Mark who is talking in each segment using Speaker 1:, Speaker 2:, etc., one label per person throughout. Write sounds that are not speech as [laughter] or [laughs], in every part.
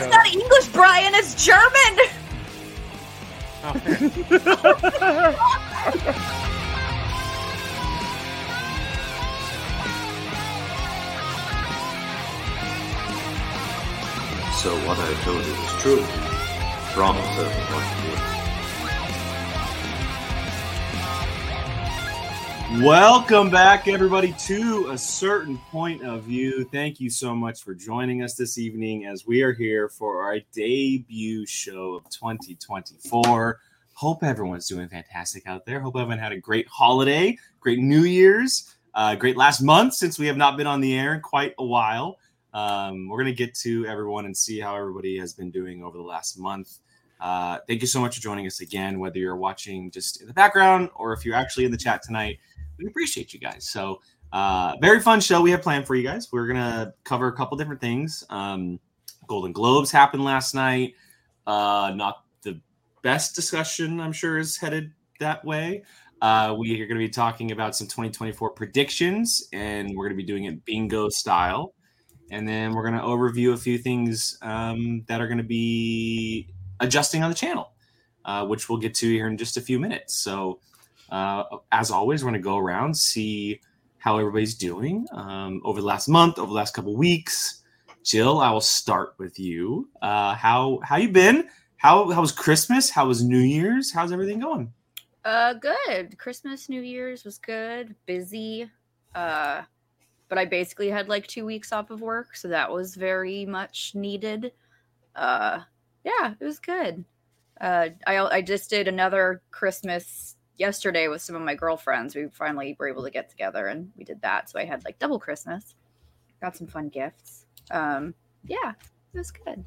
Speaker 1: That's not English, Brian. It's German.
Speaker 2: So what I told you is true from a certain point
Speaker 3: Welcome back, everybody, to a certain point of view. Thank you so much for joining us this evening as we are here for our debut show of 2024. Hope everyone's doing fantastic out there. Hope everyone had a great holiday, great New Year's, uh, great last month since we have not been on the air in quite a while. Um, we're going to get to everyone and see how everybody has been doing over the last month. Uh, thank you so much for joining us again, whether you're watching just in the background or if you're actually in the chat tonight. We appreciate you guys. So, uh, very fun show we have planned for you guys. We're going to cover a couple different things. Um, Golden Globes happened last night. Uh, not the best discussion, I'm sure, is headed that way. Uh, we are going to be talking about some 2024 predictions, and we're going to be doing it bingo style and then we're going to overview a few things um, that are going to be adjusting on the channel, uh, which we'll get to here in just a few minutes. So, uh, as always, we're going to go around see how everybody's doing um, over the last month, over the last couple weeks. Jill, I will start with you. Uh, how how you been? How how was Christmas? How was New Year's? How's everything going?
Speaker 1: Uh, good. Christmas, New Year's was good. Busy. Uh but I basically had like two weeks off of work, so that was very much needed. Uh, yeah, it was good. Uh, I I just did another Christmas yesterday with some of my girlfriends. We finally were able to get together and we did that. So I had like double Christmas. Got some fun gifts. Um, yeah, it was good.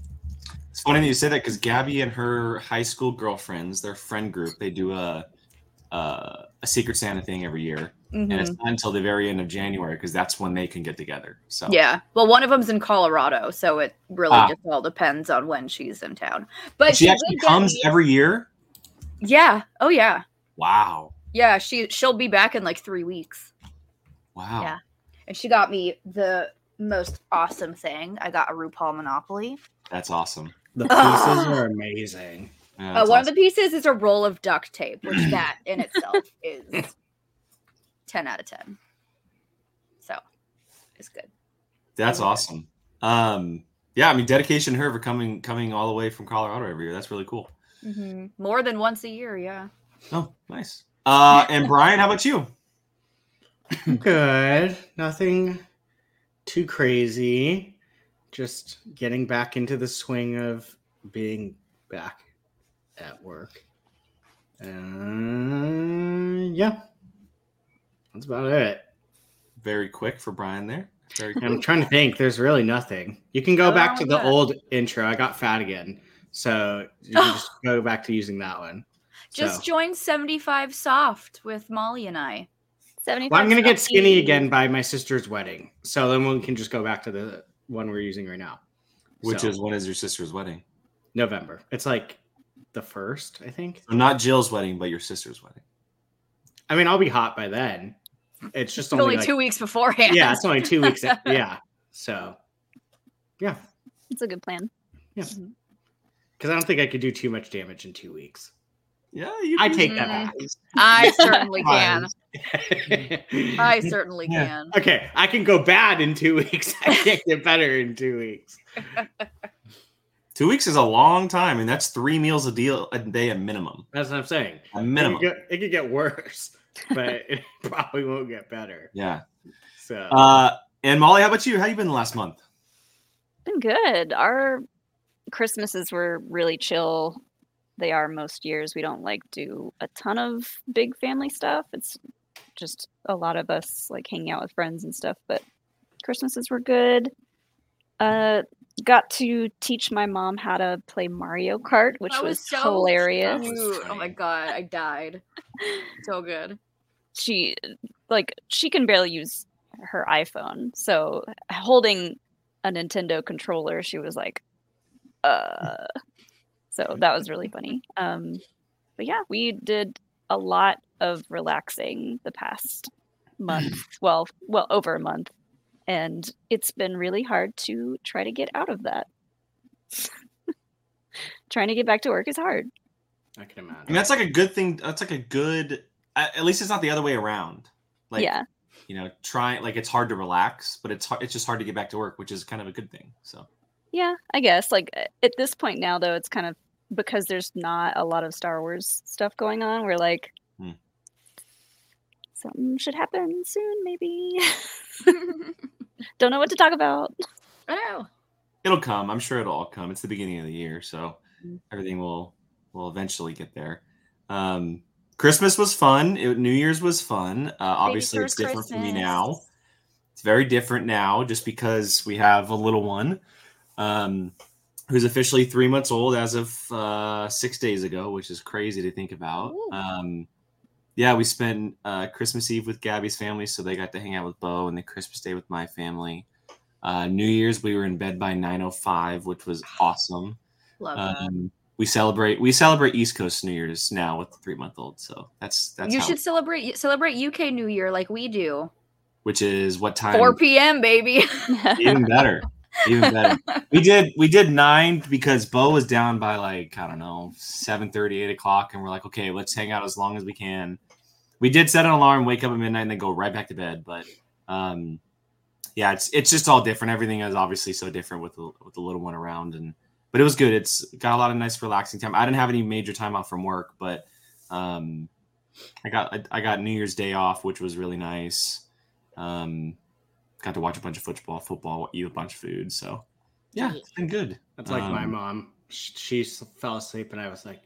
Speaker 3: It's funny that you say that because Gabby and her high school girlfriends, their friend group, they do a uh, a Secret Santa thing every year, mm-hmm. and it's mm-hmm. not until the very end of January because that's when they can get together. So
Speaker 1: yeah, well, one of them's in Colorado, so it really ah. just all depends on when she's in town. But
Speaker 3: she, she actually comes every year.
Speaker 1: Yeah. Oh yeah.
Speaker 3: Wow.
Speaker 1: Yeah, she she'll be back in like three weeks.
Speaker 3: Wow.
Speaker 1: Yeah, and she got me the most awesome thing. I got a RuPaul Monopoly.
Speaker 3: That's awesome.
Speaker 4: The [gasps] pieces are amazing.
Speaker 1: Yeah, uh, one awesome. of the pieces is a roll of duct tape, which [clears throat] that in itself is 10 out of 10. So it's good.
Speaker 3: That's awesome. Um, yeah, I mean, dedication to her for coming coming all the way from Colorado every year. That's really cool.
Speaker 1: Mm-hmm. More than once a year, yeah.
Speaker 3: Oh, nice. Uh, [laughs] and Brian, how about you?
Speaker 4: Good. Nothing too crazy. Just getting back into the swing of being back at work. And yeah, that's about it.
Speaker 3: Very quick for Brian there. Very
Speaker 4: I'm trying to think. There's really nothing. You can go back to the that. old intro. I got fat again. So you can [gasps] just go back to using that one.
Speaker 1: Just so. join 75 Soft with Molly and I.
Speaker 4: 75 well, I'm going to get skinny again by my sister's wedding. So then we can just go back to the one we're using right now.
Speaker 3: Which so, is when is your sister's wedding?
Speaker 4: November. It's like the first, I think.
Speaker 3: So not Jill's wedding, but your sister's wedding.
Speaker 4: I mean, I'll be hot by then. It's just
Speaker 1: only,
Speaker 4: only
Speaker 1: like, two weeks beforehand.
Speaker 4: Yeah, it's only two weeks. [laughs] yeah. So, yeah.
Speaker 1: It's a good plan.
Speaker 4: Yeah. Because mm-hmm. I don't think I could do too much damage in two weeks.
Speaker 3: Yeah, you.
Speaker 4: I take that back.
Speaker 1: I certainly [laughs] can. I certainly yeah. can.
Speaker 4: Okay, I can go bad in two weeks. [laughs] I can't get better in two weeks.
Speaker 3: Two weeks is a long time, and that's three meals a deal a day a minimum.
Speaker 4: That's what I'm saying.
Speaker 3: A minimum.
Speaker 4: It could get, it could get worse, [laughs] but it probably won't get better.
Speaker 3: Yeah.
Speaker 4: So.
Speaker 3: Uh, and Molly, how about you? How you been the last month?
Speaker 5: Been good. Our Christmases were really chill. They are most years. We don't like do a ton of big family stuff. It's just a lot of us like hanging out with friends and stuff. But Christmases were good. Uh, got to teach my mom how to play Mario Kart, which was, was, so hilarious.
Speaker 1: Cute. Oh my god, I died. [laughs] so good.
Speaker 5: She like she can barely use her iPhone, so holding a Nintendo controller, she was like, uh. So that was really funny. Um, but yeah, we did a lot of relaxing the past month. [laughs] Well, well, over a month and it's been really hard to try to get out of that. [laughs] trying to get back to work is hard.
Speaker 4: I can imagine.
Speaker 3: And that's like a good thing. That's like a good. At at least it's not the other way around. Like,
Speaker 5: yeah.
Speaker 3: you know, trying like it's hard to relax, but it's hard, it's just hard to get back to work, which is kind of a good thing. So
Speaker 5: Yeah, I guess. Like at this point now, though, it's kind of because there's not a lot of Star Wars stuff going on. We're like,
Speaker 3: Hmm.
Speaker 5: Something should happen soon, maybe. [laughs] [laughs] Don't know what to talk about.
Speaker 1: I know.
Speaker 3: it'll come. I'm sure it'll all come. It's the beginning of the year, so
Speaker 1: Mm.
Speaker 3: everything will will eventually get there. Um, Christmas was fun. It, New Year's was fun. Uh, obviously, it's
Speaker 1: first
Speaker 3: different for me now. It's very different now, just because we have a little one, um, who's officially three months old as of uh, six days ago, which is crazy to think about.
Speaker 1: Ooh.
Speaker 3: Um, yeah, we spent uh, Christmas Eve with Gabby's family, so they got to hang out with Bo, and then Christmas Day with my family. Uh, New Year's, we were in bed by 9:05, which was awesome.
Speaker 1: Love that.
Speaker 3: Um, we celebrate we celebrate East Coast New Year's now with the three month old, so that's that's
Speaker 1: you should celebrate celebrate UK New Year like we do.
Speaker 3: which is what time
Speaker 1: 4 p.m. baby.
Speaker 3: even better, even better. [laughs] We did we did nine because Bo was down by like I don't know 7 8 o'clock, and we're like, okay, let's hang out as long as we can. We did set an alarm, wake up at midnight, and then go right back to bed. But um, yeah, it's it's just all different. Everything is obviously so different with the, with the little one around, and but it was good. It's got a lot of nice relaxing time. I didn't have any major time off from work, but um, I got I, I got New Year's Day off, which was really nice. Um, got to watch a bunch of football, football, eat a bunch of food. So yeah, it's been good.
Speaker 4: That's like my
Speaker 3: Um,
Speaker 4: mom. Sh- She fell asleep, and I was like,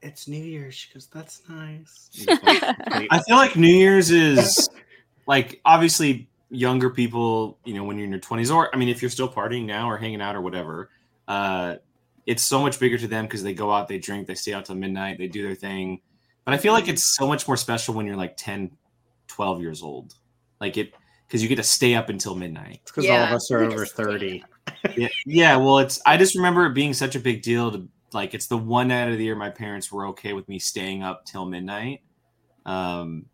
Speaker 4: "It's New Year's." She goes, "That's nice." And just went to sleep.
Speaker 3: I feel like New Year's is like obviously younger people, you know, when you're in your 20s, or I mean, if you're still partying now or hanging out or whatever, uh, it's so much bigger to them because they go out, they drink, they stay out till midnight, they do their thing. But I feel like it's so much more special when you're like 10, 12 years old. Like it, because you get to stay up until midnight.
Speaker 4: It's because all of us are over thirty. [laughs]
Speaker 3: yeah, yeah. Well, it's I just remember it being such a big deal to like it's the one night of the year my parents were okay with me staying up till midnight. Um,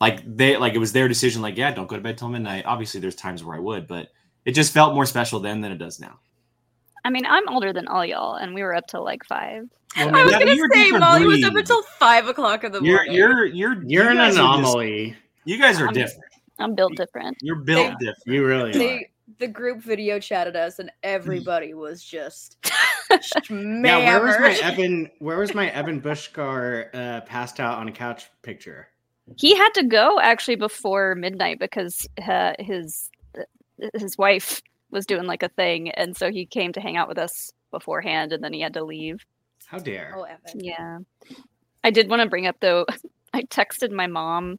Speaker 3: like they like it was their decision. Like, yeah, don't go to bed till midnight. Obviously, there's times where I would, but it just felt more special then than it does now.
Speaker 5: I mean, I'm older than all y'all, and we were up till like five.
Speaker 3: Well,
Speaker 1: I was
Speaker 3: yeah,
Speaker 1: gonna
Speaker 3: you're a
Speaker 1: say
Speaker 3: different
Speaker 1: Molly was up
Speaker 3: breed.
Speaker 1: until five o'clock in the
Speaker 3: You're
Speaker 1: morning.
Speaker 3: you're you're
Speaker 4: You're
Speaker 3: you
Speaker 4: an
Speaker 3: guys are just-
Speaker 4: anomaly.
Speaker 3: you guys are
Speaker 5: I'm-
Speaker 3: different.
Speaker 5: I'm built different.
Speaker 3: You're built
Speaker 1: They-
Speaker 3: different.
Speaker 4: You really are.
Speaker 1: they the group video chatted us and everybody was just [laughs]
Speaker 4: Yeah, where was my. Evan? Where was my Evan Bushgar uh, passed out on a couch picture?
Speaker 5: He had to go actually before midnight because uh, his his wife was doing like a thing, and so he came to hang out with us beforehand, and then he had to leave.
Speaker 4: How dare?
Speaker 1: Oh, Evan.
Speaker 5: Yeah. I did want to bring up though, [laughs] I texted my mom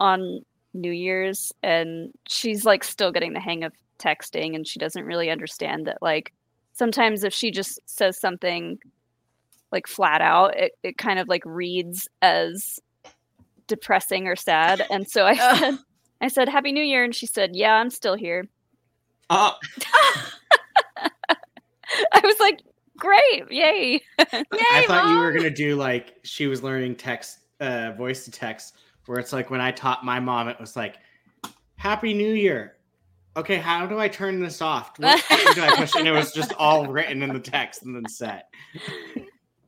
Speaker 5: on New Year's and she's like still getting the hang of texting and she doesn't really understand that like sometimes if she just says something like flat out, it, it kind of like reads as depressing or sad. And so I said I said Happy New Year and she said, Yeah, I'm still here.
Speaker 3: Uh, [laughs]
Speaker 5: I was like, Great, yay.
Speaker 4: I thought you were [laughs] gonna do like she was learning text, uh, voice to text, where it's like when I taught my mom, it was like, "Happy New Year." Okay, how do I turn this off? What [laughs] button do I push? And it was just all written in the text and then set.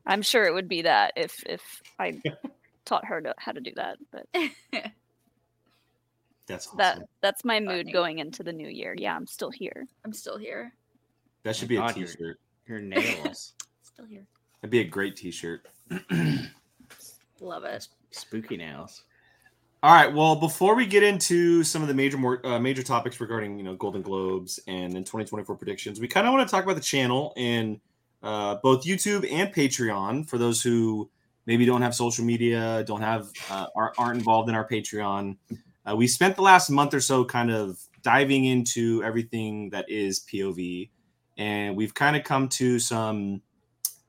Speaker 5: I'm sure it would be that if if I [laughs] taught her to, how to do that. But [laughs]
Speaker 3: that's awesome.
Speaker 5: that that's my mood
Speaker 1: Funny.
Speaker 5: going into the new year. Yeah, I'm still here.
Speaker 1: I'm still here.
Speaker 3: that should
Speaker 4: oh
Speaker 3: be a
Speaker 4: God, you're-
Speaker 3: t-shirt.
Speaker 4: Your nails,
Speaker 1: Still here.
Speaker 3: That'd be a great t-shirt. [clears throat]
Speaker 1: Love it.
Speaker 4: spooky nails.
Speaker 3: All right. Well, before we get into some of the major more uh, major topics regarding you know Golden Globes and then 2024 predictions, we kind of want to talk about the channel in uh, both YouTube and Patreon for those who maybe don't have social media, don't have uh, aren't, aren't involved in our Patreon. Uh, we spent the last month or so kind of diving into everything that is POV, and we've kind of come to some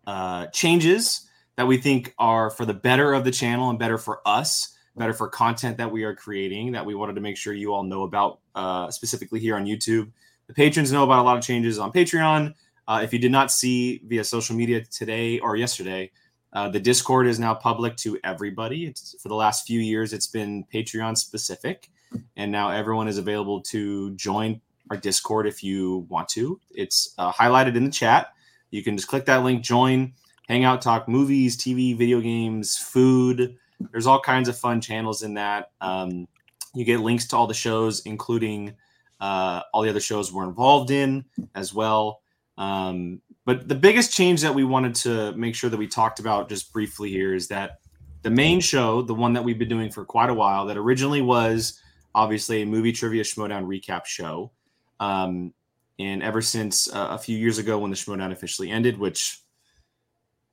Speaker 3: uh, changes that we think are for the better of the channel and better for us better for content that we are creating that we wanted to make sure you all know about uh, specifically here on youtube. The patrons know about a lot of changes on patreon. Uh, if you did not see via social media today or yesterday uh, the discord is now public to everybody. It's for the last few years it's been patreon specific and now everyone is available to join our discord if you want to. It's uh, highlighted in the chat. You can just click that link, join, hang out, talk movies, TV, video games, food. There's all kinds of fun channels in that. Um, you get links to all the shows, including uh, all the other shows we're involved in as well. Um, but the biggest change that we wanted to make sure that we talked about just briefly here is that the main show, the one that we've been doing for quite a while, that originally was obviously a movie trivia Schmoedown recap show. Um, and ever since uh, a few years ago when the Schmoedown officially ended, which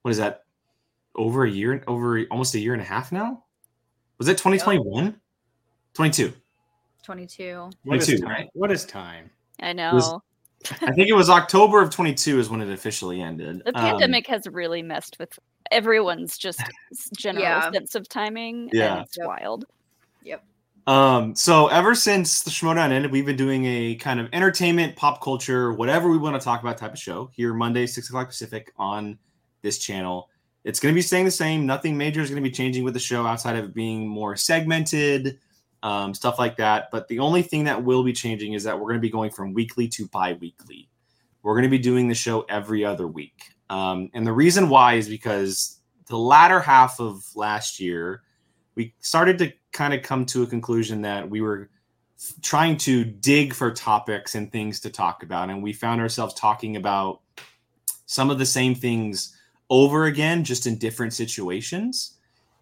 Speaker 3: what is that? Over a year, over almost a year and a half now. Was it 2021? 22.
Speaker 1: 22.
Speaker 4: What is
Speaker 3: 22,
Speaker 4: time?
Speaker 3: right?
Speaker 4: What is time?
Speaker 5: I
Speaker 3: was-
Speaker 5: know.
Speaker 3: I think it was October of 22 is when it officially ended.
Speaker 5: The
Speaker 3: Um,
Speaker 5: pandemic has really messed with everyone's just [laughs] general
Speaker 1: Yeah.
Speaker 5: sense of timing.
Speaker 3: Yeah.
Speaker 5: And it's
Speaker 1: Yep.
Speaker 5: wild. Yep.
Speaker 3: Um, so ever since the Schmoedown ended, we've been doing a kind of entertainment, pop culture, whatever we want to talk about type of show here Monday, six o'clock Pacific on this channel. It's going to be staying the same. Nothing major is going to be changing with the show outside of being more segmented, um, stuff like that. But the only thing that will be changing is that we're going to be going from weekly to bi-weekly. We're going to be doing the show every other week. Um, and the reason why is because the latter half of last year, we started to kind of come to a conclusion that we were trying to dig for topics and things to talk about. And we found ourselves talking about some of the same things over again, just in different situations.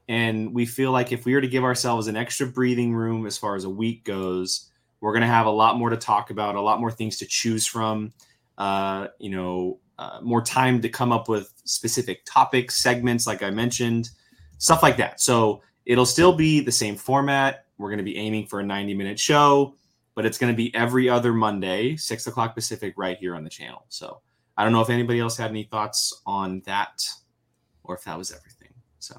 Speaker 3: And we feel like if we were to give ourselves an extra breathing room as far as a week goes, we're going to have a lot more to talk about, a lot more things to choose from, uh, you know, uh, more time to come up with specific topics, segments, like I mentioned, stuff like that. So it'll still be the same format. We're going to be aiming for a 90 minute show, but it's going to be every other Monday, six o'clock Pacific, right here on the channel. So I don't know if anybody else had any thoughts on that or if that was everything. So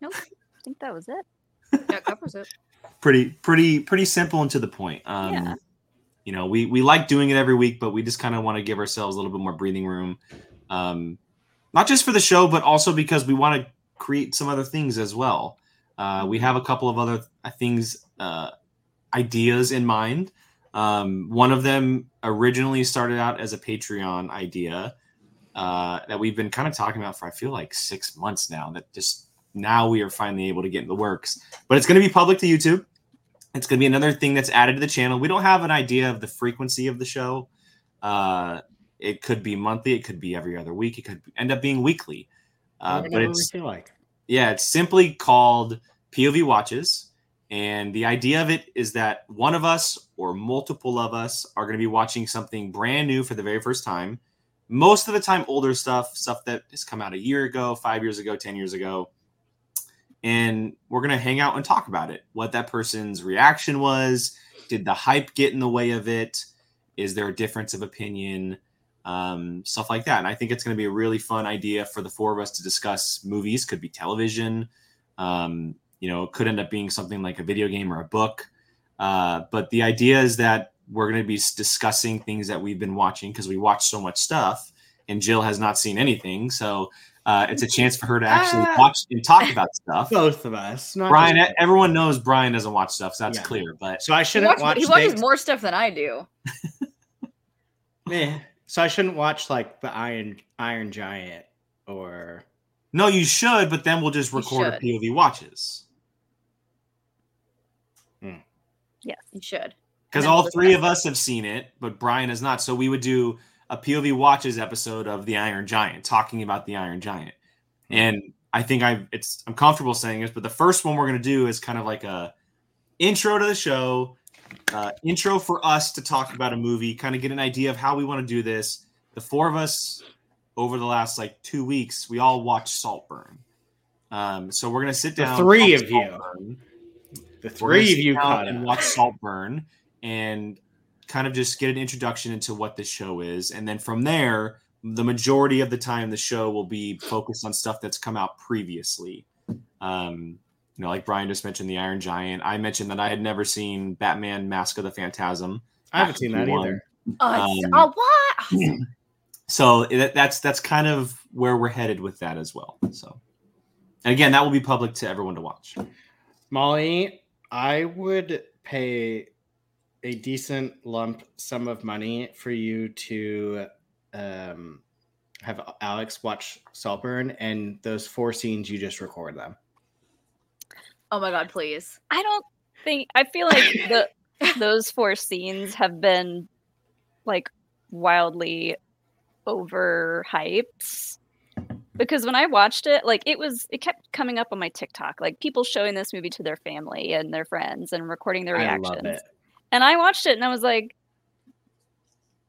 Speaker 5: Nope. I think that was it. [laughs]
Speaker 1: That covers it.
Speaker 3: pretty, pretty, pretty simple and to the point. Um,
Speaker 5: Yeah.
Speaker 3: You know, we we like doing it every week, but we just kind of want to give ourselves a little bit more breathing room, um, not just for the show, but also because we want to create some other things as well. Uh, we have a couple of other uh, things, uh, ideas in mind. Um, one of them originally started out as a Patreon idea uh, that we've been kind of talking about for I feel like six months now. That just now we are finally able to get in the works. But it's going to be public to YouTube. It's going to be another thing that's added to the channel. We don't have an idea of the frequency of the show. Uh, it could be monthly. It could be every other week. It could end up being weekly. Uh, but it's
Speaker 4: like.
Speaker 3: yeah, it's simply called POV Watches. And the idea of it is that one of us or multiple of us are going to be watching something brand new for the very first time. Most of the time, older stuff, stuff that has come out a year ago, five years ago, 10 years ago. And we're going to hang out and talk about it. What that person's reaction was. Did the hype get in the way of it? Is there a difference of opinion? um, stuff like that. And I think it's going to be a really fun idea for the four of us to discuss movies. Could be television, um, you know, it could end up being something like a video game or a book. Uh, but the idea is that we're going to be discussing things that we've been watching because we watch so much stuff, and Jill has not seen anything. So uh, it's a chance for her to actually
Speaker 1: Ah.
Speaker 3: watch and talk about [laughs] stuff.
Speaker 4: Both of us. Not
Speaker 3: Brian,
Speaker 4: just-
Speaker 3: everyone knows Brian doesn't watch stuff, so that's
Speaker 4: Yeah.
Speaker 3: clear. But
Speaker 4: so I shouldn't
Speaker 1: watch-
Speaker 4: watch.
Speaker 1: he watches
Speaker 4: things-
Speaker 1: more stuff than I do. [laughs]
Speaker 4: Eh. So I shouldn't watch like the Iron Iron Giant or
Speaker 3: no, you should. But then we'll just record a. POV watches.
Speaker 5: Yes.
Speaker 1: You should.
Speaker 3: because all three of us have seen it, but Brian has not. So we would do a POV watches episode of the Iron Giant, talking about the Iron Giant. And I think I it's I'm comfortable saying this, but the first one we're gonna do is kind of like a intro to the show, uh, intro for us to talk about a movie, kind of get an idea of how we want to do this. The four of us over the last like two weeks, we all watched Saltburn. Um, so we're gonna sit
Speaker 4: The
Speaker 3: down.
Speaker 4: three
Speaker 3: watch
Speaker 4: of you.
Speaker 3: Saltburn.
Speaker 4: the three of you
Speaker 3: down
Speaker 4: caught
Speaker 3: and
Speaker 4: up.
Speaker 3: watch Saltburn and kind of just get an introduction into what this show is, and then from there, the majority of the time the show will be focused on stuff that's come out previously. Um, you know, like Brian just mentioned, the Iron Giant. I mentioned that I had never seen Batman: Mask of the Phantasm.
Speaker 4: I haven't seen that
Speaker 3: One.
Speaker 4: either.
Speaker 1: Oh,
Speaker 3: Um,
Speaker 1: oh what? [clears throat]
Speaker 3: So that, that's that's kind of where we're headed with that as well. So, and again, that will be public to everyone to watch.
Speaker 4: Molly, I would pay a decent lump sum of money for you to um, have Alex watch Saltburn, and those four scenes you just record them.
Speaker 1: Oh my god, please.
Speaker 5: I don't think I feel like the [laughs] those four scenes have been like wildly overhyped because when I watched it, like it was, it kept coming up on my TikTok, like people showing this movie to their family and their friends and recording their
Speaker 4: I love
Speaker 5: reactions.
Speaker 4: it.
Speaker 5: And I watched it and I was like,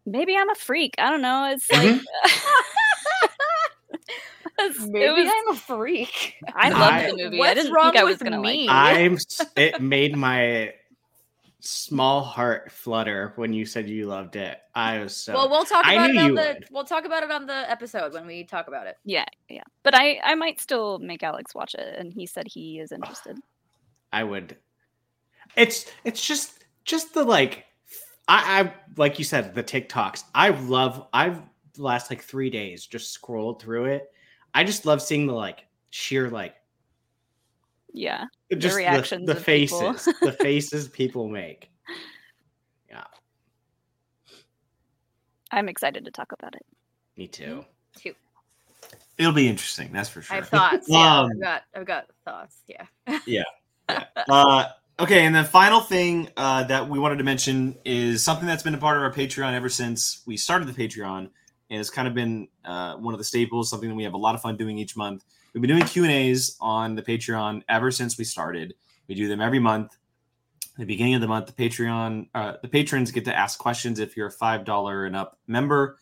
Speaker 5: maybe I'm a freak. I don't know. It's like, mm-hmm. [laughs] it's-
Speaker 1: Maybe
Speaker 5: it was,
Speaker 1: I'm a freak.
Speaker 5: I [laughs] loved
Speaker 4: I-
Speaker 5: the movie. I
Speaker 1: What's
Speaker 5: didn't
Speaker 1: wrong
Speaker 5: think I was
Speaker 1: with
Speaker 5: gonna
Speaker 1: me?
Speaker 5: like. it.
Speaker 4: I'm. It made my small heart flutter when you said you loved it. I was so.
Speaker 1: well, we'll talk
Speaker 4: I
Speaker 1: about it on
Speaker 4: you
Speaker 1: the
Speaker 4: would.
Speaker 1: we'll talk about it on the episode when we talk about it.
Speaker 5: Yeah, yeah. But I, I might still make Alex watch it, and he said he is interested.
Speaker 4: I would. It's it's just just the like. I, I like you said the TikToks. I love. I've the last like three days just scrolled through it. I just love seeing the like sheer like
Speaker 5: Yeah,
Speaker 4: just the-
Speaker 5: reactions
Speaker 4: the,
Speaker 5: of people.
Speaker 4: faces, the [laughs] faces people make. Yeah,
Speaker 5: I'm excited to talk about it.
Speaker 4: me too.
Speaker 1: Too.
Speaker 3: It'll be interesting, that's for sure.
Speaker 1: I
Speaker 3: sure.
Speaker 1: have thoughts. Yeah,
Speaker 3: Um,
Speaker 1: I've got I've got thoughts. [laughs] Yeah. Yeah.
Speaker 3: Uh, okay, and the final thing uh, that we wanted to mention is something that's been a part of our Patreon ever since we started the Patreon, and it's kind of been uh, one of the staples. Something that we have a lot of fun doing each month. We've been doing Q and A's on the Patreon ever since we started. We do them every month. At the beginning of the month, the Patreon, uh, the patrons get to ask questions if you're a five dollar and up member,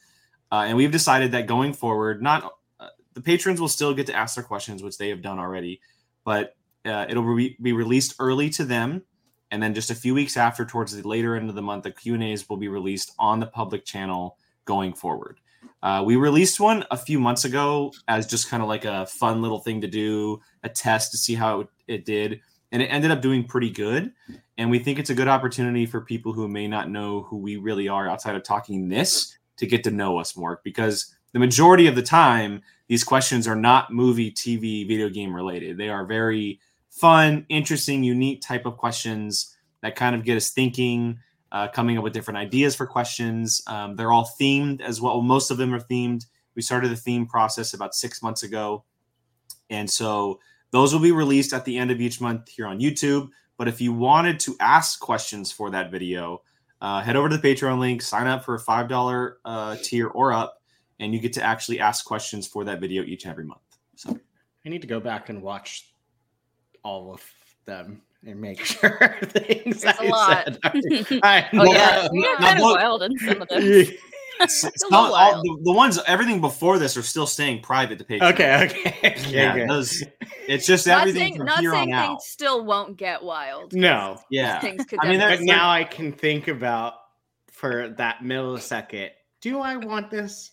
Speaker 3: uh, and we've decided that going forward, not uh, the patrons will still get to ask their questions, which they have done already, but uh, it'll re- be released early to them and then just a few weeks after towards the later end of the month the q&a's will be released on the public channel going forward uh, we released one a few months ago as just kind of like a fun little thing to do a test to see how it, it did and it ended up doing pretty good. And we think it's a good opportunity for people who may not know who we really are outside of talking this to get to know us more because the majority of the time these questions are not movie tv video game related. They are very fun, interesting, unique type of questions that kind of get us thinking, uh, coming up with different ideas for questions. Um, they're all themed as well. Most of them are themed. We started the theme process about six months ago. And so those will be released at the end of each month here on YouTube. But if you wanted to ask questions for that video, uh, head over to the Patreon link, sign up for a $5 uh, tier or up, and you get to actually ask questions for that video each and every month. So
Speaker 4: I need to go back and watch all of them and make [laughs] sure [laughs] things
Speaker 1: There's a
Speaker 4: I
Speaker 1: lot.
Speaker 4: said. are- [laughs] I-
Speaker 5: Oh yeah, we got
Speaker 3: now
Speaker 5: kind of wild in some of
Speaker 1: a
Speaker 3: not all,
Speaker 1: wild.
Speaker 3: the, the ones everything before this are still staying private to Patreon.
Speaker 4: okay, okay, okay,
Speaker 3: yeah,
Speaker 4: good.
Speaker 3: those, it's just
Speaker 1: not
Speaker 3: everything
Speaker 1: saying,
Speaker 3: from
Speaker 1: not
Speaker 3: here
Speaker 1: saying
Speaker 3: on
Speaker 1: things
Speaker 3: out.
Speaker 1: still won't get wild.
Speaker 4: No,
Speaker 3: Yeah,
Speaker 1: Things could
Speaker 3: I mean,
Speaker 4: but now I can think about for that millisecond. Do I want this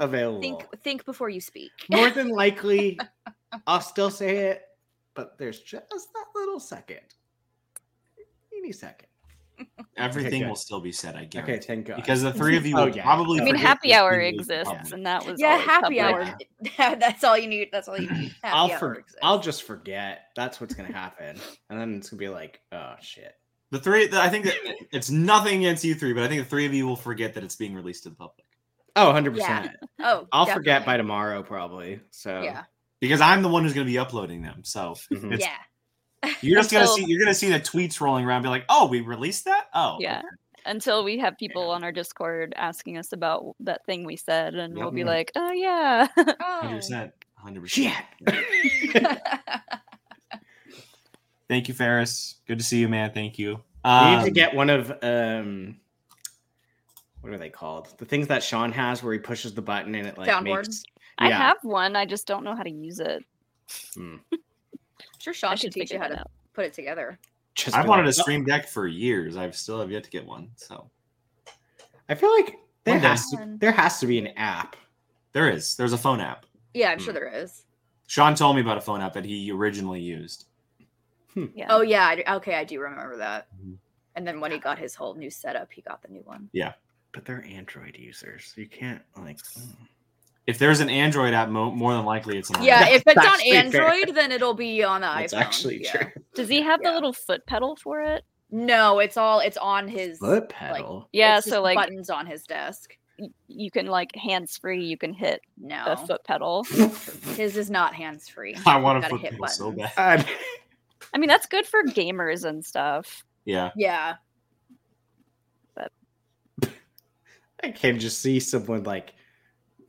Speaker 4: available?
Speaker 1: think think before you speak.
Speaker 4: More than likely, I'll still say it, but there's just that little second, teeny second. [laughs]
Speaker 3: everything
Speaker 4: good.
Speaker 3: will still be said. I guess.
Speaker 4: Okay,
Speaker 3: guarantee.
Speaker 4: thank God.
Speaker 3: Because the three of you [laughs]
Speaker 4: Oh,
Speaker 3: will
Speaker 4: yeah.
Speaker 3: probably.
Speaker 5: I mean, happy hour
Speaker 3: being released in
Speaker 5: exists,
Speaker 3: public.
Speaker 5: and that was
Speaker 1: Yeah, happy
Speaker 5: public.
Speaker 1: hour. [laughs] that's all you need. That's all you need. [sighs] Happy
Speaker 4: I'll for. I'll just forget. That's what's gonna happen, and then it's gonna be like, oh shit.
Speaker 3: The three, I think that it's nothing against you three, but I think the three of you will forget that it's being released to the public
Speaker 4: Oh, 100
Speaker 1: Yeah.
Speaker 4: percent.
Speaker 1: Oh,
Speaker 4: I'll forget by tomorrow probably. So
Speaker 1: Yeah,
Speaker 3: because I'm the one who's going to be uploading them. So
Speaker 4: Mhm.
Speaker 3: it's,
Speaker 1: yeah.
Speaker 3: you're just going to see you're going to see the tweets rolling around, be like, "Oh, we released that." Oh,
Speaker 5: Yeah. Until we have people on our Discord asking us about that thing we said, and we'll be like, "Oh yeah, [laughs]
Speaker 3: hundred percent, hundred percent.
Speaker 4: shit. [laughs]
Speaker 3: Thank you, Ferris. Good to see you, man. Thank you.
Speaker 4: We
Speaker 3: Um,
Speaker 4: need to get one of um, what are they called? The things that Sean has where he pushes the button and it like
Speaker 1: Soundboard?
Speaker 4: makes.
Speaker 5: I
Speaker 4: Yeah.
Speaker 5: have one. I just don't know how to use it." [laughs]
Speaker 1: sure, Sean
Speaker 5: should
Speaker 1: should teach you how to
Speaker 5: out.
Speaker 1: put it together.
Speaker 4: Just
Speaker 3: I've wanted a
Speaker 4: like, "Oh."
Speaker 3: stream deck for years. I've still have yet to get one. So
Speaker 4: I feel like there has to there has to be an app.
Speaker 3: there is. There's a phone app.
Speaker 1: Yeah, I'm
Speaker 4: Hmm.
Speaker 1: sure there is.
Speaker 3: Sean told me about a phone app that he originally used.
Speaker 5: Yeah.
Speaker 1: Oh yeah, I, okay, I do remember that.
Speaker 3: Mhm.
Speaker 1: And then when he got his whole new setup, he got the new one. Yeah.
Speaker 4: But they're Android users. You can't like. mm.
Speaker 3: If there's an Android app, mo- more than likely it's an
Speaker 1: Yeah,
Speaker 3: iPhone.
Speaker 1: if it's
Speaker 4: That's
Speaker 1: on
Speaker 4: actually fair.
Speaker 1: Android, then it'll be on the
Speaker 4: That's
Speaker 1: iPhone.
Speaker 4: actually
Speaker 1: yeah.
Speaker 4: true.
Speaker 5: Does he have
Speaker 1: Yeah.
Speaker 5: the little foot pedal for it?
Speaker 1: No, it's all it's on his
Speaker 4: Foot pedal.
Speaker 5: Yeah.
Speaker 1: it's
Speaker 5: So like,
Speaker 1: buttons on his desk.
Speaker 5: y- you can like hands free. You can hit
Speaker 1: No,
Speaker 5: the foot pedal. [laughs]
Speaker 1: his is not hands free. [laughs]
Speaker 3: I want
Speaker 1: Gotta
Speaker 3: to
Speaker 1: hit
Speaker 3: foot so bad. [laughs]
Speaker 5: I mean, that's good for gamers and stuff.
Speaker 3: Yeah.
Speaker 1: Yeah, But
Speaker 4: I can just see someone like,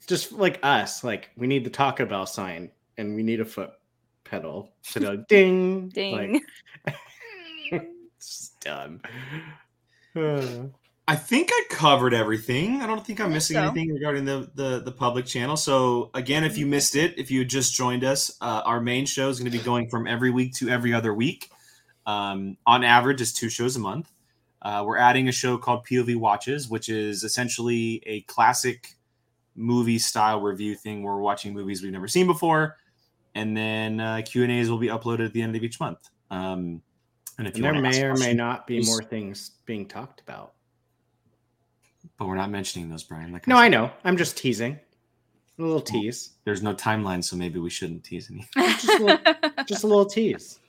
Speaker 4: just like us, like we need the Taco Bell sign and we need a foot pedal to go ding, [laughs]
Speaker 5: Ding. [laughs]
Speaker 4: Like, it's done.
Speaker 3: I think I covered everything. I don't think I'm missing
Speaker 1: so.
Speaker 3: anything regarding the, the the public channel. So again, if you missed it, if you had just joined us, uh, our main show is going to be going from every week to every other week. Um, on average, is two shows a month. Uh, we're adding a show called POV Watches, which is essentially a classic movie style review thing. Where we're watching movies we've never seen before, and then uh, Q and A's will be uploaded at the end of each month. Um, and if
Speaker 4: and
Speaker 3: you
Speaker 4: there may or may not be more things being talked about.
Speaker 3: but we're not mentioning those, Brian. Like
Speaker 4: No,
Speaker 3: said.
Speaker 4: I know. I'm just teasing. A little tease.
Speaker 3: there's no timeline, so maybe we shouldn't tease any. [laughs]
Speaker 4: Just a little, [laughs] just a little tease.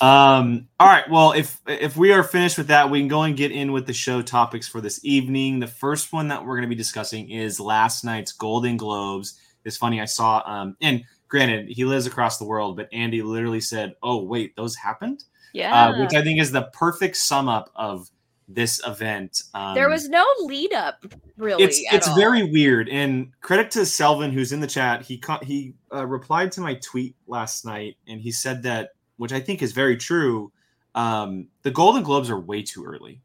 Speaker 3: Um, all right. Well, if if we are finished with that, we can go and get in with the show topics for this evening. The first one that we're going to be discussing is last night's Golden Globes. It's funny. I saw, um, and granted, he lives across the world, but Andy literally said, "Oh, wait, those happened,"
Speaker 5: Yeah.
Speaker 3: uh, which I think is the perfect sum up of this event. Um,
Speaker 1: there was no lead up really.
Speaker 3: it's
Speaker 1: at
Speaker 3: it's
Speaker 1: all.
Speaker 3: very weird and credit to selvin who's in the chat he co- he uh, replied to my tweet last night and he said that which i think is very true um the golden globes are way too early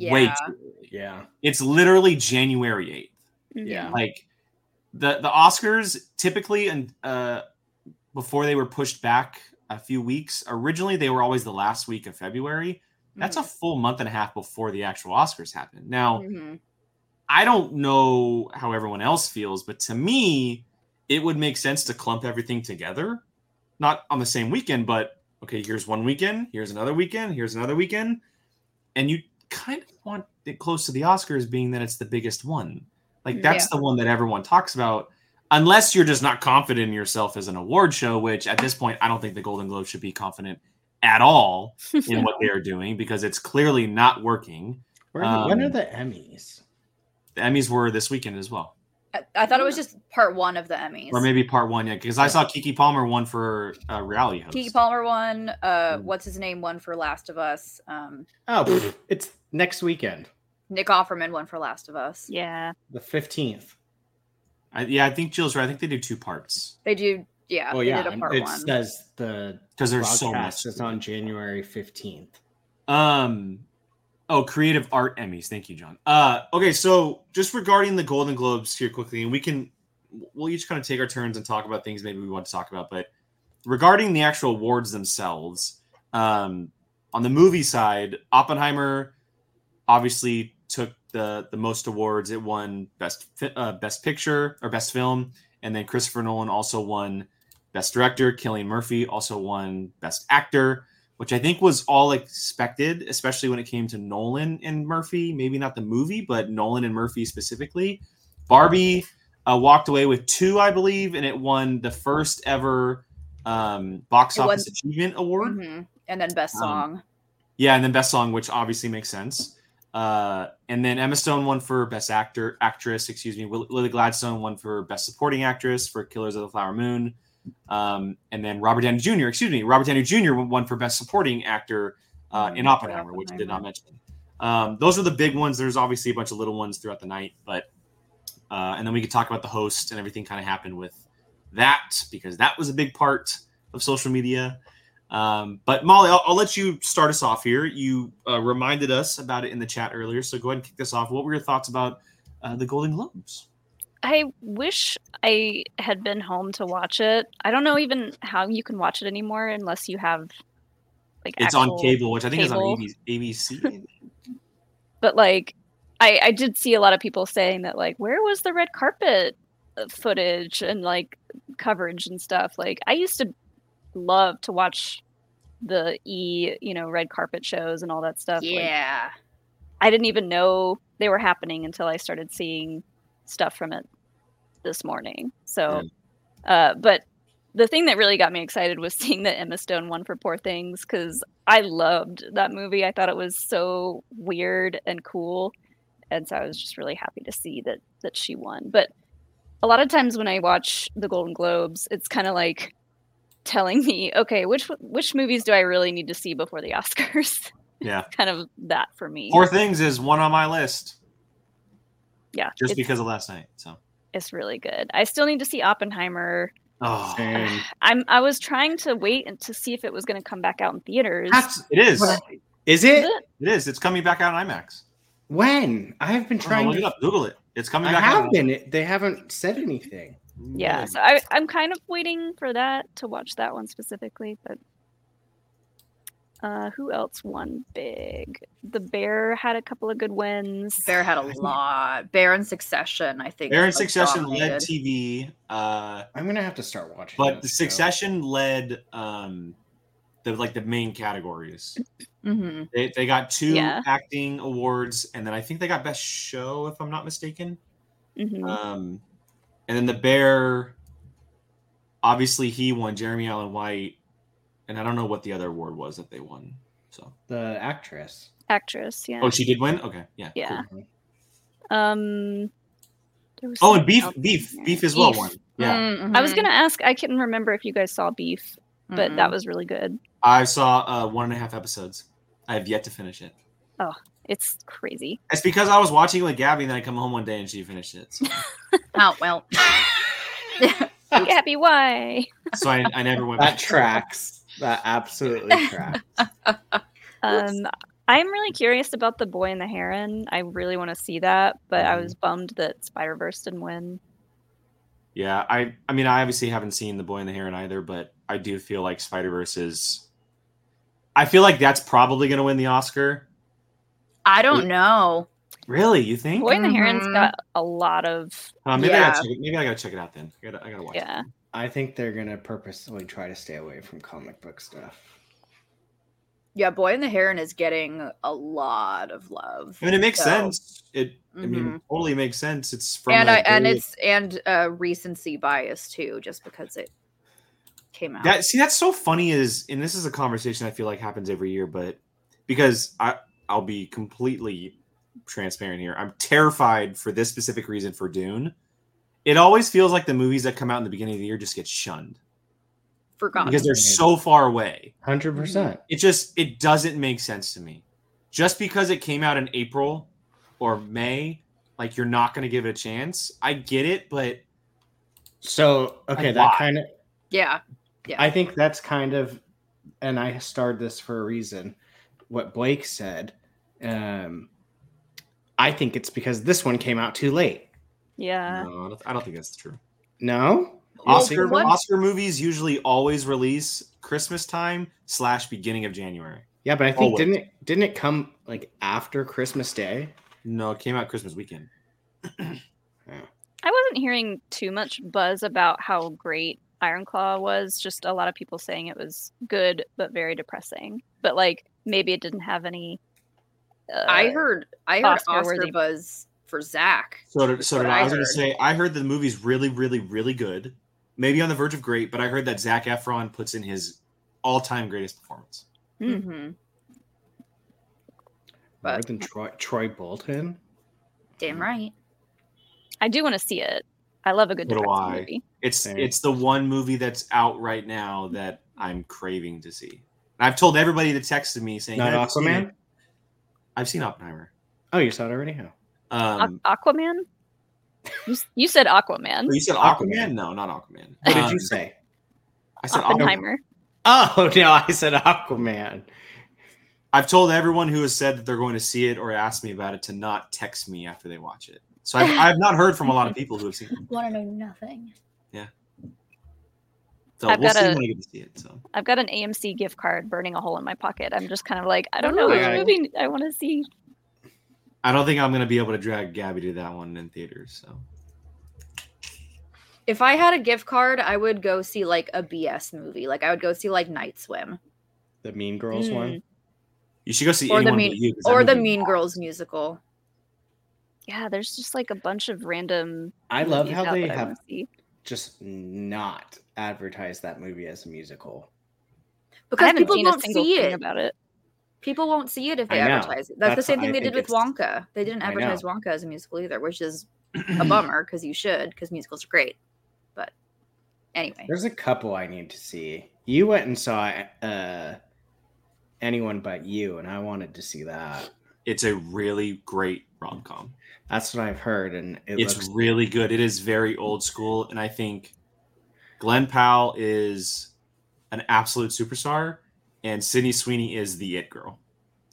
Speaker 3: way
Speaker 1: Yeah.
Speaker 3: too early
Speaker 4: Yeah.
Speaker 3: it's literally january 8th
Speaker 5: Mhm.
Speaker 4: Yeah.
Speaker 3: like the the oscars typically and uh before they were pushed back a few weeks originally they were always the last week of february that's a full month and a half before the actual oscars happen. now
Speaker 1: Mhm.
Speaker 3: I don't know how everyone else feels, but to me, it would make sense to clump everything together, not on the same weekend, but okay, here's one weekend, here's another weekend, here's another weekend, and you kind of want it close to the Oscars, being that it's the biggest one. Like that's the one that everyone talks about, unless you're just not confident in yourself as an award show. Which at this point, I don't think the Golden Globe should be confident at all in [laughs] what they are doing because it's clearly not working.
Speaker 4: Where are the- when are
Speaker 3: Um,
Speaker 4: the Emmys?
Speaker 3: The Emmys were this weekend as well.
Speaker 1: I, I thought it was just part one of the Emmys.
Speaker 3: or maybe part one yeah because i saw keke palmer won for uh, reality host
Speaker 1: Keke Palmer won. Uh,
Speaker 3: Mm.
Speaker 1: what's his name won for Last of Us. Um,
Speaker 4: Oh, it's next weekend,
Speaker 1: Nick Offerman won for Last of Us.
Speaker 5: Yeah.
Speaker 4: the 15th.
Speaker 3: I, yeah i think jill's right i think they do two parts
Speaker 1: They do. Yeah.
Speaker 4: Well,
Speaker 1: they
Speaker 4: yeah,
Speaker 1: did a part
Speaker 4: it
Speaker 1: one.
Speaker 4: says the
Speaker 3: because there's so much
Speaker 4: It's on January 15th.
Speaker 3: um oh creative art emmys thank you john uh okay so just regarding the golden globes here quickly and we can we'll each kind of take our turns and talk about things maybe we want to talk about but regarding the actual awards themselves um on the movie side oppenheimer obviously took the the most awards it won best uh, best picture or best film and then christopher nolan also won best director cillian murphy also won best actor which I think was all expected, especially when it came to Nolan and Murphy. Maybe not the movie, but Nolan and Murphy specifically. Barbie uh, walked away with two, I believe, and it won the first ever um, box
Speaker 1: It
Speaker 3: office achievement award.
Speaker 1: Mhm. And then best
Speaker 3: Um,
Speaker 1: song.
Speaker 3: Yeah, and then best song, which obviously makes sense. Uh, and then Emma Stone won for best actor, actress. Excuse me. Lily Gladstone won for best supporting actress for Killers of the Flower Moon. Um, and then Robert Downey Jr. Excuse me, Robert Downey Jr. won for best supporting actor uh, in Oppenheimer, which I did not mention. Um, those are the big ones. There's obviously a bunch of little ones throughout the night, but uh, and then we could talk about the host and everything kind of happened with that because that was a big part of social media. Um, but Molly, I'll, I'll let you start us off here. You uh, reminded us about it in the chat earlier, so go ahead and kick this off. What were your thoughts about uh, the Golden Globes?
Speaker 5: I wish I had been home to watch it. I don't know even how you can watch it anymore unless you have like
Speaker 3: It's on cable, which I think
Speaker 5: cable.
Speaker 3: is on ABC.
Speaker 5: But like I I did see a lot of people saying that like where was the red carpet uh, footage and like coverage and stuff. Like I used to love to watch the E, you know, red carpet shows and all that stuff. Like,
Speaker 1: Yeah.
Speaker 5: I didn't even know they were happening until I started seeing stuff from it this morning. So, uh, but the thing that really got me excited was [laughs] seeing that Emma Stone won for Poor Things because I loved that movie. I thought it was so weird and cool, and so I was just really happy to see that that she won. But a lot of times when I watch the Golden Globes, it's kind of like telling me, okay, which which movies do I really need to see before the [laughs] Oscars?
Speaker 3: Yeah.
Speaker 5: kind of that for me.
Speaker 3: Poor Things is one on my list
Speaker 5: yeah,
Speaker 3: just because of last night. So.
Speaker 5: it's really good. I still need to see Oppenheimer.
Speaker 3: Oh,
Speaker 4: And
Speaker 5: I'm I was trying to wait and to see if it was going to come back out in theaters.
Speaker 4: that's,
Speaker 3: it is.
Speaker 4: What? is
Speaker 5: Is
Speaker 4: it?
Speaker 5: it?
Speaker 3: It is. It's coming back out on IMAX.
Speaker 4: When? I have been
Speaker 3: Oh,
Speaker 4: trying
Speaker 3: look it
Speaker 4: to.
Speaker 3: up. Google it. It's coming
Speaker 4: I
Speaker 3: back out.
Speaker 4: have been. It- They haven't said anything.
Speaker 5: Yeah, so I, I'm kind of waiting for that to watch that one specifically. But uh, who else won big? The Bear had a couple of good wins.
Speaker 1: Bear had a lot. Bear and Succession, I think.
Speaker 3: Bear
Speaker 1: like,
Speaker 3: Succession led. TV, uh,
Speaker 4: I'm gonna have to start watching.
Speaker 3: but the
Speaker 4: this show.
Speaker 3: Succession led um, the like the main categories.
Speaker 1: Mhm.
Speaker 3: They, they got two
Speaker 5: Yeah.
Speaker 3: acting awards, and then I think they got best show, if I'm not mistaken.
Speaker 5: Mhm.
Speaker 3: Um, and then the Bear, obviously he won. Jeremy Allen White, and I don't know what the other award was that they won. So,
Speaker 4: The actress.
Speaker 5: Actress, yeah.
Speaker 3: oh, she did win. Okay, yeah, cool.
Speaker 5: Yeah. Um. there was
Speaker 3: Oh, and beef, beef,
Speaker 5: there.
Speaker 3: beef as well
Speaker 5: Beef.
Speaker 3: won. Yeah,
Speaker 1: Mhm.
Speaker 5: I was gonna ask. I couldn't remember if you guys saw Beef, but that
Speaker 1: Mhm.
Speaker 5: was really good.
Speaker 3: I saw uh, one and a half episodes. I have yet to finish it.
Speaker 5: Oh, it's crazy.
Speaker 3: It's because I was watching with Gabby, and then I come home one day and she finished it. So, [laughs]
Speaker 1: Oh well. [laughs]
Speaker 5: Gabby, why?
Speaker 3: so I, I never went.
Speaker 4: That
Speaker 3: back.
Speaker 4: tracks. That absolutely tracks. [laughs]
Speaker 5: Um, I'm really curious about the Boy and the Heron. I really want to see that, but I was bummed that Spider Verse didn't win.
Speaker 3: Yeah, I I mean I obviously haven't seen The Boy and the Heron either, but I do feel like Spider Verse is. I feel like that's probably going to win the Oscar.
Speaker 1: I don't know.
Speaker 3: Really, you think?
Speaker 5: Boy and the Heron's got a lot of
Speaker 3: Uh, maybe I gotta check it. Maybe I gotta check it out then. I gotta, I gotta watch
Speaker 5: yeah.
Speaker 3: it.
Speaker 4: I think they're gonna purposely try to stay away from comic book stuff.
Speaker 1: Yeah, Boy and the Heron is getting a lot of love.
Speaker 3: I mean, it makes
Speaker 1: So-
Speaker 3: sense. It, I
Speaker 1: Mhm.
Speaker 3: mean, totally makes sense. It's from
Speaker 1: and
Speaker 3: a
Speaker 1: I and it's and uh recency bias too, just because it came out.
Speaker 3: that. See, that's so funny. Is and this is a conversation I feel like happens every year, but because I I'll be completely transparent here. I'm terrified for this specific reason for Dune. It always feels like the movies that come out in the beginning of the year just get shunned
Speaker 1: Forgotten.
Speaker 3: because they're so far away.
Speaker 4: Hundred percent.
Speaker 3: it just it doesn't make sense to me just because it came out in april or may like you're not going to give it a chance i get it but
Speaker 4: So okay,
Speaker 3: Like,
Speaker 4: that
Speaker 3: why?
Speaker 4: kind of
Speaker 1: yeah.
Speaker 4: I think that's kind of, and I starred this for a reason. What Blake said, um, I think it's because this one came out too late.
Speaker 5: Yeah.
Speaker 3: no, I, don't, I don't think that's true
Speaker 4: No,
Speaker 1: Well,
Speaker 3: oscar
Speaker 1: what-
Speaker 3: oscar movies usually always release christmas time slash beginning of january
Speaker 4: yeah, but I think
Speaker 3: Always.
Speaker 4: didn't it didn't it come like after Christmas Day?
Speaker 3: no it came out christmas weekend [clears throat] yeah.
Speaker 5: I wasn't hearing too much buzz about how great Iron Claw was. Just a lot of people saying it was good but very depressing. But like maybe it didn't have any. Uh,
Speaker 1: I heard I heard Oscar
Speaker 5: Oscar-worthy.
Speaker 1: buzz for Zac.
Speaker 3: so did, so did I,
Speaker 1: I
Speaker 3: was going to say i heard the movie's really really really good maybe on the verge of great but i heard that zac efron puts in his all-time greatest performance
Speaker 5: Hmm.
Speaker 1: hmm
Speaker 4: More
Speaker 1: But-
Speaker 4: than Troy Troy Bolton.
Speaker 1: Damn right.
Speaker 5: I do want to see it. I love a good
Speaker 3: So
Speaker 5: depressing
Speaker 3: I.
Speaker 5: movie.
Speaker 3: It's
Speaker 4: Same.
Speaker 3: it's the one movie that's out right now that I'm craving to see. And I've told everybody that texted me saying,
Speaker 4: Not
Speaker 3: "Have seen
Speaker 4: Aquaman.
Speaker 3: I've seen Oppenheimer.
Speaker 4: Oh, you saw it already? How?
Speaker 3: Um,
Speaker 5: Aqu- Aquaman. You, you said Aquaman.
Speaker 3: oh, you said
Speaker 4: Aquaman.
Speaker 3: Aquaman? No, not Aquaman.
Speaker 4: What did
Speaker 3: Um,
Speaker 4: you say?
Speaker 3: I said Oppenheimer.
Speaker 5: Oppenheimer.
Speaker 4: Oh [laughs] no, I said Aquaman.
Speaker 3: I've told everyone who has said that they're going to see it or asked me about it to not text me after they watch it. So I've, I've not heard from a lot of people who have seen it.
Speaker 1: Want to know nothing. Yeah.
Speaker 3: So
Speaker 5: I've
Speaker 3: we'll
Speaker 5: got
Speaker 3: see
Speaker 5: a-
Speaker 3: when I get to see it. So
Speaker 5: I've got an AMC gift card burning a hole in my pocket. I'm just kind of like, I don't know
Speaker 1: Ooh.
Speaker 5: which movie I want to see.
Speaker 3: I don't think I'm going to be able to drag Gabby to that one in theaters. So
Speaker 1: If I had a gift card, I would go see like a BS movie. Like I would go see like Night Swim
Speaker 4: The Mean Girls
Speaker 5: Mm.
Speaker 4: one.
Speaker 3: you should go see
Speaker 1: Or the Mean-
Speaker 3: but you, 'cause that
Speaker 1: or the Mean. Girls musical.
Speaker 5: Yeah, there's just like a bunch of random.
Speaker 4: I love how they have
Speaker 5: wanna
Speaker 4: just not advertised that movie as a musical.
Speaker 1: Because people
Speaker 5: seen a
Speaker 1: don't
Speaker 5: single
Speaker 1: see it.
Speaker 5: about it.
Speaker 1: People won't see it if they advertise it. That's, the same thing
Speaker 4: I
Speaker 1: they did with
Speaker 4: it's-
Speaker 1: Wonka. They didn't advertise Wonka as a musical either, which is [clears throat] a bummer because you should, because musicals are great. But anyway,
Speaker 4: There's a couple I need to see. You went and saw uh, anyone but you, and I wanted to see that.
Speaker 3: It's a really great rom com.
Speaker 4: That's what I've heard, and it
Speaker 3: It's
Speaker 4: looks
Speaker 3: really good. It is very old school, and I think Glen Powell is an absolute superstar, and Sydney Sweeney is the it girl.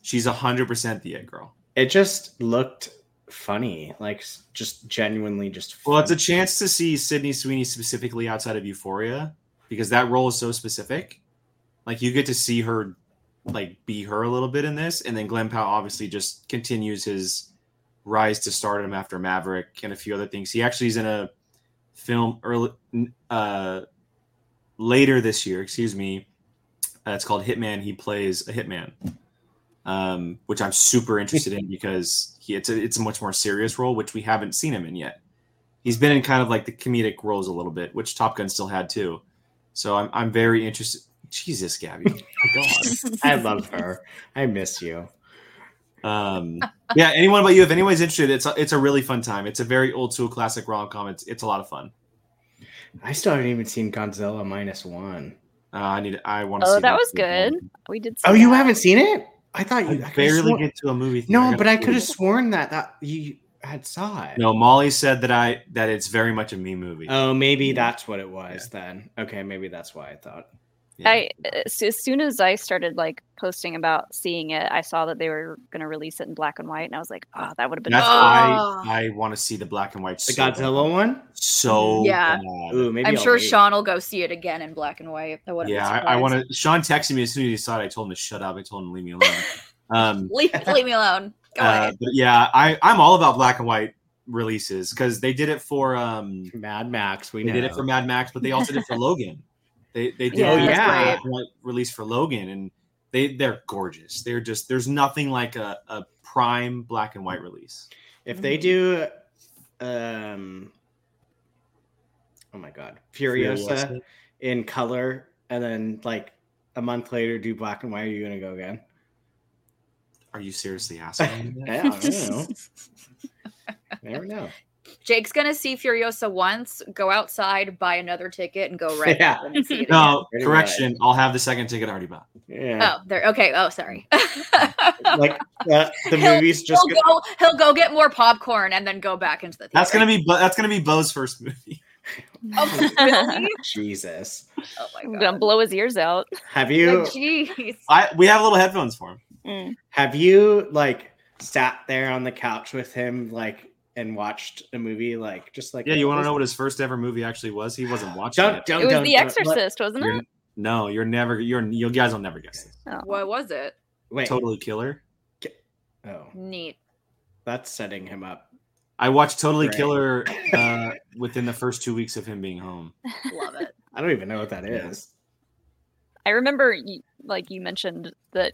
Speaker 3: She's hundred percent the it girl.
Speaker 4: it just looked funny, like just genuinely just.
Speaker 3: Well, it's a chance to see Sydney Sweeney specifically outside of Euphoria because that role is so specific. Like you get to see her like be her a little bit in this, and then Glen Powell obviously just continues his rise to stardom after Maverick and a few other things. He actually is in a film early uh later this year, excuse me. Uh, it's called Hitman. He plays a hitman. Um, which I'm super interested in because he, it's a it's a much more serious role, which we haven't seen him in yet he's been in kind of like the comedic roles a little bit, which Top Gun still had too. So I'm I'm very interested. Jesus, Gabby, oh.
Speaker 4: I love her. I miss you.
Speaker 3: Um, yeah, anyone but you, if anyone's interested, it's a, it's a really fun time. It's a very old school classic rom com. It's it's a lot of fun.
Speaker 4: I still haven't even seen Godzilla minus one.
Speaker 3: Uh, I need I want to. See.
Speaker 5: Oh,
Speaker 3: see
Speaker 5: that was good. We did. See
Speaker 4: Oh, you haven't seen it? I thought you.
Speaker 3: I
Speaker 4: I
Speaker 3: barely
Speaker 4: sworn-
Speaker 3: get to a movie. theater.
Speaker 4: No, but I could have sworn that that you had saw it.
Speaker 3: No, Molly said that I that it's very much a me movie.
Speaker 4: Oh, maybe that's what it was then. Okay, maybe that's why I thought.
Speaker 3: Yeah.
Speaker 5: I as as soon as I started like posting about seeing it, I saw that they were going to release it in black and white, and I was like, oh, that would have been.
Speaker 3: That's
Speaker 1: Oh.
Speaker 3: why I want to see the black and white.
Speaker 4: The
Speaker 3: so
Speaker 4: Godzilla
Speaker 3: bad.
Speaker 4: one?
Speaker 3: So
Speaker 1: Yeah.
Speaker 4: Ooh, maybe
Speaker 1: I'm
Speaker 4: I'll
Speaker 1: sure
Speaker 4: wait.
Speaker 1: Sean will go see it again in black and white. I.
Speaker 3: Yeah, I, I want to. Sean texted me as soon as he saw it. I told him to shut up. I told him to leave me alone. [laughs] Um,
Speaker 1: leave, leave me alone. Go
Speaker 3: uh,
Speaker 1: ahead.
Speaker 3: but yeah, I I'm all about black and white releases because they did it for um
Speaker 4: Mad Max. We
Speaker 3: they
Speaker 4: know.
Speaker 3: did it for Mad Max, but they also did it for [laughs] Logan. They they did
Speaker 5: Yeah,
Speaker 3: a
Speaker 4: right.
Speaker 3: release for Logan, and they they're gorgeous. They're just there's nothing like a, a prime black and white release.
Speaker 4: If they do, um, oh my god, Furiosa, in color, and then like a month later do black and white, are you gonna go again?
Speaker 3: Are you seriously [laughs] asking? me that?
Speaker 4: Yeah, I don't know. Never know.
Speaker 1: Jake's gonna see Furiosa once, go outside, buy another ticket, and go [laughs] right
Speaker 4: Yeah.
Speaker 1: back and see it.
Speaker 3: no,
Speaker 4: Pretty
Speaker 3: correction. I'll have the second ticket already bought.
Speaker 4: Yeah,
Speaker 1: Oh, there. Okay. Oh, sorry. [laughs]
Speaker 4: like uh, the
Speaker 1: He'll-
Speaker 4: movies just.
Speaker 1: he'll go. He'll go get more popcorn and then go back into the. Theater.
Speaker 3: That's gonna be Bo- that's gonna be Bo's first movie.
Speaker 1: Oh, [laughs] really?
Speaker 4: Jesus,
Speaker 1: Oh my
Speaker 5: I'm
Speaker 1: god.
Speaker 5: gonna blow his ears out.
Speaker 4: have you
Speaker 1: Like, Jeez.
Speaker 3: I we have little headphones for him.
Speaker 5: Mm.
Speaker 4: have you like sat there on the couch with him like and watched a movie like just like
Speaker 3: Yeah, you want to know what his first ever movie actually was? He wasn't [gasps] watching
Speaker 4: Don't
Speaker 3: it.
Speaker 4: don't
Speaker 5: It was
Speaker 4: don't,
Speaker 5: The
Speaker 4: don't-
Speaker 5: Exorcist, wasn't
Speaker 3: You're-
Speaker 5: it?
Speaker 3: No, you're never. You're you guys will never guess. This.
Speaker 5: Oh.
Speaker 1: What was it?
Speaker 4: Wait,
Speaker 3: Totally Killer.
Speaker 4: oh,
Speaker 1: Neat.
Speaker 4: that's setting him up.
Speaker 3: I watched Totally
Speaker 4: Right.
Speaker 3: Killer [laughs] uh, within the first two weeks of him being home. [laughs]
Speaker 1: Love it.
Speaker 4: I don't even know what that is Yeah.
Speaker 5: I remember, like you mentioned that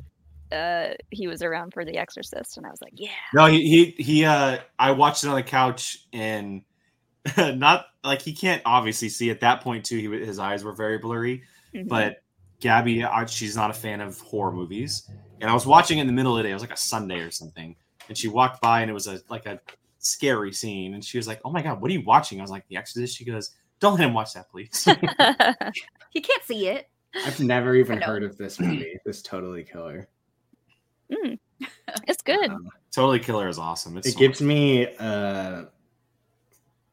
Speaker 5: uh, he was around for The Exorcist, and I was like, yeah.
Speaker 3: No, he he, he uh, I watched it on the couch and [laughs] not like he can't obviously see at that point too. He wa- his eyes were very blurry,
Speaker 5: Mhm.
Speaker 3: but Gabby, she's not a fan of horror movies, and I was watching in the middle of the day. It was like a Sunday or something, and she walked by and it was a like a scary scene, and she was like, "Oh my god, what are you watching?" I was like, "The Exorcist." She goes, "Don't let him watch that, please." [laughs]
Speaker 1: He can't see it.
Speaker 4: I've never even heard of this movie. This totally killer.
Speaker 5: Mm. [laughs] it's good.
Speaker 4: Um,
Speaker 3: totally Killer is awesome. It's
Speaker 4: it gives me uh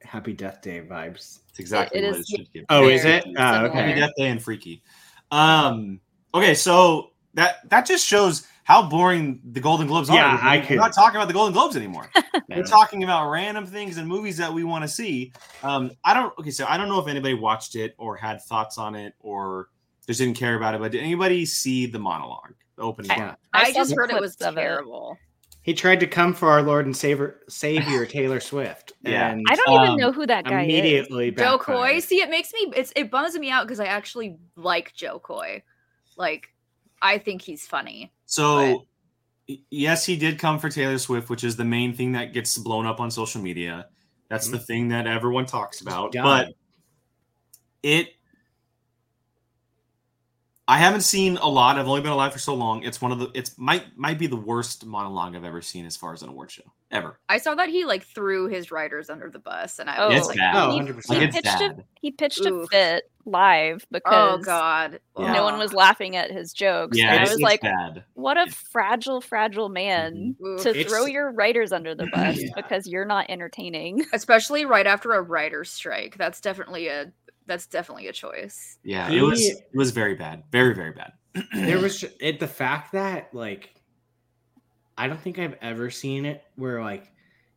Speaker 4: Happy Death Day vibes.
Speaker 3: It's exactly
Speaker 5: It
Speaker 3: what
Speaker 5: is
Speaker 3: it should give.
Speaker 4: Oh, is it? Oh,
Speaker 1: similar.
Speaker 3: Happy
Speaker 4: okay.
Speaker 3: Death Day and Freaky. Um. Okay, so that that just shows how boring the Golden Globes are.
Speaker 4: Yeah, I
Speaker 3: We're
Speaker 4: could-
Speaker 3: not talking about the Golden Globes anymore. [laughs] We're talking about random things and movies that we want to see. Um, I don't. Okay, so I don't know if anybody watched it or had thoughts on it or just didn't care about it. But did anybody see the monologue, the opening?
Speaker 5: I-
Speaker 3: monologue?
Speaker 1: I,
Speaker 5: saw
Speaker 1: just heard it was
Speaker 5: clips of it.
Speaker 1: terrible.
Speaker 4: He tried to come for our Lord and Savior, Savior [sighs] Taylor Swift.
Speaker 3: Yeah.
Speaker 4: and
Speaker 5: I don't
Speaker 3: um,
Speaker 5: even know who that guy is.
Speaker 4: immediately Jo.
Speaker 1: Koy. See, it makes me. It's it bums me out because I actually like Jo Koy. Like, I think he's funny.
Speaker 3: So, y- yes, he did come for Taylor Swift, which is the main thing that gets blown up on social media. That's the thing that everyone talks about. But it I haven't seen a lot. I've only been alive for so long. It's one of the. It's might might be the worst monologue I've ever seen as far as an award show ever.
Speaker 1: I saw that he like threw his writers under the bus, and I
Speaker 5: Oh,
Speaker 1: was
Speaker 3: it's
Speaker 1: like,
Speaker 3: bad.
Speaker 4: Oh,
Speaker 5: he,
Speaker 4: 100%.
Speaker 3: Like
Speaker 5: he
Speaker 3: it's
Speaker 5: pitched a, he pitched a fit live oh, because
Speaker 1: oh god,
Speaker 3: Yeah.
Speaker 5: no one was laughing at his jokes.
Speaker 3: Yeah,
Speaker 5: and I was
Speaker 3: it's
Speaker 5: like,
Speaker 3: bad.
Speaker 5: what a fragile, fragile man
Speaker 1: Oof.
Speaker 5: to
Speaker 4: It's-
Speaker 5: throw your writers under the bus
Speaker 4: Yeah.
Speaker 5: because you're not entertaining.
Speaker 1: especially right after a writer's strike. That's definitely a that's definitely a choice.
Speaker 3: Yeah, it was it was very bad, very very bad. [clears throat]
Speaker 4: there was it the fact that like I don't think I've ever seen it where like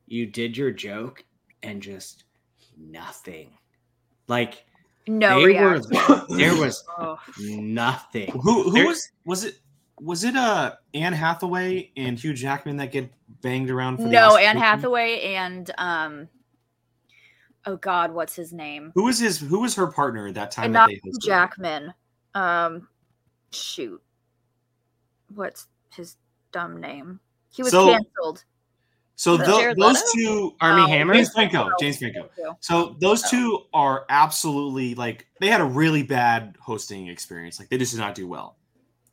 Speaker 4: you did your joke and just nothing. Like
Speaker 1: No
Speaker 4: they were [laughs] there was [laughs]
Speaker 1: Oh,
Speaker 4: nothing.
Speaker 3: Who who
Speaker 4: There-
Speaker 3: was was it? Was it uh Anne Hathaway and Hugh Jackman that get banged around? For
Speaker 1: no,
Speaker 3: Oscar
Speaker 1: Anne? Hathaway and um, oh god, what's his name?
Speaker 3: Who was his? Who was her partner at that time?
Speaker 1: And
Speaker 3: that
Speaker 1: not
Speaker 3: they?
Speaker 1: Jackman. Um, shoot, what's his dumb name? He was
Speaker 3: So-
Speaker 1: canceled.
Speaker 3: So
Speaker 5: The
Speaker 3: those
Speaker 5: Leto?
Speaker 3: two,
Speaker 4: Armie
Speaker 1: Oh,
Speaker 4: Hammer?
Speaker 3: James Franco, James Franco. So those
Speaker 1: Oh.
Speaker 3: two are absolutely like they had a really bad hosting experience. Like they just did not do well.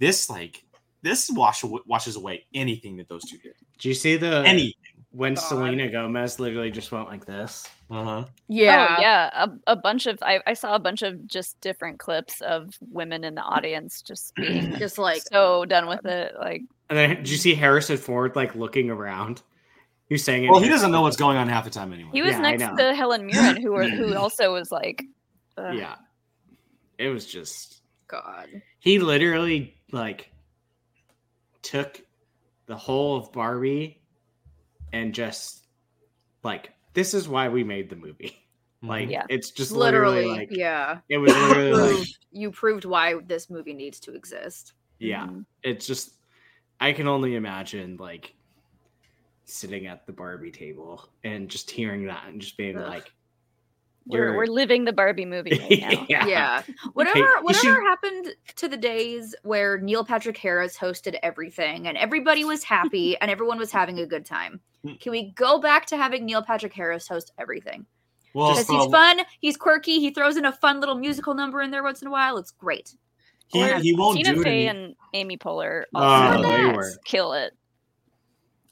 Speaker 3: This like this wash washes away anything that those two did.
Speaker 4: Do you see the
Speaker 3: Any.
Speaker 4: When
Speaker 1: God.
Speaker 4: Selena Gomez literally just went like this?
Speaker 3: Uh huh.
Speaker 1: Yeah,
Speaker 5: Oh yeah, a, a bunch of I, I saw a bunch of just different clips of women in the audience just [clears throat] being
Speaker 1: just like
Speaker 5: so done with it. Like
Speaker 4: And then did you see Harrison Ford like looking around? He's saying.
Speaker 3: Well, he doesn't know what's going on half the time anyway.
Speaker 5: he was
Speaker 4: Yeah,
Speaker 5: next to Helen Mirren, who were, who [clears throat] also was like, ugh.
Speaker 4: Yeah. It was just
Speaker 1: God.
Speaker 4: he literally like took the whole of Barbie and just like this is why we made the movie. Like
Speaker 5: Yeah.
Speaker 4: it's just literally,
Speaker 1: Literally,
Speaker 4: like
Speaker 1: yeah.
Speaker 4: it was literally like
Speaker 1: you proved why this movie needs to exist.
Speaker 4: yeah.
Speaker 5: Mhm.
Speaker 4: It's just I can only imagine like sitting at the Barbie table and just hearing that and just being
Speaker 1: Ugh.
Speaker 4: like
Speaker 5: We're, we're living the Barbie movie [laughs] right now.
Speaker 1: Yeah. Whatever
Speaker 4: you
Speaker 1: whatever
Speaker 4: should-
Speaker 1: happened to the days where Neil Patrick Harris hosted everything and everybody was happy and everyone was having a good time.
Speaker 3: Hmm.
Speaker 1: Can we go back to having Neil Patrick Harris host everything?
Speaker 3: Well,
Speaker 1: Because he's fun, he's quirky, he throws in a fun little musical number in there once in a while. It's great.
Speaker 3: he,
Speaker 5: Or
Speaker 3: he won't
Speaker 5: Tina
Speaker 3: do it.
Speaker 5: Fey
Speaker 3: any-
Speaker 5: and Amy Poehler
Speaker 4: Oh,
Speaker 5: also
Speaker 4: they
Speaker 5: kill it.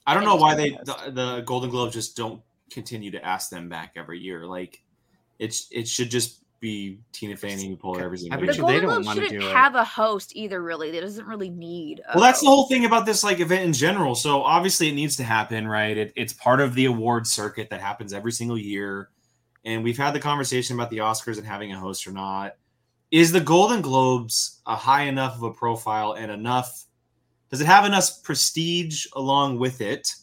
Speaker 3: I don't know why they the, the Golden Globes just don't continue to ask them back every year. Like it's it should just be Tina Fey and Amy Poehler every
Speaker 4: I
Speaker 3: single
Speaker 4: bet
Speaker 1: The
Speaker 3: year.
Speaker 4: you they
Speaker 1: Golden
Speaker 4: don't
Speaker 1: Globes
Speaker 4: wanna
Speaker 1: shouldn't
Speaker 4: do it.
Speaker 1: have a host either, really. It doesn't really need a
Speaker 3: Well, that's the whole thing about this like event in general. So obviously it needs to happen, right? It, it's part of the award circuit that happens every single year. And we've had the conversation about the Oscars and having a host or not. Is the Golden Globes a high enough of a profile and enough? Does it have enough prestige along with it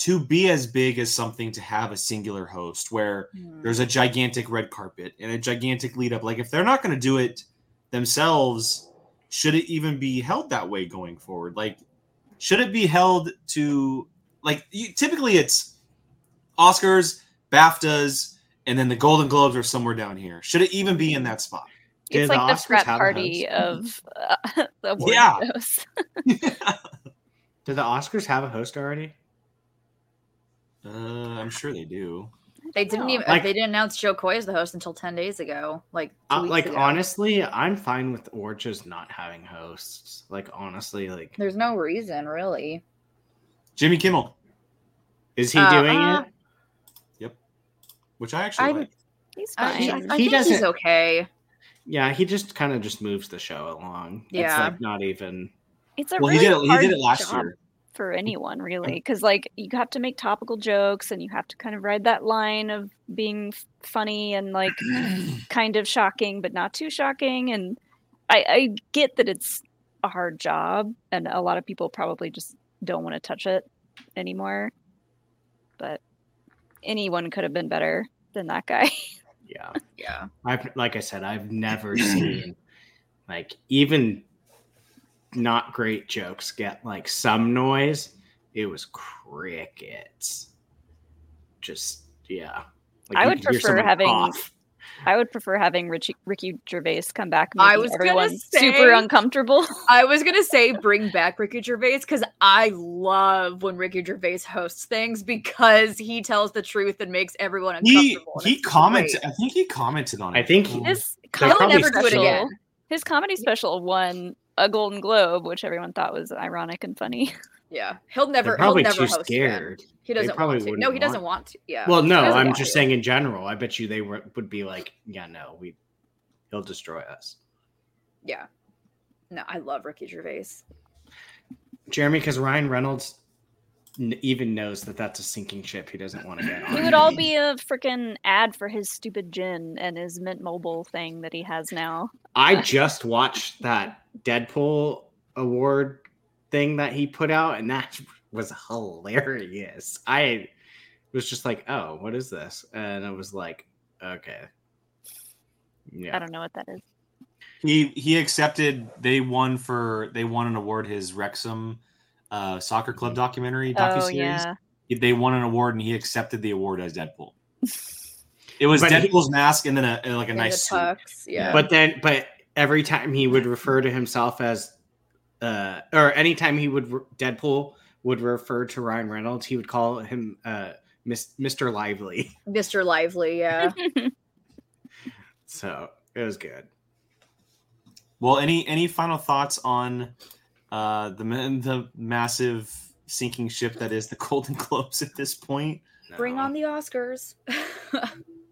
Speaker 3: to be as big as something to have a singular host where
Speaker 1: Hmm.
Speaker 3: there's a gigantic red carpet and a gigantic lead up. Like if they're not going to do it themselves, should it even be held that way going forward? Like, should it be held to like you, typically it's Oscars, BAFTAs, and then the Golden Globes are somewhere down here. Should it even be in that spot?
Speaker 5: It's
Speaker 4: the
Speaker 5: like the
Speaker 4: Oscars
Speaker 5: frat party of [laughs] uh, [laughs] the award
Speaker 3: Yeah.
Speaker 5: shows. [laughs]
Speaker 4: Did the Oscars have a host already?
Speaker 3: Uh, I'm sure they do.
Speaker 1: They didn't
Speaker 5: No.
Speaker 1: even
Speaker 4: Like-
Speaker 1: they didn't announce Jo Koy as the host until ten days ago. Like two
Speaker 4: Uh,
Speaker 1: weeks
Speaker 4: like
Speaker 1: ago.
Speaker 4: honestly, I'm fine with Orch's not having hosts. Like honestly, like
Speaker 1: There's no reason really.
Speaker 3: Jimmy Kimmel,
Speaker 4: is he
Speaker 1: Uh,
Speaker 4: doing
Speaker 1: uh,
Speaker 4: it? Yep.
Speaker 3: Which I actually
Speaker 1: I'm-
Speaker 3: like.
Speaker 5: He's
Speaker 1: I,
Speaker 5: fine.
Speaker 1: I, I
Speaker 4: He
Speaker 1: think he's
Speaker 4: doesn't-
Speaker 1: okay.
Speaker 4: Yeah, he just kind of just moves the show along. It's
Speaker 1: Yeah.
Speaker 4: like not even.
Speaker 5: it's a
Speaker 3: Well,
Speaker 5: really
Speaker 3: he did it. He
Speaker 5: hard
Speaker 3: did it last
Speaker 5: job
Speaker 3: year.
Speaker 5: For mm. anyone really because like you have to make topical jokes and you have to kind of ride that line of being funny and like [clears throat] kind of shocking but not too shocking and I, I get that it's a hard job and a lot of people probably just don't want to touch it anymore but anyone could have been better than that guy
Speaker 4: Yeah, [laughs]
Speaker 1: Yeah.
Speaker 4: I've like I said, I've never [clears throat] seen like even not great jokes get like some noise. It was crickets. Just yeah. Like,
Speaker 5: I would prefer having-
Speaker 4: cough.
Speaker 5: i would prefer having Richie, ricky gervais come back
Speaker 1: I was gonna
Speaker 5: everyone
Speaker 1: say-
Speaker 5: super uncomfortable [laughs]
Speaker 1: I was gonna say bring back Ricky Gervais because I love when Ricky Gervais hosts things because he tells the truth and makes everyone uncomfortable. and
Speaker 3: he
Speaker 1: it's
Speaker 3: commented. I think he commented on it.
Speaker 4: I think he-
Speaker 5: this
Speaker 4: They're
Speaker 1: He'll
Speaker 4: probably
Speaker 1: never do it
Speaker 4: special.
Speaker 1: again.
Speaker 5: His comedy special won a Golden Globe, which everyone thought was ironic and funny. [laughs]
Speaker 1: Yeah, he'll never.
Speaker 4: They're
Speaker 1: He'll
Speaker 4: probably
Speaker 1: never
Speaker 4: too
Speaker 1: host again.
Speaker 4: scared.
Speaker 1: He doesn't
Speaker 4: probably
Speaker 1: want to.
Speaker 4: wouldn't
Speaker 1: No, he doesn't
Speaker 4: want-
Speaker 1: want to. Yeah.
Speaker 4: Well, no, I'm just
Speaker 1: to.
Speaker 4: saying in general. I bet you they were, would be like, yeah, no, we, he'll destroy us.
Speaker 1: Yeah. No, I love Ricky Gervais.
Speaker 4: Jeremy, because Ryan Reynolds n- even knows that that's a sinking ship. He doesn't want to get on.
Speaker 5: We would all be a freaking ad for his stupid gin and his Mint Mobile thing that he has now.
Speaker 4: I [laughs] just watched that Deadpool award thing that he put out, and that [laughs] was hilarious. I was just like, "Oh, what is this?" And I was like, "Okay, yeah."
Speaker 5: I don't know what that is.
Speaker 3: He he accepted. They won for they won an award. His Wrexham uh, soccer club documentary
Speaker 5: Oh yeah.
Speaker 3: They won an award, and he accepted the award as Deadpool. [laughs] It was
Speaker 4: But he-
Speaker 3: Deadpool's mask, and then a like a nice
Speaker 1: the
Speaker 3: suit.
Speaker 1: tux. Yeah.
Speaker 4: But then, but every time he would refer to himself as, uh, or anytime he would re- Deadpool would refer to Ryan Reynolds, he would call him uh, Mis- Mr. Lively. [laughs]
Speaker 1: Mr. Lively. Yeah. [laughs]
Speaker 4: So it was good.
Speaker 3: Well, any any final thoughts on uh, the the massive sinking ship that is the [laughs] Golden Globes at this point?
Speaker 1: Bring on the Oscars.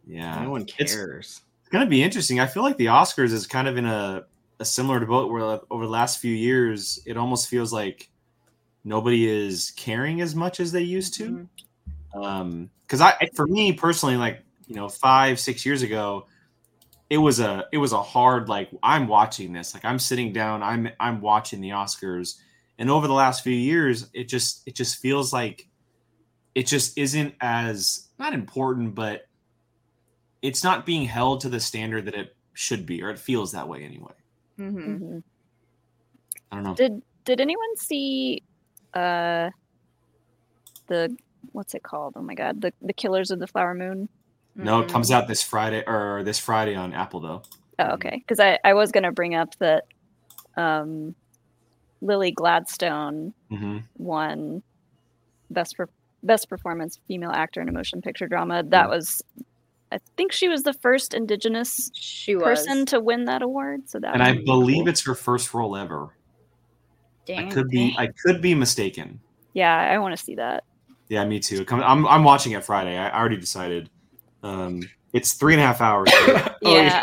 Speaker 3: Yeah,
Speaker 4: No one
Speaker 3: It's-
Speaker 4: cares.
Speaker 3: It's gonna be interesting. I feel like the Oscars is kind of in a, a similar boat where like, over the last few years, it almost feels like nobody is caring as much as they used to.
Speaker 1: Mhm.
Speaker 3: Um, because I, for me personally, like you know, five six years ago, it was a it was a hard like I'm watching this, like I'm sitting down, I'm I'm watching the Oscars, and over the last few years, it just it just feels like it just isn't as not important, but it's not being held to the standard that it should be, or it feels that way anyway.
Speaker 1: Mhm.
Speaker 5: Mhm.
Speaker 3: I don't know.
Speaker 5: Did Did anyone see uh the what's it called? Oh my god, the the Killers of the Flower Moon.
Speaker 3: No, it comes out this Friday or this Friday on Apple though.
Speaker 5: Oh, okay. Because I, I was going to bring up that um, Lily Gladstone
Speaker 3: hmm
Speaker 5: won best per- best performance female actor in a motion picture drama. That
Speaker 3: Mm.
Speaker 5: was, I think she was the first Indigenous
Speaker 1: She was.
Speaker 5: person to win that award. So that
Speaker 3: And I
Speaker 5: really
Speaker 3: believe
Speaker 5: cool.
Speaker 3: it's her first role ever.
Speaker 1: Dang.
Speaker 3: I could be I could be mistaken.
Speaker 5: yeah, I want to see that.
Speaker 3: Yeah, me too. Come, I'm I'm watching it Friday. I already decided. Um, it's three and a half hours. [laughs]
Speaker 4: Oh,
Speaker 5: Yeah.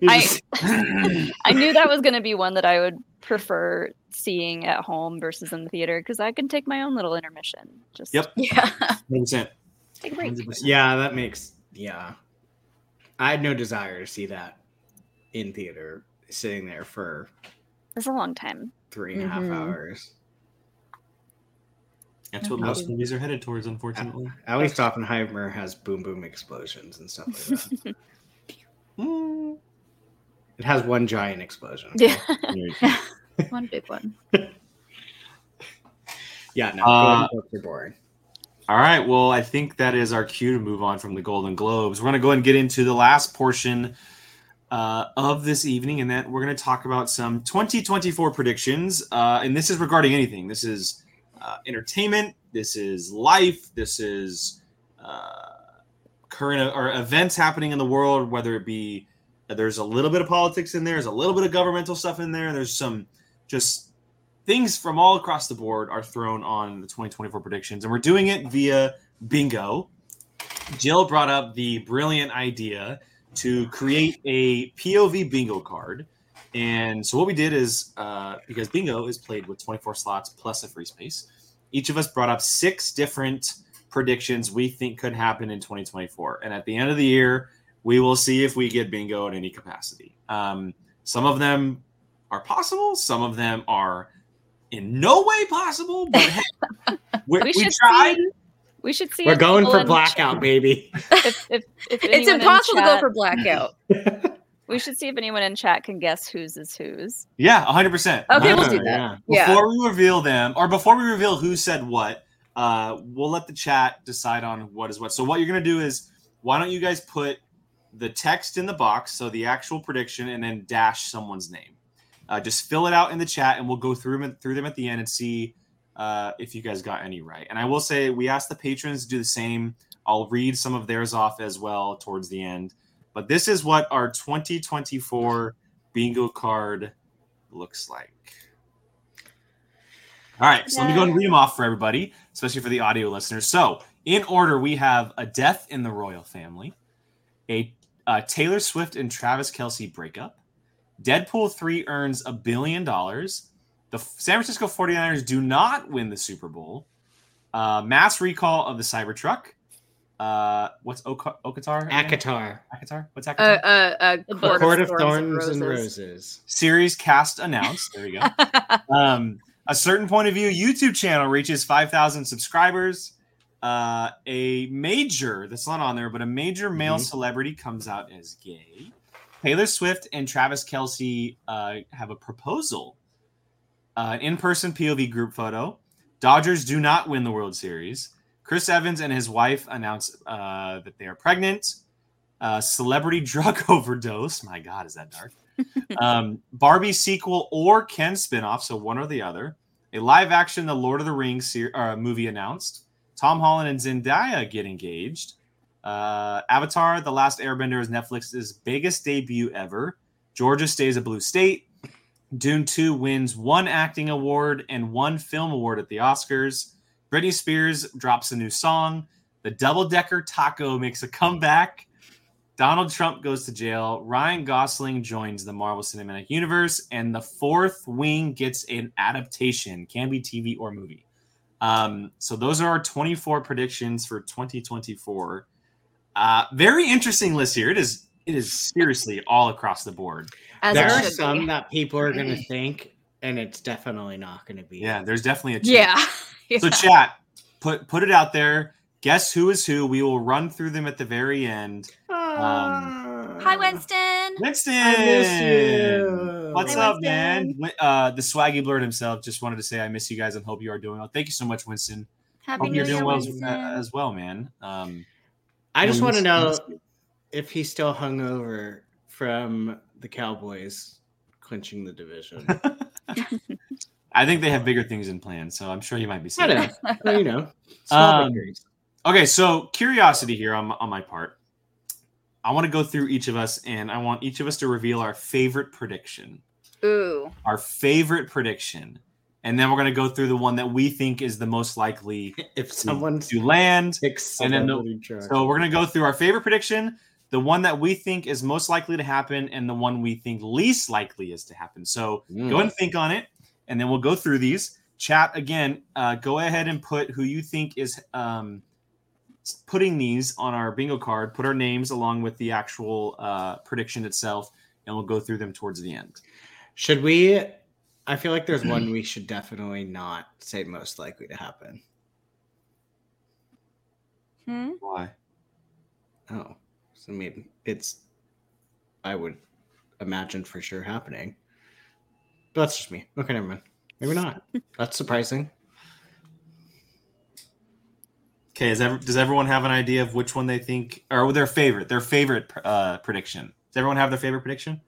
Speaker 4: You [laughs]
Speaker 5: I- [laughs] I knew that was going to be one that I would prefer seeing at home versus in the theater because I can take my own little intermission. Just
Speaker 3: Yep.
Speaker 1: Yeah.
Speaker 3: 100%.
Speaker 1: Take a break.
Speaker 3: 100%.
Speaker 4: yeah, that makes yeah. I had no desire to see that in theater, sitting there for
Speaker 5: It's a long time.
Speaker 4: three and a half
Speaker 1: Mhm.
Speaker 4: hours.
Speaker 3: That's what most movies are headed towards, unfortunately.
Speaker 4: At least Oppenheimer has boom boom explosions and stuff like that.
Speaker 3: Mm. [laughs]
Speaker 4: it has one giant explosion. okay?
Speaker 5: Yeah. [laughs]
Speaker 1: One big one.
Speaker 4: Yeah, no,
Speaker 3: Uh,
Speaker 4: Golden Globes are boring.
Speaker 3: All right. Well, I think that is our cue to move on from the Golden Globes. We're going to go and get into the last portion uh, of this evening, and then we're going to talk about some 2024 predictions. Uh, and this is regarding anything. This is uh, entertainment. This is life. This is uh, current or events happening in the world. Whether it be there's a little bit of politics in there, there's a little bit of governmental stuff in there. There's some just things from all across the board are thrown on the 2024 predictions, and we're doing it via bingo. Jill brought up the brilliant idea to create a POV bingo card. And so what we did is uh, because bingo is played with 24 slots plus a free space, each of us brought up six different predictions we think could happen in 2024. And at the end of the year, we will see if we get bingo in any capacity. Um, some of them are possible, some of them are in no way possible, but hey, [laughs] we,
Speaker 5: We
Speaker 3: we
Speaker 5: should
Speaker 3: tried.
Speaker 5: see- We should see.
Speaker 4: We're going for
Speaker 5: in
Speaker 4: blackout, baby. [laughs]
Speaker 5: If, if, if [laughs]
Speaker 1: It's
Speaker 5: anyone in
Speaker 1: impossible to go for blackout.
Speaker 5: We should see if anyone in chat can guess whose is whose.
Speaker 3: Yeah, 100%.
Speaker 1: Okay, we'll
Speaker 4: Ah,
Speaker 1: do that.
Speaker 4: yeah.
Speaker 1: Yeah.
Speaker 3: before we reveal them or before we reveal who said what uh, we'll let the chat decide on what is what so what you're going to do is why don't you guys put the text in the box so the actual prediction and then dash someone's name uh, just fill it out in the chat and we'll go through them through them at the end and see uh, if you guys got any right and i will say we asked the patrons to do the same i'll read some of theirs off as well towards the end but this is what our 2024 bingo card looks like. All right, so let me go and read them off for everybody, especially for the audio listeners. So, in order, we have a death in the royal family, a Taylor Swift and Travis Kelce breakup, Deadpool 3 earns a billion dollars, the San Francisco 49ers do not win the Super Bowl, uh, mass recall of the Cybertruck. Uh, what's Ok- ACOTAR? again?
Speaker 4: ACOTAR.
Speaker 3: ACOTAR? What's
Speaker 1: Uh,
Speaker 3: ACOTAR?
Speaker 1: uh, uh,
Speaker 5: The
Speaker 1: Court,
Speaker 4: Court of
Speaker 1: of
Speaker 4: Thorns and Roses.
Speaker 3: Series cast announced. There you go. [laughs] um, a certain point of view YouTube channel reaches 5,000 subscribers. Uh, a major, that's not on there, but a major male
Speaker 4: Mhm.
Speaker 3: celebrity comes out as gay. Taylor Swift and Travis Kelce uh, have a proposal. Uh, an in person POV group photo. Dodgers do not win the World Series. Chris Evans and his wife announce uh, that they are pregnant. Uh, celebrity [laughs] drug overdose. My God, is that dark? [laughs] um, Barbie sequel or Ken spinoff, so one or the other. A live action The Lord of the Rings ser- uh, movie announced. Tom Holland and Zendaya get engaged. Uh, Avatar: The Last Airbender is Netflix's biggest debut ever. Georgia stays a blue state. Dune 2 wins one acting award and one film award at the Oscars. Britney Spears drops a new song. The double decker taco makes a comeback. Donald Trump goes to jail. Ryan Gosling joins the Marvel Cinematic Universe, and the Fourth Wing gets an adaptation, can be TV or movie. Um, so those are our 24 predictions for 2024. Uh, very interesting list here. It is. It is seriously all across the board.
Speaker 1: As
Speaker 4: there are some
Speaker 1: be.
Speaker 4: that people are going to think, and it's definitely not going to be.
Speaker 3: Yeah, there's definitely a chance. [laughs]
Speaker 1: Yeah.
Speaker 3: So chat, put put it out there. Guess who is who. We will run through them at the very end. Um,
Speaker 1: Hi, Winston.
Speaker 3: Winston,
Speaker 4: I miss you.
Speaker 3: what's
Speaker 1: Hi,
Speaker 3: up, man? Uh, the swaggy blurred himself just wanted to say I miss you guys and hope you are doing well. Thank you so much, Winston.
Speaker 1: Happy
Speaker 3: Hope
Speaker 1: New
Speaker 3: you're
Speaker 1: Year,
Speaker 3: doing well as,
Speaker 1: Winston.
Speaker 3: as well, man. Um,
Speaker 4: I just want to know if he's still hungover from the Cowboys clinching the division. [laughs]
Speaker 3: I think they have bigger things in plan, so I'm sure he might be.
Speaker 4: I
Speaker 3: saying
Speaker 4: know.
Speaker 3: that.
Speaker 4: Well, you know, [laughs]
Speaker 3: Um. Okay, so curiosity here on, on my part. I want to go through each of us, and I want each of us to reveal our favorite prediction.
Speaker 1: Ooh.
Speaker 3: Our favorite prediction, and then we're going to go through the one that we think is the most likely [laughs]
Speaker 4: If
Speaker 3: to,
Speaker 4: someone
Speaker 3: to land. and then the- So we're going to go through our favorite prediction, the one that we think is most likely to happen, and the one we think least likely is to happen. So
Speaker 4: Mm.
Speaker 3: go and think on it, and then we'll go through these. Chat again. Uh, go ahead and put who you think is um, putting these on our bingo card. Put our names along with the actual uh, prediction itself, and we'll go through them towards the end.
Speaker 4: Should we? I feel like there's one [clears throat] we should definitely not say most likely to happen.
Speaker 1: Hmm?
Speaker 3: Why?
Speaker 4: Oh, so I mean, it's I would imagine for sure happening. But that's just me. Okay, never mind. Maybe not. [laughs] That's surprising.
Speaker 3: Okay. Is ever, does everyone have an idea of which one they think or their favorite? Their favorite uh, prediction. Does everyone have their favorite prediction?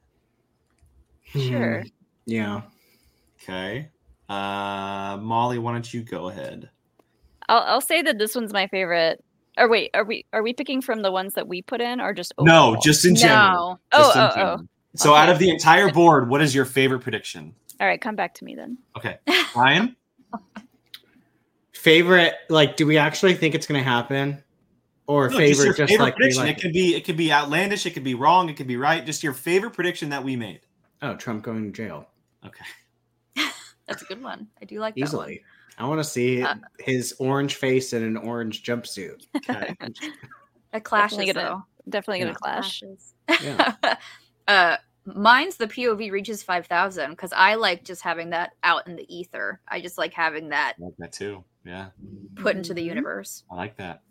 Speaker 5: Sure.
Speaker 4: Hmm, Yeah.
Speaker 3: Okay. Uh, Molly, why don't you go ahead?
Speaker 5: I'll I'll say that this one's my favorite. Or wait, are we are we picking from the ones that we put in, or just
Speaker 3: No, just in general.
Speaker 1: No.
Speaker 5: Oh,
Speaker 3: in
Speaker 5: oh, oh.
Speaker 3: general. So out of the entire board, what is your favorite prediction?
Speaker 5: All right, come back to me then.
Speaker 3: Okay, Ryan.
Speaker 4: Favorite? Like, do we actually think it's going to happen, or
Speaker 3: No, just your
Speaker 4: favorite? Just,
Speaker 3: favorite
Speaker 4: like
Speaker 3: prediction.
Speaker 4: like
Speaker 3: it could be it could be outlandish. It could be wrong. It could be right. Just your favorite prediction that we made.
Speaker 4: Oh, Trump going to jail
Speaker 3: Okay.
Speaker 1: That's a good one. I do like that
Speaker 4: easily. I want to see
Speaker 1: Uh,
Speaker 4: his orange face in an orange jumpsuit.
Speaker 3: Okay.
Speaker 1: one. It
Speaker 5: Definitely gonna- Definitely gonna
Speaker 4: Yeah.
Speaker 5: clash.
Speaker 4: Yeah. [laughs]
Speaker 1: uh, mine's the POV reaches five thousand because I like just having that out in the ether. I just like having that
Speaker 3: I like that too. Yeah,
Speaker 1: put into the
Speaker 5: Mhm.
Speaker 1: universe.
Speaker 3: I like that.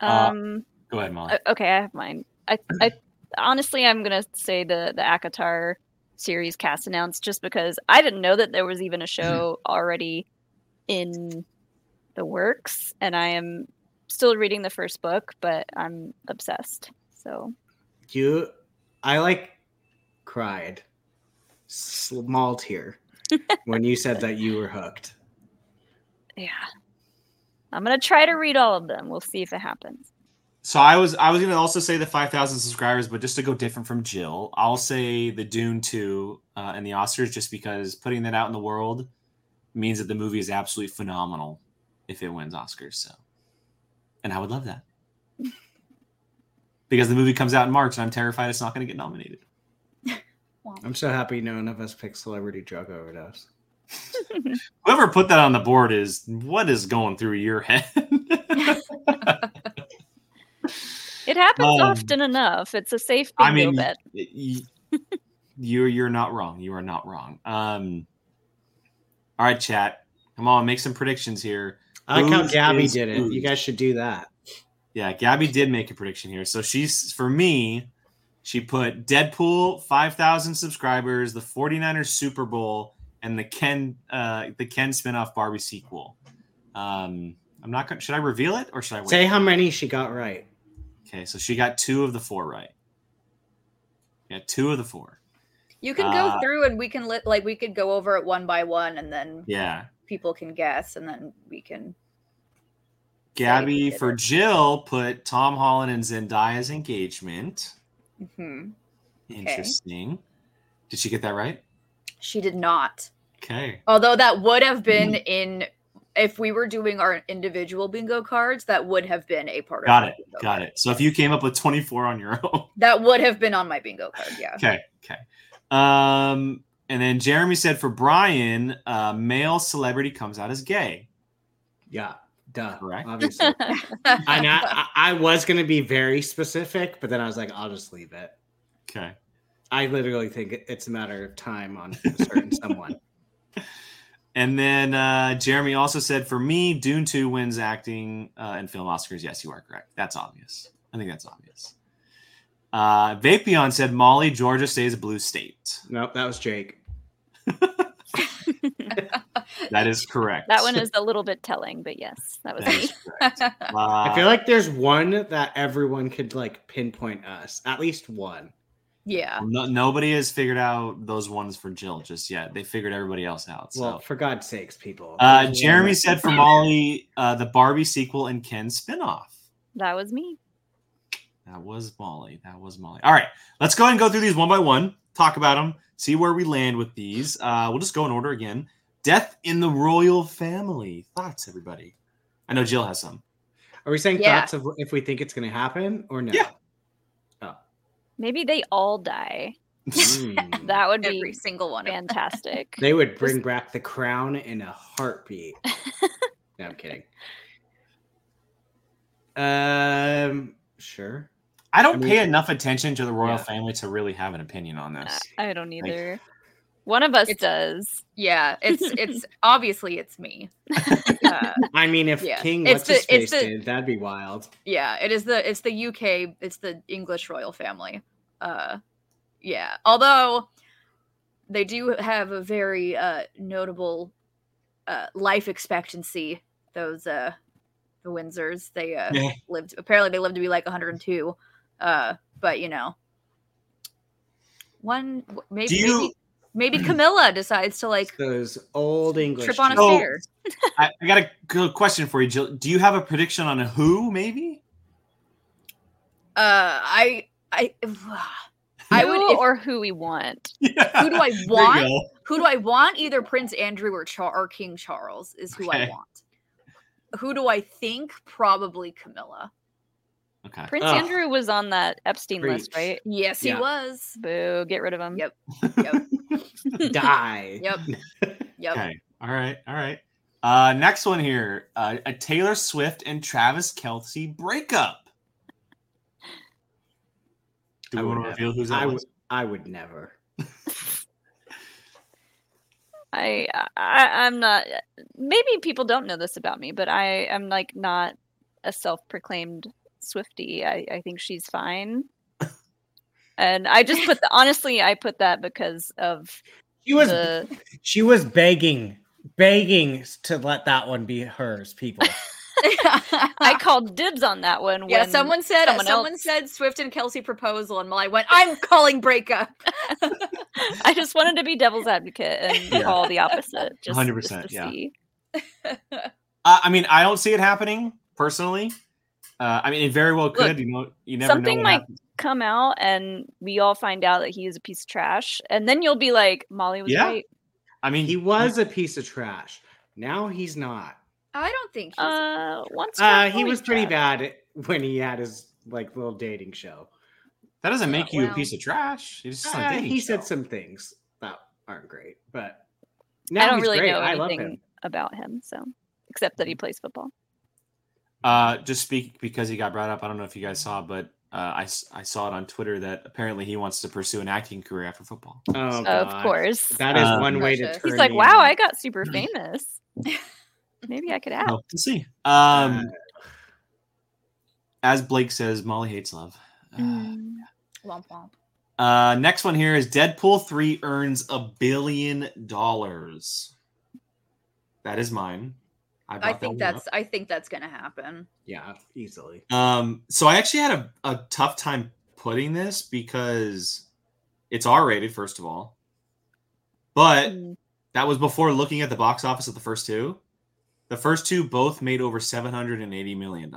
Speaker 3: Uh,
Speaker 5: Um.
Speaker 3: Go ahead, Molly.
Speaker 5: okay, I have mine. I, I honestly, I'm gonna say the the ACOTAR series cast announced just because I didn't know that there was even a mm-hmm. show already in the works, and I am still reading the first book, but I'm obsessed. So
Speaker 4: You, I like cried, small tear, [laughs] when you said that you were hooked.
Speaker 5: yeah, I'm gonna try to read all of them. We'll see if it happens.
Speaker 3: So I was I was gonna also say the five thousand subscribers, but just to go different from Jill, I'll say the Dune two uh, and the Oscars, just because putting that out in the world means that the movie is absolutely phenomenal if it wins Oscars. So, and I would love that because the movie comes out in March, and I'm terrified it's not going to get nominated.
Speaker 4: I'm so happy none of us picked celebrity drug overdose. [laughs]
Speaker 3: Whoever put that on the board is what is going through your [laughs] head.
Speaker 5: It happens
Speaker 3: Um,
Speaker 5: often enough. It's a safe bingo
Speaker 3: I mean,
Speaker 5: bet.
Speaker 3: y- [laughs] you're you're not wrong. You are not wrong. Um, all right, chat. Come on, make some predictions here.
Speaker 4: I like how Gabby did it. You guys should do that.
Speaker 3: Yeah, Gabby did make a prediction here. So she's for me, she put Deadpool, 5,000 subscribers, the 49ers Super Bowl, and the Ken uh the Ken spinoff Barbie sequel. Um I'm not gonna should I reveal it or should I wait?
Speaker 4: Say how many she got right.
Speaker 3: Okay, so she got two of the four right. Yeah, two of the four.
Speaker 1: You can go
Speaker 3: Uh,
Speaker 1: through and we can let like we could go over it one by one and then
Speaker 3: Yeah.
Speaker 1: people can guess and then we can
Speaker 3: Gabby for
Speaker 1: it.
Speaker 3: Jill put Tom Holland and Zendaya's engagement.
Speaker 1: Mhm.
Speaker 3: Interesting. Did she get that right?
Speaker 1: She did not.
Speaker 3: Okay.
Speaker 1: Although that would have been in if we were doing our individual bingo cards, that would have been a part
Speaker 3: Got
Speaker 1: of my
Speaker 3: it. Got
Speaker 1: card.
Speaker 3: it. So if you came up with 24 on your [laughs] own.
Speaker 1: That would have been on my bingo card, yeah.
Speaker 3: Okay. Okay. Um, and then Jeremy said for Brian, uh, male celebrity comes out as gay.
Speaker 4: Yeah, duh.
Speaker 3: Correct.
Speaker 4: Obviously. [laughs] I, I, I was going to be very specific, but then I was like, I'll just leave it.
Speaker 3: Okay.
Speaker 4: I literally think it's a matter of time on a certain someone. [laughs]
Speaker 3: And then uh, Jeremy also said for me, Dune 2 wins acting uh, and film Oscars. Yes, you are correct. That's obvious. I think that's obvious. Uh, Vapion said Molly, Georgia stays a blue state.
Speaker 4: Nope, that was Jake. [laughs]
Speaker 3: That is correct.
Speaker 5: That one is a little bit telling, but yes, that was
Speaker 3: That
Speaker 5: me.
Speaker 3: Uh, [laughs]
Speaker 4: I feel like there's one that everyone could like pinpoint us. At least one.
Speaker 1: Yeah.
Speaker 3: no, nobody has figured out those ones for Jill just yet. They figured everybody else out. So.
Speaker 4: Well, for God's sakes, people.
Speaker 3: Uh, Jeremy
Speaker 4: that-
Speaker 3: said for Molly, uh, the Barbie sequel and Ken spinoff.
Speaker 5: That was me.
Speaker 3: That was Molly. That was Molly. All right, let's go ahead and go through these one by one, talk about them, see where we land with these. Uh, we'll just go in order again. Death in the royal family. Thoughts, everybody? I know Jill has some.
Speaker 4: Are we saying
Speaker 1: Yeah.
Speaker 4: thoughts of if we think it's going to happen or no?
Speaker 3: Yeah.
Speaker 5: Maybe they all die.
Speaker 4: Mm. [laughs]
Speaker 5: That would
Speaker 1: Every
Speaker 5: be
Speaker 1: single one.
Speaker 5: fantastic.
Speaker 4: They would bring back the crown in a heartbeat. [laughs] no, I'm kidding. Um, sure.
Speaker 3: I don't
Speaker 4: I mean-
Speaker 3: pay enough attention to the royal
Speaker 4: Yeah.
Speaker 3: family to really have an opinion on this.
Speaker 5: I don't either. One of us
Speaker 1: It's-
Speaker 5: does.
Speaker 1: Yeah, it's [laughs] it's obviously it's me. Uh, [laughs]
Speaker 4: I mean, if
Speaker 1: Yeah.
Speaker 4: King
Speaker 1: It's
Speaker 4: what's his
Speaker 1: the- it's
Speaker 4: face
Speaker 1: the-
Speaker 4: did, that'd be wild.
Speaker 1: yeah, it is the it's the UK, it's the English royal family. Uh yeah. Although they do have a very uh notable uh life expectancy, those uh the Windsors. They uh
Speaker 3: Yeah.
Speaker 1: lived apparently they lived to be like 102. Uh but you know one maybe
Speaker 3: Do you-
Speaker 1: maybe, maybe [clears throat] Camilla decides to like
Speaker 4: Those old English.
Speaker 1: trip on a
Speaker 3: Oh.
Speaker 4: chicks.
Speaker 1: stair.
Speaker 3: I, I got a good question for you, Jill. Do you have a prediction on a who, maybe?
Speaker 1: Uh I I I
Speaker 5: Who
Speaker 1: would if,
Speaker 5: or who we want.
Speaker 3: Yeah.
Speaker 1: who do I [laughs] want? who do I want? Either Prince Andrew or, Char- or King Charles is who I want. Who do I think? Probably Camilla.
Speaker 3: Okay.
Speaker 5: Prince
Speaker 4: Ugh.
Speaker 5: Andrew was on that Epstein list, right?
Speaker 1: Yes, he was.
Speaker 5: Boo, get rid of him.
Speaker 1: Yep. [laughs] Yep.
Speaker 4: Die. [laughs]
Speaker 1: Yep. Yep.
Speaker 3: Okay. All right. All right. Uh, next one here: uh, a Taylor Swift and Travis Kelce breakup. Do
Speaker 4: I
Speaker 3: we want
Speaker 4: would
Speaker 3: to
Speaker 4: never-
Speaker 3: reveal who's that
Speaker 4: I
Speaker 3: was?
Speaker 4: would. I would never. [laughs]
Speaker 5: I, I I'm not. Maybe people don't know this about me, but I am like not a self-proclaimed Swifty. I I think she's fine, and I just put the honestly I put that because of
Speaker 4: She was.
Speaker 5: the
Speaker 4: She was begging, begging to let that one be hers. People. [laughs] [laughs]
Speaker 5: I called dibs on that one.
Speaker 1: yeah,
Speaker 5: when
Speaker 1: someone said
Speaker 5: someone
Speaker 1: someone
Speaker 5: else-
Speaker 1: said Swift and Kelce proposal, and I went, I'm calling breakup. [laughs]
Speaker 5: I just wanted to be devil's advocate and
Speaker 3: Yeah.
Speaker 5: call the opposite. Just,
Speaker 3: 100%,
Speaker 5: just to
Speaker 3: yeah.
Speaker 5: see.
Speaker 3: Uh, I mean, I don't see it happening personally. Uh, I mean, it very well could.
Speaker 5: Look,
Speaker 3: you know, you never
Speaker 5: something
Speaker 3: know. what
Speaker 5: might-
Speaker 3: happens.
Speaker 5: Come out and we all find out that he is a piece of trash, and then you'll be like, Molly was
Speaker 3: Yeah.
Speaker 5: right.
Speaker 3: I mean,
Speaker 4: He was a piece of trash. Now he's not.
Speaker 1: I don't think he's
Speaker 5: Uh, once
Speaker 4: Uh, he was pretty
Speaker 5: trash.
Speaker 4: bad when he had his like little dating show.
Speaker 3: that doesn't make you a piece of trash. It's just
Speaker 4: Uh,
Speaker 3: a dating
Speaker 4: he
Speaker 3: show.
Speaker 4: said some things that aren't great, but
Speaker 5: I don't
Speaker 4: he's
Speaker 5: really
Speaker 4: great.
Speaker 5: know
Speaker 4: I love him.
Speaker 5: anything about him, so except that he plays football.
Speaker 3: Uh, just speak because he got brought up. I don't know if you guys saw, but I, s- I saw it on Twitter that apparently he wants to pursue an acting career after football.
Speaker 4: Oh,
Speaker 5: of course.
Speaker 4: That is
Speaker 3: Um,
Speaker 4: one way to
Speaker 1: Precious.
Speaker 4: turn.
Speaker 5: He's like, wow,
Speaker 4: on.
Speaker 5: I got super famous. [laughs] Maybe I could act.
Speaker 3: Well, we'll see. Um, as Blake says, Molly hates love. Uh,
Speaker 5: Mm.
Speaker 1: womp womp.
Speaker 3: Uh, next one here is Deadpool 3 earns a billion dollars. That is mine.
Speaker 1: I
Speaker 3: brought that
Speaker 1: think
Speaker 3: one
Speaker 1: that's I think that's gonna happen.
Speaker 4: Yeah, easily.
Speaker 3: Um, so I actually had a, a tough time putting this because it's R rated, first of all. But
Speaker 5: Mm.
Speaker 3: that was before looking at the box office of the first two. The first two both made over $780 million.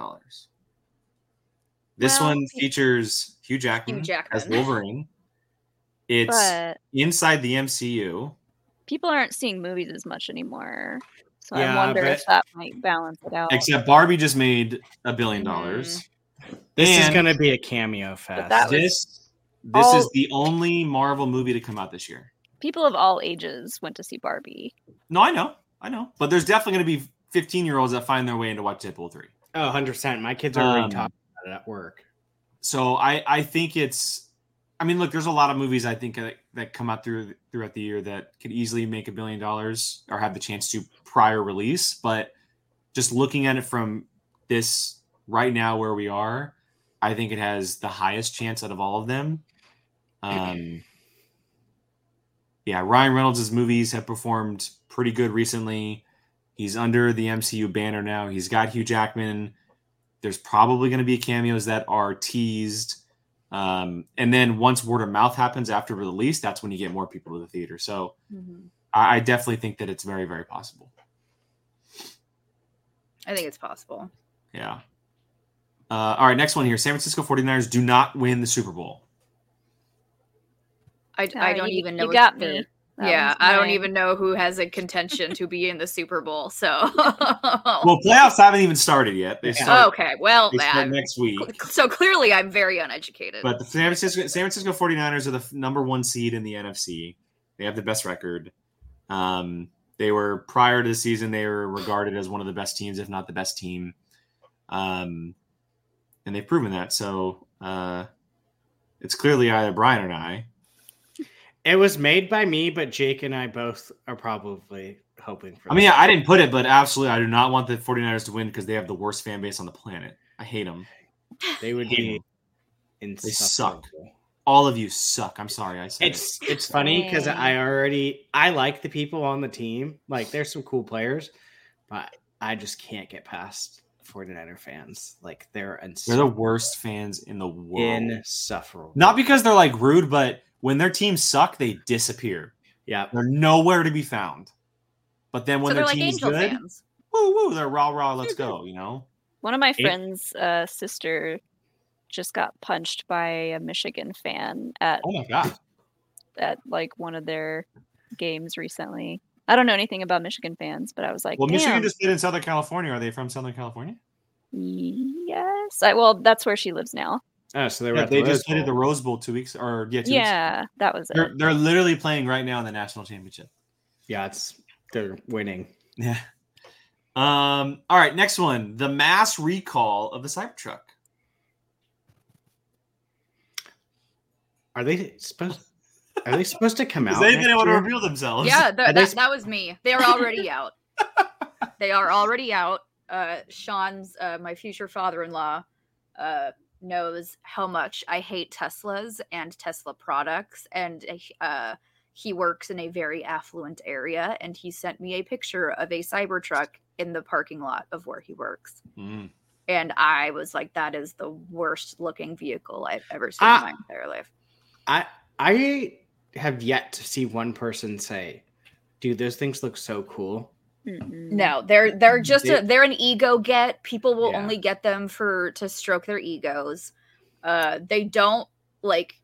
Speaker 3: This
Speaker 1: Well,
Speaker 3: one features Hugh Jackman,
Speaker 1: Hugh Jackman.
Speaker 3: as Wolverine. It's
Speaker 5: But
Speaker 3: inside the MCU.
Speaker 5: people aren't seeing movies as much anymore. So
Speaker 4: Yeah,
Speaker 5: I wonder
Speaker 4: but-
Speaker 5: if that might balance it out.
Speaker 3: Except Barbie just made a billion dollars.
Speaker 4: This is gonna be a cameo fest.
Speaker 5: that
Speaker 3: this this
Speaker 5: all-
Speaker 3: is the only Marvel movie to come out this year.
Speaker 5: People of all ages went to see Barbie.
Speaker 3: No, I know, I know, but there's definitely going to be 15 year olds that find their way into watch Deadpool three.
Speaker 4: oh, 100 percent. My kids are already
Speaker 3: Um,
Speaker 4: talking about it at work.
Speaker 3: So I I think it's. I mean, look, there's a lot of movies I think that, that come out through throughout the year that could easily make a billion dollars or have the chance to prior release. But just looking at it from this right now where we are, I think it has the highest chance out of all of them. Um, yeah, Ryan Reynolds' movies have performed pretty good recently. He's under the MCU banner now. He's got Hugh Jackman. There's probably going to be cameos that are teased. Um, and then once word of mouth happens after release, that's when you get more people to the theater. So I, I definitely think that it's very, very possible.
Speaker 1: I think it's possible.
Speaker 3: Yeah. Uh, all right, next one here. San Francisco 49ers do not win the Super Bowl.
Speaker 1: I, I
Speaker 5: Uh,
Speaker 1: don't
Speaker 5: you-
Speaker 1: even know.
Speaker 5: You got me. That
Speaker 1: yeah, I don't even know who has a contention to be in the Super Bowl. So, [laughs]
Speaker 3: Well, playoffs haven't even started yet. They
Speaker 4: Yeah.
Speaker 3: start,
Speaker 1: okay, well,
Speaker 3: they start next week.
Speaker 1: So clearly, I'm very uneducated.
Speaker 3: But the San Francisco San Francisco 49ers are the number one seed in the NFC. They have the best record. Um, they were prior to the season, they were regarded as one of the best teams, if not the best team. Um, and they've proven that. So uh, it's clearly either Brian or I.
Speaker 4: It was made by me, but Jake and I both are probably hoping for.
Speaker 3: I mean,
Speaker 4: this.
Speaker 3: I didn't put it, but absolutely, I do not want the 49ers to win because they have the worst fan base on the planet. I hate them.
Speaker 4: they would
Speaker 3: hate
Speaker 4: be.
Speaker 3: them. They suck.
Speaker 4: Insufferable.
Speaker 3: All of you suck. I'm sorry. I said it.
Speaker 4: It's it's funny because I already I like the people on the team. Like there's some cool players, but I just can't get past 49er fans. Like they're
Speaker 3: They're the worst fans in the world.
Speaker 4: insufferable.
Speaker 3: Not because they're like rude, but when their teams suck, they disappear.
Speaker 4: yeah.
Speaker 3: They're nowhere to be found. But then when
Speaker 1: so
Speaker 3: their
Speaker 1: they're like
Speaker 3: team's
Speaker 1: Angel
Speaker 3: good,
Speaker 1: fans.
Speaker 3: woo woo, they're rah rah, let's [laughs] go. You know,
Speaker 5: One of my friend's uh, sister just got punched by a Michigan fan at
Speaker 3: oh my god,
Speaker 5: at like one of their games recently. I don't know anything about Michigan fans, but I was like,
Speaker 3: well, Michigan
Speaker 5: "Damn,
Speaker 3: just played in Southern California. Are they from Southern California?
Speaker 5: yes. I, well, that's where she lives now.
Speaker 4: Oh, so they were
Speaker 3: Yeah,
Speaker 4: at
Speaker 3: they
Speaker 4: the
Speaker 3: just
Speaker 4: Rose
Speaker 3: played at the Rose Bowl two weeks or yeah, two weeks.
Speaker 5: Yeah, that was
Speaker 3: They're
Speaker 5: it.
Speaker 3: they're literally playing right now in the national championship.
Speaker 4: Yeah, it's they're winning.
Speaker 3: Yeah. Um. All right. Next one: the mass recall of the Cybertruck.
Speaker 4: Are they supposed? Are they supposed to come [laughs] out?
Speaker 3: Because they've been able to reveal themselves.
Speaker 1: Yeah,
Speaker 4: Are
Speaker 1: that, that,
Speaker 4: sp-
Speaker 1: that was me. They are already [laughs] out. they are already out. Uh, Sean's, uh, my future father-in-law, uh, knows how much I hate Teslas and Tesla products, and uh, he works in a very affluent area, and he sent me a picture of a Cybertruck in the parking lot of where he works.
Speaker 3: Mm.
Speaker 1: And I was like, that is the worst looking vehicle I've ever seen
Speaker 4: Ah.
Speaker 1: in my entire life.
Speaker 4: I I have yet to see one person say, "Dude, those things look so cool."
Speaker 5: Mm-mm.
Speaker 1: No, they're they're just
Speaker 3: They-
Speaker 1: a, they're an ego get. People will
Speaker 3: Yeah.
Speaker 1: only get them for to stroke their egos. Uh, they don't like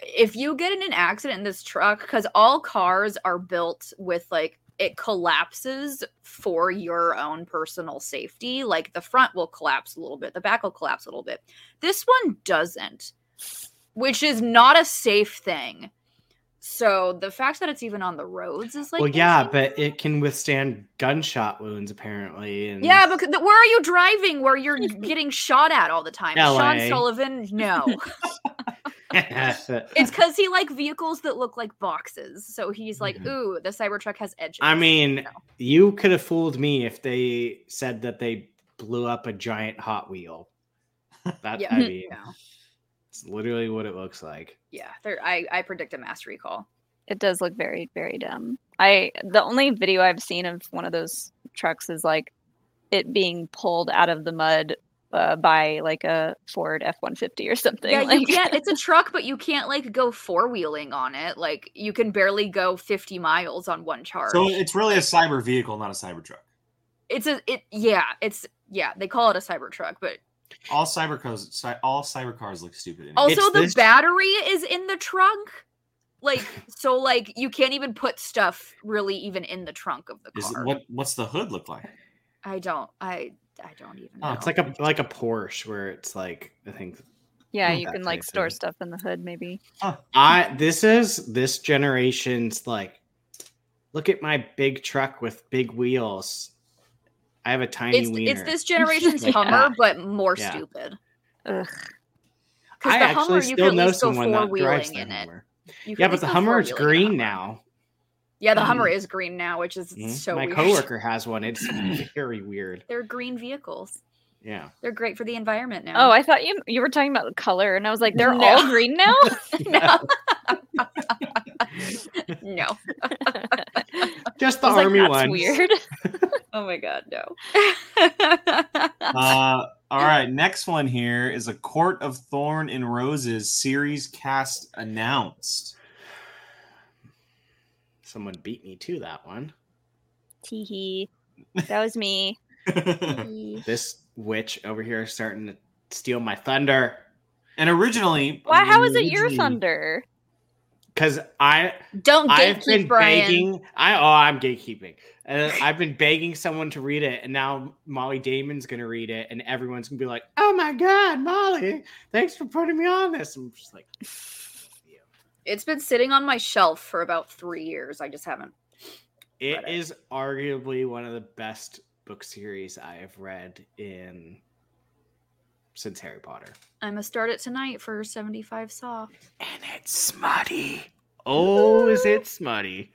Speaker 1: if you get in an accident in this truck because all cars are built with like it collapses for your own personal safety. Like the front will collapse a little bit, the back will collapse a little bit. This one doesn't, which is not a safe thing. So the fact that it's even on the roads is like
Speaker 4: well, yeah,
Speaker 1: insane.
Speaker 4: but it can withstand gunshot wounds apparently. And
Speaker 1: Yeah, because th- where are you driving where you're getting shot at all the time? Sean Sullivan, no. [laughs] it's because he like vehicles that look like boxes. So he's like,
Speaker 4: Mhm.
Speaker 1: ooh, the Cybertruck has edges.
Speaker 4: I mean,
Speaker 1: No.
Speaker 4: you could have fooled me if they said that they blew up a giant Hot Wheel. That
Speaker 1: yeah,
Speaker 4: I [laughs] mean,
Speaker 1: no.
Speaker 4: It's literally what it looks like.
Speaker 1: yeah. I I predict a mass recall.
Speaker 5: It does look very, very dumb. I the only video I've seen of one of those trucks is like it being pulled out of the mud uh, by like a Ford F one fifty or something.
Speaker 1: Yeah,
Speaker 5: like,
Speaker 1: you can't. [laughs] It's a truck, but you can't like go four wheeling on it. Like you can barely go fifty miles on one charge.
Speaker 3: So it's really a cyber vehicle, not a cyber truck.
Speaker 1: it's a it. Yeah, it's yeah. They call it a cyber truck, but
Speaker 3: All cyber cars, cy- all cyber cars look stupid. anyway.
Speaker 1: Also,
Speaker 4: It's
Speaker 1: the
Speaker 4: this-
Speaker 1: battery is in the trunk. Like, [laughs] so, like, you can't even put stuff really even in the trunk of the
Speaker 3: Is
Speaker 1: car.
Speaker 3: what? What's the hood look like?
Speaker 1: I don't. I. I don't even know.
Speaker 4: Oh, it's like a like a Porsche where it's like I think
Speaker 5: yeah,
Speaker 3: Hmm,
Speaker 5: you can like store
Speaker 3: it?
Speaker 5: stuff in the hood maybe.
Speaker 4: I this is this generation's like look at my big truck with big wheels. I have a tiny
Speaker 1: it's
Speaker 4: wiener.
Speaker 1: it's this [laughs] generation's
Speaker 4: Like
Speaker 1: Hummer,
Speaker 4: that.
Speaker 1: but more
Speaker 4: Yeah.
Speaker 1: stupid.
Speaker 5: Ugh.
Speaker 1: Because
Speaker 4: I
Speaker 1: the
Speaker 4: actually
Speaker 1: Hummer, you
Speaker 4: still
Speaker 1: can at
Speaker 4: know
Speaker 1: go
Speaker 4: someone
Speaker 1: four
Speaker 4: that drives
Speaker 1: wheeling
Speaker 4: the
Speaker 1: in it.
Speaker 4: Hummer. Yeah, but the Hummer is
Speaker 1: four-wheeling in a
Speaker 4: green
Speaker 1: Hummer.
Speaker 4: now.
Speaker 1: Yeah, the Hummer is green now, which is
Speaker 4: Mhm.
Speaker 1: so
Speaker 4: my
Speaker 1: weird.
Speaker 4: coworker has one. It's [laughs] very weird.
Speaker 1: They're green vehicles.
Speaker 4: Yeah.
Speaker 1: They're great for the environment now.
Speaker 5: Oh, I thought you you were talking about the color, and I was like, they're
Speaker 1: No.
Speaker 5: all green now. [laughs]
Speaker 1: no. no.
Speaker 4: Just the
Speaker 5: I was like,
Speaker 4: army
Speaker 5: That's weird. [laughs]
Speaker 1: Oh my god, no. [laughs]
Speaker 3: Uh, all right, next one here is a Court of Thorn and Roses series cast announced.
Speaker 4: Someone beat me to that one.
Speaker 5: Tee hee. [laughs] That was me.
Speaker 4: This witch over here is starting to steal my thunder.
Speaker 3: and originally,
Speaker 5: Why? How is it your thunder?
Speaker 4: Because I
Speaker 1: Don't
Speaker 4: I've been
Speaker 1: Brian.
Speaker 4: begging. I oh I'm gatekeeping. Uh, I've been begging someone to read it, and now Molly Damon's gonna read it, and everyone's gonna be like, "Oh my god, Molly, thanks for putting me on this." I'm just like,
Speaker 1: It's been sitting on my shelf for about three years. I just haven't.
Speaker 4: it
Speaker 1: it.
Speaker 4: is arguably one of the best book series I have read in since Harry Potter,
Speaker 1: I'm gonna start it tonight for 75 soft.
Speaker 4: and it's smutty. Oh, is it smutty?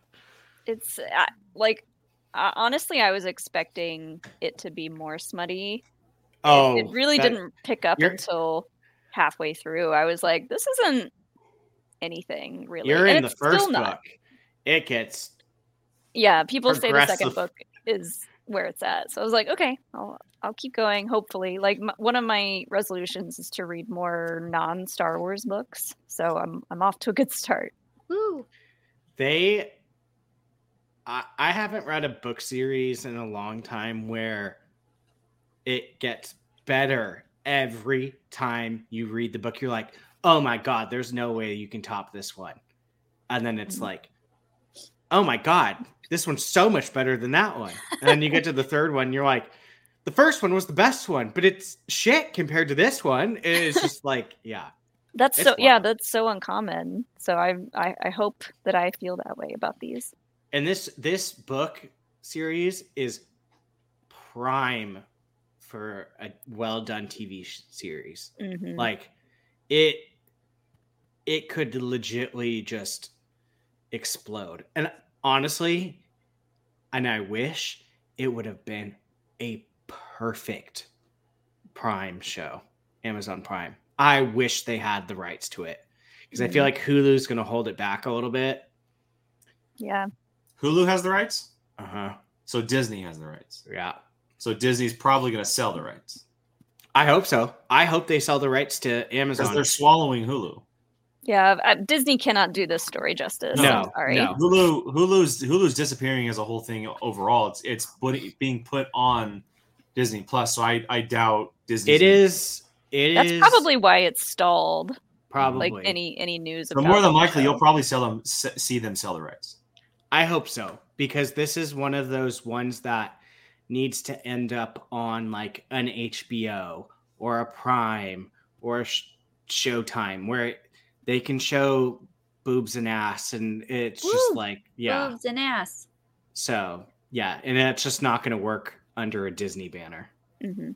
Speaker 5: It's uh, like uh, honestly, I was expecting it to be more smutty.
Speaker 4: Oh,
Speaker 5: it, really
Speaker 4: that-
Speaker 5: didn't pick up
Speaker 4: you're-
Speaker 5: until halfway through. I was like, this isn't anything really.
Speaker 4: You're
Speaker 5: And
Speaker 4: in the
Speaker 5: it's still
Speaker 4: first
Speaker 5: not.
Speaker 4: book. It gets
Speaker 5: Yeah, people say the second book is where it's at. So I was like, okay, I'll I'll keep going. Hopefully, like m- one of my resolutions is to read more non Star Wars books. So I'm I'm off to a good start.
Speaker 1: Woo.
Speaker 4: they I, I haven't read a book series in a long time where it gets better every time you read the book you're like oh my god there's no way you can top this one and then it's
Speaker 5: Mhm.
Speaker 4: like oh my god this one's so much better than that one and then you get to the third one you're like the first one was the best one but it's shit compared to this one it's just like [laughs] yeah
Speaker 5: That's so yeah, that's so uncommon. So I, I I hope that I feel that way about these.
Speaker 4: and this this book series is prime for a well done TV sh- series.
Speaker 5: Mhm.
Speaker 4: Like it it could legitly just explode. And honestly, and I wish it would have been a perfect Prime show, Amazon Prime. I wish they had the rights to it because I feel like Hulu's going to hold it back a little bit.
Speaker 5: Yeah.
Speaker 3: Hulu has the rights,
Speaker 4: Uh huh.
Speaker 3: so Disney has the rights.
Speaker 4: Yeah.
Speaker 3: So Disney's probably going to sell the rights
Speaker 4: I hope so. I hope they sell the rights to Amazon.
Speaker 3: because they're swallowing Hulu.
Speaker 5: Yeah, uh, Disney cannot do this story justice.
Speaker 4: No,
Speaker 5: sorry.
Speaker 4: no.
Speaker 3: Hulu Hulu's Hulu's disappearing as a whole thing overall. It's it's being put on Disney Plus, so I I doubt Disney.
Speaker 4: It is. It
Speaker 5: That's
Speaker 4: is
Speaker 5: probably why it's stalled.
Speaker 4: probably
Speaker 5: Like any any news.
Speaker 3: So
Speaker 5: about
Speaker 3: more than likely,
Speaker 5: show.
Speaker 3: you'll probably sell them see them sell the rights.
Speaker 4: I hope so because this is one of those ones that needs to end up on like an HBO or a Prime or a sh- Showtime where they can show boobs and ass and it's just like yeah.
Speaker 1: Boobs and ass.
Speaker 4: So yeah, and it's just not going to work under a Disney banner.
Speaker 5: Mhm.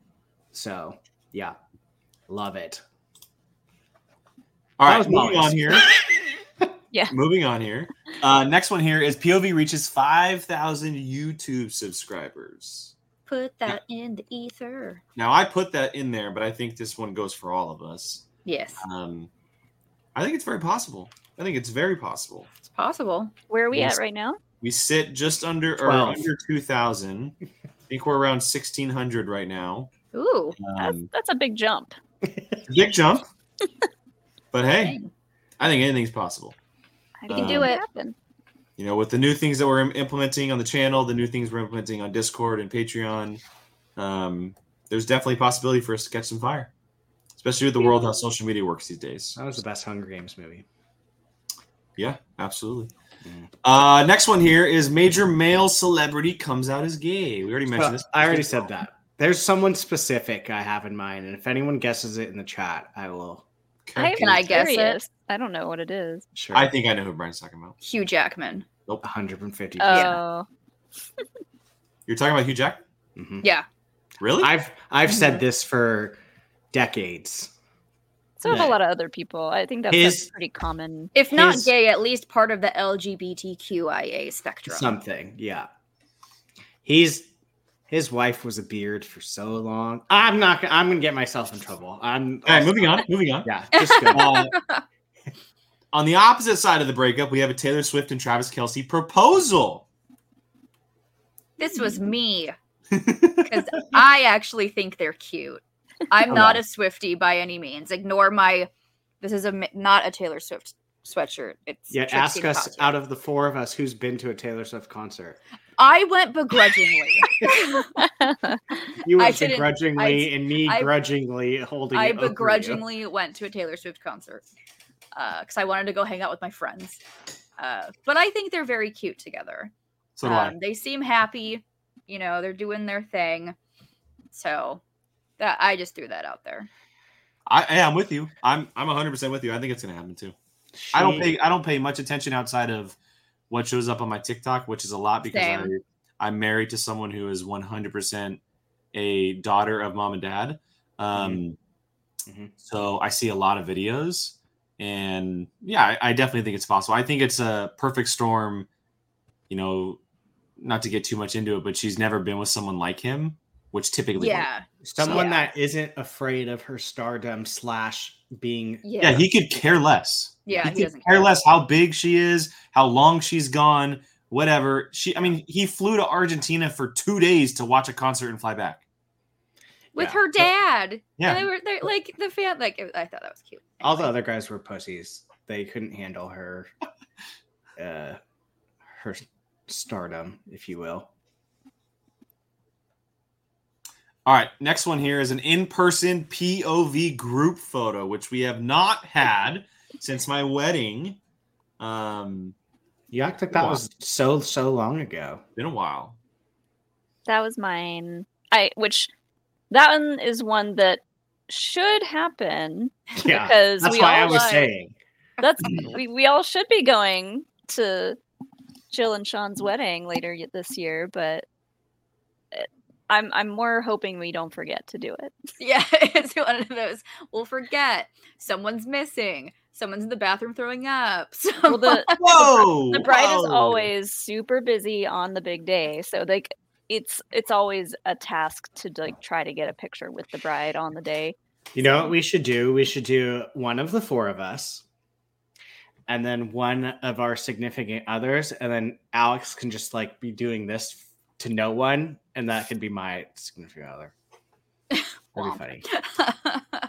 Speaker 4: So yeah, love it.
Speaker 3: All
Speaker 4: That
Speaker 3: right, moving on here. [laughs]
Speaker 5: Yeah.
Speaker 3: Moving on here. Uh, next one here is POV reaches 5,000 YouTube subscribers.
Speaker 1: Put that in the ether.
Speaker 3: Now, I put that in there, but I think this one goes for all of us.
Speaker 1: Yes,
Speaker 3: Um, I think it's very possible. I think it's very possible.
Speaker 1: it's possible.
Speaker 5: Where are we
Speaker 3: Yes.
Speaker 5: at right now?
Speaker 3: We sit just under or under 2,000. I think we're around 1,600 right now.
Speaker 1: Ooh,
Speaker 5: That's,
Speaker 3: Um,
Speaker 5: that's a big jump.
Speaker 3: big jump. [laughs] But hey,
Speaker 1: dang.
Speaker 3: I think anything's possible.
Speaker 5: I
Speaker 3: can
Speaker 5: think
Speaker 3: do
Speaker 5: it
Speaker 1: it.
Speaker 5: Happen.
Speaker 3: you know, with the new things that we're implementing on the channel, the new things we're implementing on Discord and Patreon, um, there's definitely a possibility for us to catch some fire, especially with the world how social media works these days.
Speaker 4: That was the best Hunger Games movie.
Speaker 3: Yeah, absolutely.
Speaker 4: Mm.
Speaker 3: Uh, next one here is major male celebrity comes out as gay. We already mentioned this.
Speaker 4: I already said that. There's someone specific I have in mind, and if anyone guesses it in the chat, I will.
Speaker 3: Okay.
Speaker 1: Can I guess it?
Speaker 5: I don't know what it is.
Speaker 4: Sure.
Speaker 3: I think I know who Brian's talking about.
Speaker 1: Hugh Jackman. Nope.
Speaker 4: 150.
Speaker 5: Oh,
Speaker 3: You're talking about Hugh Jack?
Speaker 4: Mhm.
Speaker 1: Yeah,
Speaker 3: Really?
Speaker 4: I've I've said this for decades.
Speaker 5: so have a lot of other people. I think that's,
Speaker 4: His-
Speaker 5: that's pretty common.
Speaker 1: if not
Speaker 4: His-
Speaker 1: gay, at least part of the LGBTQIA spectrum.
Speaker 4: Something, yeah. He's his wife was a beard for so long. I'm not. gonna- I'm gonna get myself in trouble. I'm.
Speaker 3: All right, moving on. [laughs] Moving on.
Speaker 4: Yeah, just go. [laughs]
Speaker 3: Uh, on the opposite side of the breakup, we have a Taylor Swift and Travis Kelce proposal.
Speaker 1: This was me [laughs] because I actually think they're cute. I'm not a Swifty by any means. Ignore my. This is a not a Taylor Swift sweatshirt. It's
Speaker 4: Yeah, ask us
Speaker 1: Mattel.
Speaker 4: out of the four of us who's been to a Taylor Swift concert.
Speaker 1: I went begrudgingly.
Speaker 4: You [laughs]
Speaker 1: I
Speaker 4: went begrudgingly, and me
Speaker 1: I-
Speaker 4: grudgingly holding.
Speaker 1: I
Speaker 4: it over you.
Speaker 1: begrudgingly went to a Taylor Swift concert because I wanted to go hang out with my friends. Uh, but I think they're very cute together.
Speaker 3: So.
Speaker 1: Um, they seem happy. You know, they're doing their thing. So that I just threw that out there.
Speaker 3: I, yeah, I'm with you. I'm I'm 100 percent with you. I think it's gonna happen too. I don't pay I don't pay much attention outside of what shows up on my TikTok, which is a lot because I,
Speaker 1: Same.
Speaker 3: I'm married to someone who is 100 percent a daughter of mom and dad. Um,
Speaker 4: Mhm.
Speaker 3: So I see a lot of videos, and yeah, I, I definitely think it's possible. I think it's a perfect storm. You know, not to get too much into it, but she's never been with someone like him, which typically
Speaker 1: Yeah.
Speaker 4: Someone
Speaker 1: Yeah.
Speaker 4: that isn't afraid of her stardom slash being
Speaker 1: Yeah.
Speaker 3: yeah, he could care less.
Speaker 1: Yeah,
Speaker 3: he,
Speaker 1: he
Speaker 3: could
Speaker 1: doesn't
Speaker 3: care
Speaker 1: care.
Speaker 3: less how big she is, how long she's gone, whatever. She, I mean, he flew to Argentina for two days to watch a concert and fly back.
Speaker 1: With
Speaker 4: Yeah.
Speaker 1: her dad.
Speaker 3: Yeah.
Speaker 1: And they were they're like the fan like it- I thought that was cute.
Speaker 4: all the other guys were pussies. They couldn't handle her [laughs] uh her stardom, if you will.
Speaker 3: All right, next one here is an in-person POV group photo, which we have not had since my wedding. Um,
Speaker 4: You act like that was so so long ago.
Speaker 3: been a while.
Speaker 5: That was mine. I which that one is one that should happen [laughs]
Speaker 4: Yeah.
Speaker 5: because
Speaker 4: That's
Speaker 5: we
Speaker 4: why
Speaker 5: all
Speaker 4: I was
Speaker 5: like-
Speaker 4: saying.
Speaker 5: that's [clears throat] we, we all should be going to Jill and Sean's wedding later this year, but it- I'm I'm more hoping we don't forget to do it. [laughs]
Speaker 1: Yeah, it's one of those. We'll forget. Someone's missing. Someone's in the bathroom throwing up. [laughs]
Speaker 5: Well, the [laughs]
Speaker 3: Whoa!
Speaker 5: the bride is always super busy on the big day, so like it's it's always a task to like try to get a picture with the bride on the day.
Speaker 4: You know what we should do? We should do one of the four of us, and then one of our significant others, and then Alex can just like be doing this to no one, and that could be my significant other. [laughs] That'd be funny. [laughs]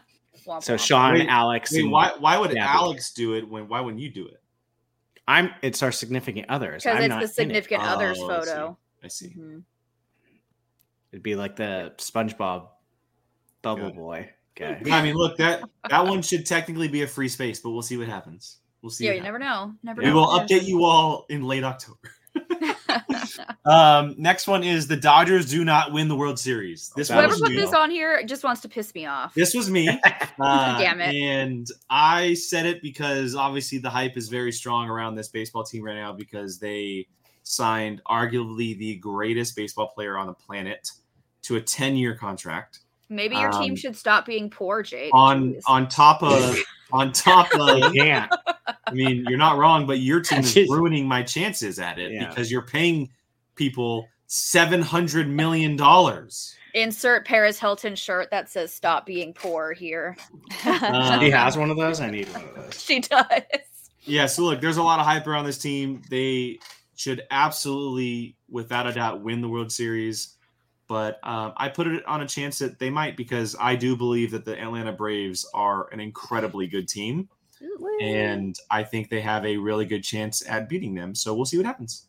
Speaker 1: Womp
Speaker 4: So
Speaker 1: womp.
Speaker 4: Sean,
Speaker 3: Wait,
Speaker 4: Alex,
Speaker 3: Wait,
Speaker 4: and
Speaker 3: why why would
Speaker 4: Gabby.
Speaker 3: Alex do it when why wouldn't you do it?
Speaker 4: I'm. It's our significant others.
Speaker 1: because
Speaker 4: I'm
Speaker 1: it's
Speaker 4: not
Speaker 1: the
Speaker 4: in it.
Speaker 1: significant other's
Speaker 3: Oh, I see.
Speaker 1: photo.
Speaker 3: I see.
Speaker 1: Mhm.
Speaker 4: It'd be like the SpongeBob Bubble
Speaker 3: Got it.
Speaker 4: Boy guy. [laughs]
Speaker 3: I mean, look that that one should technically be a free space, but we'll see what happens. We'll see.
Speaker 1: Yeah,
Speaker 3: what
Speaker 1: you never know. Never
Speaker 3: We
Speaker 1: know.
Speaker 3: will update you all in late October. Um, next one is the Dodgers do not win the World Series. This
Speaker 1: Whoever put this on here just wants to piss me off.
Speaker 3: This was me. [laughs] Uh,
Speaker 1: Damn it.
Speaker 3: And I said it because obviously the hype is very strong around this baseball team right now because they signed arguably the greatest baseball player on the planet to a 10 year contract.
Speaker 1: Maybe your team
Speaker 3: Um,
Speaker 1: should stop being poor, Jake.
Speaker 3: On
Speaker 1: Jeez.
Speaker 3: on top of on top of
Speaker 4: Yeah.
Speaker 3: I mean, you're not wrong, but your team is ruining my chances at it
Speaker 4: Yeah.
Speaker 3: because you're paying people seven hundred million dollars.
Speaker 1: Insert Paris Hilton shirt that says "Stop being poor" here.
Speaker 3: Um,
Speaker 4: he has one of those. I need one of those.
Speaker 1: she does.
Speaker 3: Yeah, so look, there's a lot of hype around this team. They should absolutely, without a doubt, win the World Series. But um, I put it on a chance that they might because I do believe that the Atlanta Braves are an incredibly good team, and I think they have a really good chance at beating them. So we'll see what happens.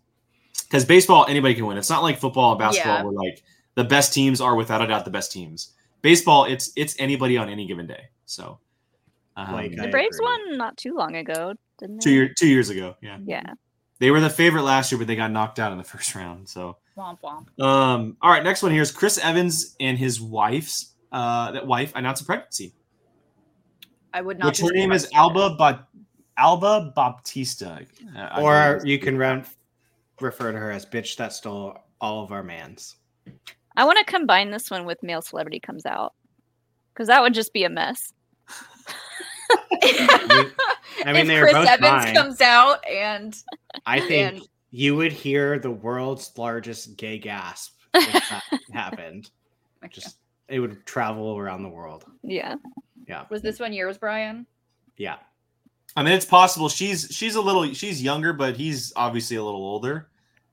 Speaker 3: Because baseball, anybody can win. It's not like football and basketball
Speaker 1: Yeah.
Speaker 3: where like the best teams are without a doubt the best teams. Baseball, it's it's anybody on any given day. So um,
Speaker 4: Like,
Speaker 5: the
Speaker 4: I
Speaker 5: Braves
Speaker 4: agree.
Speaker 5: won not too long ago, didn't they?
Speaker 3: two year two years ago, yeah.
Speaker 5: Yeah.
Speaker 3: They were the favorite last year, but they got knocked out in the first round. So,
Speaker 1: Womp womp.
Speaker 3: um, all right, next one here is Chris Evans and his wife's uh, that wife announced a pregnancy,
Speaker 1: I would not.
Speaker 3: which her name is
Speaker 1: surprised.
Speaker 3: Alba Ba- Alba Baptista, Uh,
Speaker 4: Or you can run, refer to her as bitch that stole all of our mans.
Speaker 5: I want to combine this one with male celebrity comes out because that would just be a mess. [laughs]
Speaker 4: I mean,
Speaker 1: if
Speaker 4: they
Speaker 1: Chris
Speaker 4: both
Speaker 1: Evans
Speaker 4: fine.
Speaker 1: comes out and
Speaker 4: I think
Speaker 1: and
Speaker 4: you would hear the world's largest gay gasp [laughs] if that happened. Just it would travel around the world.
Speaker 5: Yeah.
Speaker 4: Yeah,
Speaker 1: was this one yours, Brian?
Speaker 4: yeah.
Speaker 3: I mean, it's possible she's she's a little she's younger, but he's obviously a little older.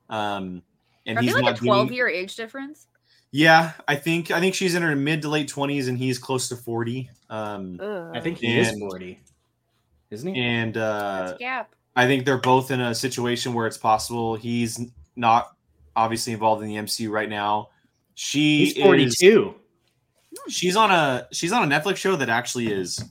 Speaker 3: Um, and
Speaker 1: Are
Speaker 3: he's
Speaker 1: they like
Speaker 3: not
Speaker 1: a twelve
Speaker 3: doing-
Speaker 1: year age difference?
Speaker 3: Yeah, I think I think she's in her mid to late twenties, and he's close to forty. Um,
Speaker 5: Ugh.
Speaker 4: I think he is forty, isn't he?
Speaker 3: and uh,
Speaker 1: That's a gap.
Speaker 3: I think they're both in a situation where it's possible he's not obviously involved in the MCU right now. She
Speaker 4: He's
Speaker 3: is-
Speaker 4: forty-two.
Speaker 3: she's on a she's on a Netflix show that actually is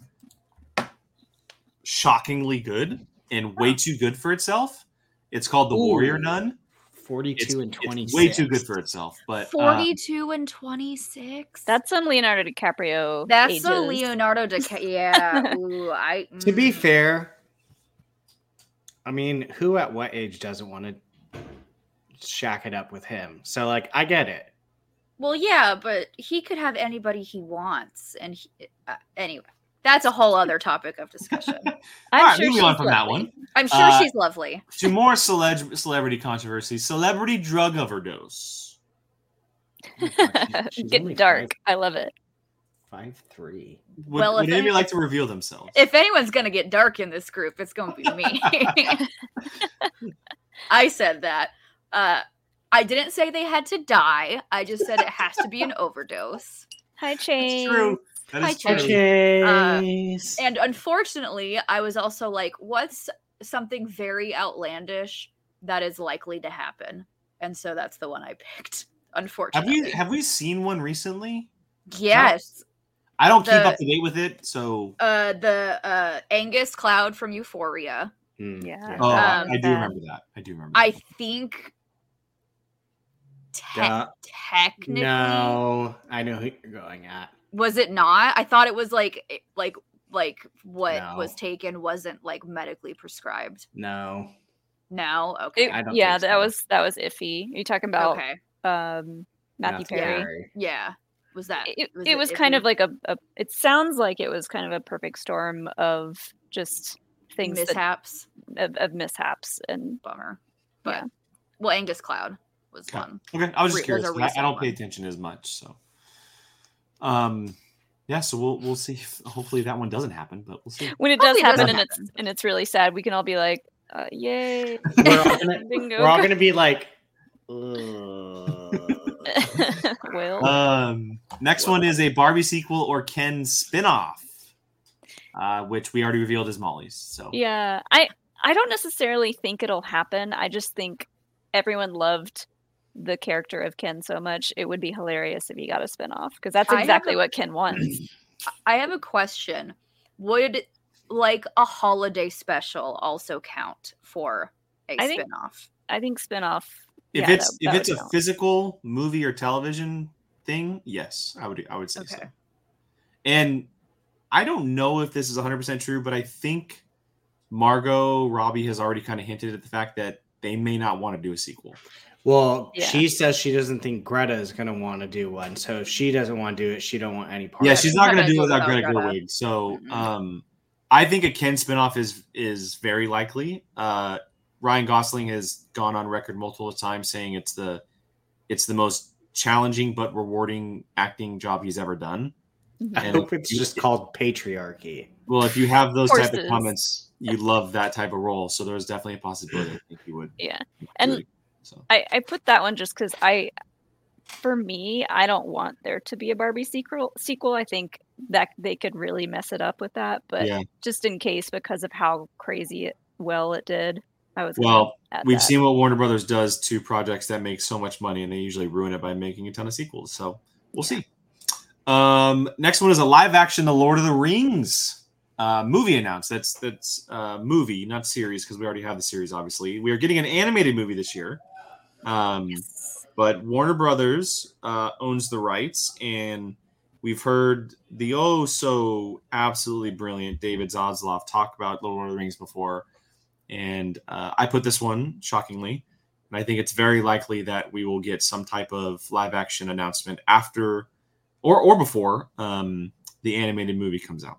Speaker 3: shockingly good and way too good for itself. It's called The Warrior Nun.
Speaker 4: Forty-two
Speaker 3: It's,
Speaker 4: and
Speaker 3: it's
Speaker 4: twenty-six.
Speaker 3: way too good for itself. But uh,
Speaker 1: Forty-two and twenty-six.
Speaker 5: That's some Leonardo DiCaprio.
Speaker 1: that's
Speaker 5: ages.
Speaker 1: a Leonardo [laughs] DiCaprio. Yeah. Ooh, I.
Speaker 4: To be
Speaker 1: mm.
Speaker 4: fair, I mean, who at what age doesn't want to shack it up with him? So, like, I get it.
Speaker 1: Well, yeah, but he could have anybody he wants, and he, uh, anyway, that's a whole other topic of discussion. [laughs]
Speaker 5: I'm
Speaker 3: all right,
Speaker 5: sure
Speaker 3: moving
Speaker 5: she's
Speaker 3: on from that
Speaker 5: lovely.
Speaker 3: one
Speaker 1: I'm sure
Speaker 3: Uh,
Speaker 1: she's lovely.
Speaker 3: to more celeb- celebrity controversy. Celebrity drug overdose. [laughs]
Speaker 4: She's
Speaker 5: Get
Speaker 4: only
Speaker 5: dark. I love it.
Speaker 4: Five three.
Speaker 3: Would,
Speaker 1: Well,
Speaker 3: would
Speaker 1: if
Speaker 3: anybody
Speaker 1: any-
Speaker 3: like to reveal themselves?
Speaker 1: If anyone's gonna get dark in this group, it's gonna be me. [laughs] I said that. Uh, I didn't say they had to die. I just said it has to be an overdose.
Speaker 5: Hi,
Speaker 3: That's
Speaker 5: Chase.
Speaker 3: true. That
Speaker 1: Hi,
Speaker 3: is true.
Speaker 1: Chase. Uh, And unfortunately, I was also like, what's something very outlandish that is likely to happen? And so that's the one I picked.
Speaker 3: Have
Speaker 1: Unfortunately.
Speaker 3: we have we seen one recently?
Speaker 1: yes.
Speaker 3: I don't keep up to date with it, so
Speaker 1: Uh the uh Angus Cloud from Euphoria.
Speaker 4: Mm,
Speaker 5: Yeah.
Speaker 3: oh,
Speaker 1: Um,
Speaker 3: I do remember that. I do remember.
Speaker 1: I
Speaker 3: that.
Speaker 1: think te-
Speaker 4: Duh.
Speaker 1: technically
Speaker 4: No, I know who you're going at.
Speaker 1: was it not? I thought it was like like like what
Speaker 4: No.
Speaker 1: was taken wasn't like medically prescribed.
Speaker 4: No.
Speaker 1: No, okay.
Speaker 5: It-
Speaker 4: I don't
Speaker 5: yeah,
Speaker 4: think
Speaker 5: that was that was iffy. Are you talking about
Speaker 1: okay.
Speaker 5: um Matthew Perry?
Speaker 1: Yeah. Was that
Speaker 5: It,
Speaker 1: was
Speaker 5: it
Speaker 1: it
Speaker 5: was kind
Speaker 1: iffy?
Speaker 5: of like a, a it sounds like it was kind of a perfect storm of just things that,
Speaker 1: mishaps?
Speaker 5: of, of mishaps and
Speaker 1: Bummer. But
Speaker 5: Yeah.
Speaker 1: well, Angus Cloud was
Speaker 3: Okay.
Speaker 1: one.
Speaker 3: Okay, I was just
Speaker 1: Re-
Speaker 3: curious.
Speaker 1: a
Speaker 3: 'cause I, I don't pay attention as much, so. Um, yeah. So we'll we'll see. If, hopefully that one doesn't happen, but we'll see.
Speaker 5: when it does
Speaker 1: Hopefully it
Speaker 5: happen and it's and it's really sad, we can all be like, uh, "Yay!"
Speaker 4: We're all gonna, [laughs] we're all gonna be like, "Ugh." [laughs]
Speaker 5: well,
Speaker 3: Um, next one is a Barbie sequel or Ken spinoff. uh, which we already revealed is Molly's. So
Speaker 5: Yeah, I I don't necessarily think it'll happen. I just think everyone loved the character of Ken so much. It would be hilarious if he got a spinoff because that's exactly
Speaker 1: a-
Speaker 5: what Ken wants. [clears throat]
Speaker 1: I have a question. Would like a holiday special also count for a
Speaker 5: I think-
Speaker 1: spinoff?
Speaker 5: I think spinoff.
Speaker 3: If
Speaker 5: yeah,
Speaker 3: it's
Speaker 5: that-
Speaker 3: if
Speaker 5: that
Speaker 3: it's a
Speaker 5: count.
Speaker 3: physical movie or television thing, yes, I would I would say so. And I don't know if this is 100% true, but I think Margot Robbie has already kind of hinted at the fact that they may not want to do a sequel.
Speaker 4: Well,
Speaker 5: Yeah.
Speaker 4: she says she doesn't think Greta is going to want to do one. So if she doesn't want to do it, she don't want any part
Speaker 3: Yeah,
Speaker 4: of
Speaker 3: she's
Speaker 4: it.
Speaker 3: not
Speaker 1: not
Speaker 3: going to
Speaker 1: do it
Speaker 3: without
Speaker 1: without
Speaker 3: Greta
Speaker 1: Greta.
Speaker 3: Gerwig. So,
Speaker 1: Mhm.
Speaker 3: um, I think a Ken spinoff is is very likely. Uh, Ryan Gosling has gone on record multiple times saying it's the it's the most challenging but rewarding acting job he's ever done. Mm-hmm.
Speaker 4: I
Speaker 3: And
Speaker 4: hope it's
Speaker 3: you-
Speaker 4: just called patriarchy.
Speaker 3: Well, if you have those type of comments, you love that type of role. So there's definitely a possibility. I think you would.
Speaker 5: Yeah.
Speaker 3: do
Speaker 5: And
Speaker 3: it. so
Speaker 5: I, I put that one just because I, for me, I don't want there to be a Barbie sequel. Sequel, I think that they could really mess it up with that. But
Speaker 3: yeah.
Speaker 5: just in case, because of how crazy it, well it did, I was.
Speaker 3: Well, we've
Speaker 5: that.
Speaker 3: seen what Warner Brothers does to projects that make so much money, and they usually ruin it by making a ton of sequels. So we'll see. Um, next one is a live action The Lord of the Rings uh, movie announced. That's that's uh, movie, not series, because we already have the series. Obviously, we are getting an animated movie this year. Um, but Warner Brothers uh, owns the rights, and we've heard the oh so absolutely brilliant David Zaslav talk about Lord of the Rings before, and uh, I put this one shockingly, and I think it's very likely that we will get some type of live action announcement after, or or before um, the animated movie comes out,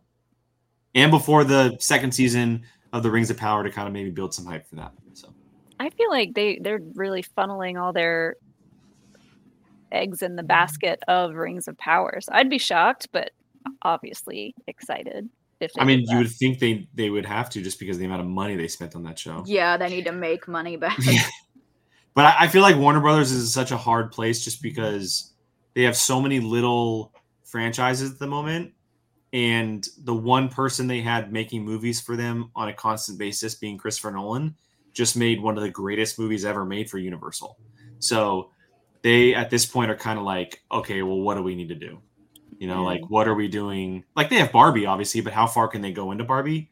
Speaker 3: and before the second season of the Rings of Power to kind of maybe build some hype for that. So.
Speaker 5: I feel like they they're really funneling all their eggs in the basket of Rings of Power. So I'd be shocked, but obviously excited.
Speaker 3: I mean, you would think they they would have to just because of the amount of money they spent on that show.
Speaker 1: Yeah, they need to make money back. [laughs]
Speaker 3: But I, I feel like Warner Brothers is such a hard place just because they have so many little franchises at the moment, and the one person they had making movies for them on a constant basis, being Christopher Nolan, just made one of the greatest movies ever made for Universal. So they at this point are kind of like, okay, well, what do we need to do? You know, like what are we doing? Like they have Barbie, obviously, but how far can they go into Barbie?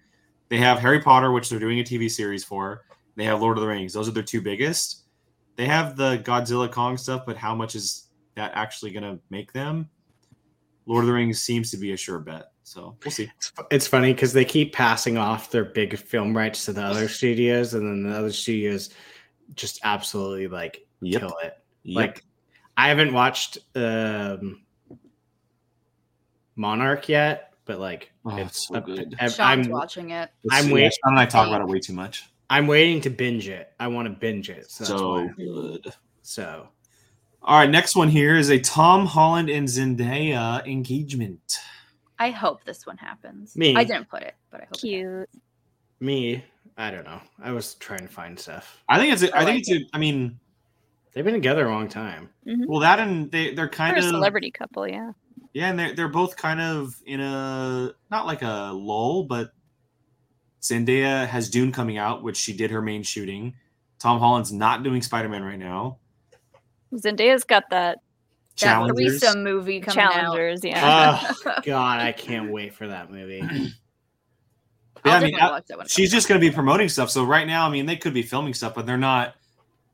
Speaker 3: They have Harry Potter, which they're doing a TV series for. They have Lord of the Rings. Those are their two biggest. They have the Godzilla Kong stuff, but how much is that actually going to make them? Lord of the Rings seems to be a sure bet. So we'll see.
Speaker 4: It's, it's funny because they keep passing off their big film rights to the other [laughs] studios, and then the other studios just absolutely like
Speaker 3: Yep.
Speaker 4: kill it.
Speaker 3: Yep.
Speaker 4: Like, I haven't watched um, Monarch yet, but like,
Speaker 3: Oh, it's so
Speaker 4: up-
Speaker 3: good.
Speaker 4: I'm- I'm
Speaker 1: watching it.
Speaker 4: I'm
Speaker 3: yeah,
Speaker 4: waiting-
Speaker 3: Sean and I talk about it way too much.
Speaker 4: I'm waiting to binge it. I want to binge it. So,
Speaker 3: So good.
Speaker 4: so
Speaker 3: All right, next one here is a Tom Holland and Zendaya engagement.
Speaker 1: I hope this one happens.
Speaker 4: Me.
Speaker 1: I didn't put it, but I hope. it
Speaker 5: cute.
Speaker 4: me, I don't know. I was trying to find stuff.
Speaker 3: I think it's. A,
Speaker 1: I
Speaker 3: I think
Speaker 1: like
Speaker 3: it's. A, I mean,
Speaker 4: They've been together a long time. Mm-hmm.
Speaker 3: well, that and they they're kind
Speaker 5: For a
Speaker 3: of
Speaker 5: celebrity couple, yeah.
Speaker 3: Yeah, and they're they're both kind of in a not like a lull, but Zendaya has Dune coming out, which she did her main shooting. Tom Holland's not doing Spider Man right now.
Speaker 5: Zendaya's got that
Speaker 1: That
Speaker 3: Challengers.
Speaker 1: threesome movie coming
Speaker 5: challengers, yeah.
Speaker 4: Oh [laughs] God, I can't wait for that movie. [clears throat]
Speaker 3: Yeah,
Speaker 1: I'll
Speaker 3: I mean, I-
Speaker 1: watch that when
Speaker 3: She's just going to be promoting stuff. So right now, I mean, they could be filming stuff, but they're not.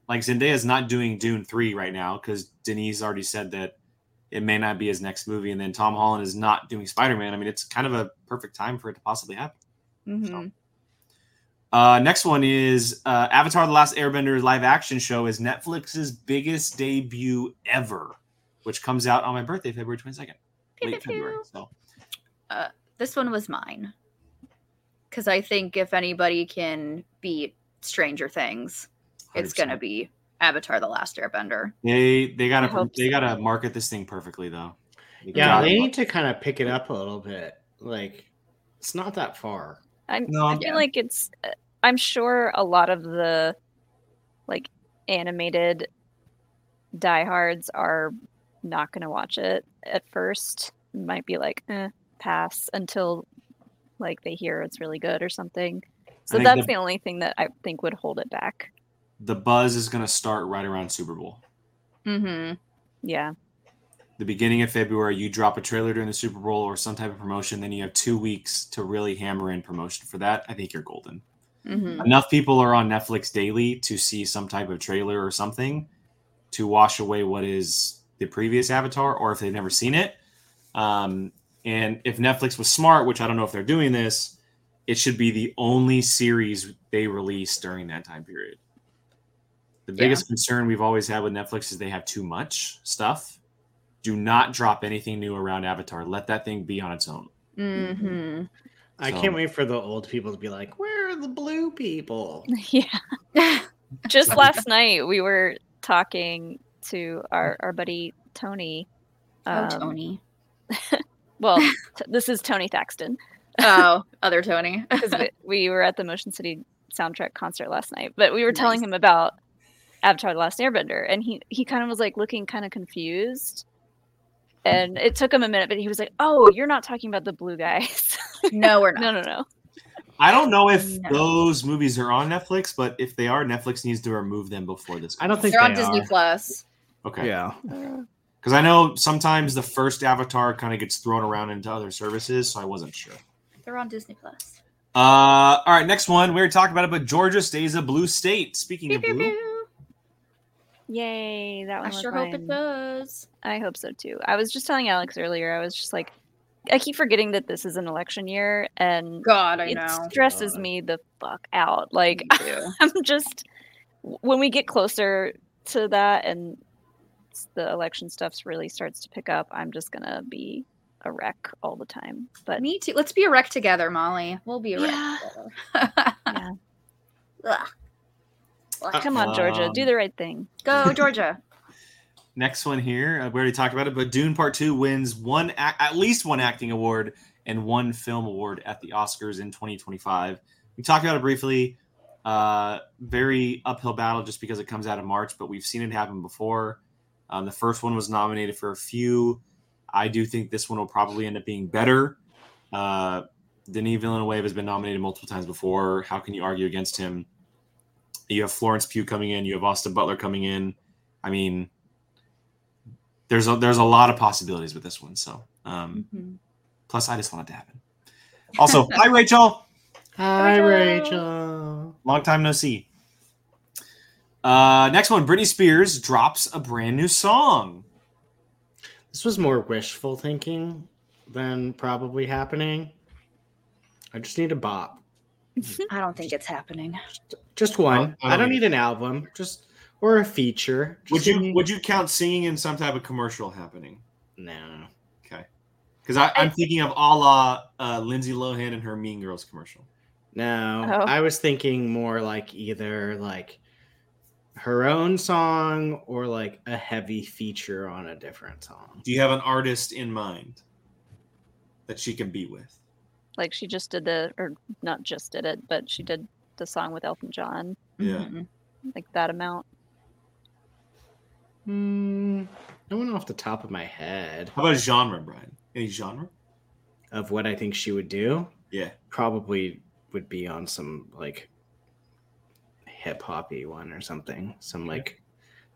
Speaker 3: Like Zendaya's not doing Dune three right now because Denise already said that it may not be his next movie, and then Tom Holland is not doing Spider Man. I mean, it's kind of a perfect time for it to possibly happen.
Speaker 1: Mhm.
Speaker 3: Uh, next one is uh, Avatar: The Last Airbender live action show is Netflix's biggest debut ever, which comes out on my birthday, February twenty second,
Speaker 1: Pew,
Speaker 3: late
Speaker 1: pew, pew.
Speaker 3: February. So
Speaker 1: This one was mine because I think if anybody can beat Stranger Things, it's
Speaker 3: 100%.
Speaker 1: gonna be Avatar: The Last Airbender.
Speaker 3: they they gotta
Speaker 5: I
Speaker 3: they
Speaker 5: so.
Speaker 3: gotta market this thing perfectly though. They
Speaker 4: Yeah, they need to kind of pick it up a little bit. Like, it's not that far.
Speaker 5: I'm,
Speaker 3: No,
Speaker 5: I
Speaker 3: I'm-
Speaker 5: feel like it's. uh, I'm sure a lot of the like animated diehards are not going to watch it at first. Might be like, eh, pass until like they hear it's really good or something. So that's
Speaker 3: the-
Speaker 5: the only thing that I think would hold it back.
Speaker 3: The buzz is going to start right around Super Bowl.
Speaker 1: Mm-hmm.
Speaker 5: Yeah.
Speaker 3: The beginning of February, you drop a trailer during the Super Bowl or some type of promotion, then you have two weeks to really hammer in promotion for that. I think you're golden.
Speaker 1: Mm-hmm.
Speaker 3: Enough people are on Netflix daily to see some type of trailer or something to wash away what is the previous Avatar, or if they've never seen it. Um, and if Netflix was smart, which I don't know if they're doing this, it should be the only series they release during that time period. The biggest concern we've always had with Netflix is they have too much stuff. Do not drop anything new around Avatar. Let that thing be on its own.
Speaker 1: Mm-hmm.
Speaker 4: I
Speaker 3: So-
Speaker 4: can't wait for the old people to be like, "Where are the blue people?" [laughs]
Speaker 5: yeah. [laughs] Just last night we were talking to our, our buddy Tony.
Speaker 1: oh,
Speaker 5: um,
Speaker 1: Tony. [laughs]
Speaker 5: Well, t- this is Tony Thaxton.
Speaker 1: Oh, other Tony.
Speaker 5: because we, we were at the Motion City soundtrack concert last night, but we were telling him about Avatar: The Last Airbender, and he he kind of was like looking kind of confused, and it took him a minute, but he was like, "Oh, you're not talking about the blue guys." [laughs]
Speaker 1: no, we're [laughs] not.
Speaker 5: no, no, no.
Speaker 3: I don't know if
Speaker 1: No.
Speaker 3: those movies are on Netflix, but if they are, Netflix needs to remove them before this.
Speaker 4: I don't think
Speaker 1: They're on Disney
Speaker 4: are.
Speaker 1: Plus.
Speaker 3: Okay.
Speaker 4: Yeah,
Speaker 3: Because I know sometimes the first Avatar kind of gets thrown around into other services, so I wasn't sure.
Speaker 1: They're on Disney Plus.
Speaker 3: Uh, all right, next one. We already talking about it, but Georgia stays a blue state. Speaking
Speaker 1: Pew,
Speaker 3: of
Speaker 1: pew,
Speaker 3: blue,
Speaker 1: pew.
Speaker 5: Yay, that one.
Speaker 1: I
Speaker 5: was
Speaker 1: sure hope it
Speaker 5: mine.
Speaker 1: does.
Speaker 5: I hope so too. I was just telling Alex earlier. I was just like, I keep forgetting that this is an election year, and
Speaker 1: God, I
Speaker 5: it
Speaker 1: know.
Speaker 5: stresses
Speaker 4: God.
Speaker 5: me the fuck out. Like, [laughs] I'm just when we get closer to that and the election stuffs really starts to pick up, I'm just gonna be a wreck all the time. But
Speaker 1: Me too. Let's be a wreck together, Molly. We'll be a wreck
Speaker 5: Yeah.
Speaker 1: together. [laughs]
Speaker 5: Yeah. Come on, Georgia, do
Speaker 3: Um,
Speaker 5: the right thing.
Speaker 1: Go, [laughs] Georgia.
Speaker 3: next one here. uh, We already talked about it, but Dune Part Two wins one, at least one acting award and one film award at the Oscars in 2025. We talked about it briefly. Uh, very uphill battle just because it comes out in March, but we've seen it happen before. Um, the first one was nominated for a few. I do think this one will probably end up being better. Uh, Denis Villeneuve has been nominated multiple times before. How can you argue against him? You have Florence Pugh coming in. You have Austin Butler coming in. I mean, there's a, there's a lot of possibilities with this one. So, um,
Speaker 1: Mhm.
Speaker 3: plus, I just want it to happen. Also, [laughs] hi Rachel.
Speaker 4: Hi,
Speaker 1: Rachel.
Speaker 4: Rachel.
Speaker 3: Long time no see. Uh, next one, Britney Spears drops a brand new song.
Speaker 4: This was more wishful thinking than probably happening. I just need a bop. [laughs]
Speaker 1: I don't think it's happening.
Speaker 4: Just one.
Speaker 3: I
Speaker 4: I
Speaker 3: don't
Speaker 4: don't,
Speaker 3: either.
Speaker 4: need an album. Just or a feature.
Speaker 3: Would you
Speaker 4: give
Speaker 3: would you count singing in some type of commercial happening?
Speaker 4: No.
Speaker 3: Okay, because I'm thinking of a la uh, Lindsay Lohan and her Mean Girls commercial.
Speaker 4: No.
Speaker 5: Oh.
Speaker 4: I was thinking more like either like her own song or like a heavy feature on a different song.
Speaker 3: Do you have an artist in mind that she can be with?
Speaker 5: Like she just did the, or not just did it, but she did the song with Elton John,
Speaker 3: Yeah.
Speaker 1: Mhm.
Speaker 5: like that amount.
Speaker 4: Hmm. No one off the top of my head
Speaker 3: How about genre, Brian? Any genre?
Speaker 4: of what I think she would do.
Speaker 3: Yeah.
Speaker 4: Probably would be on some like hip hoppy one or something. Some like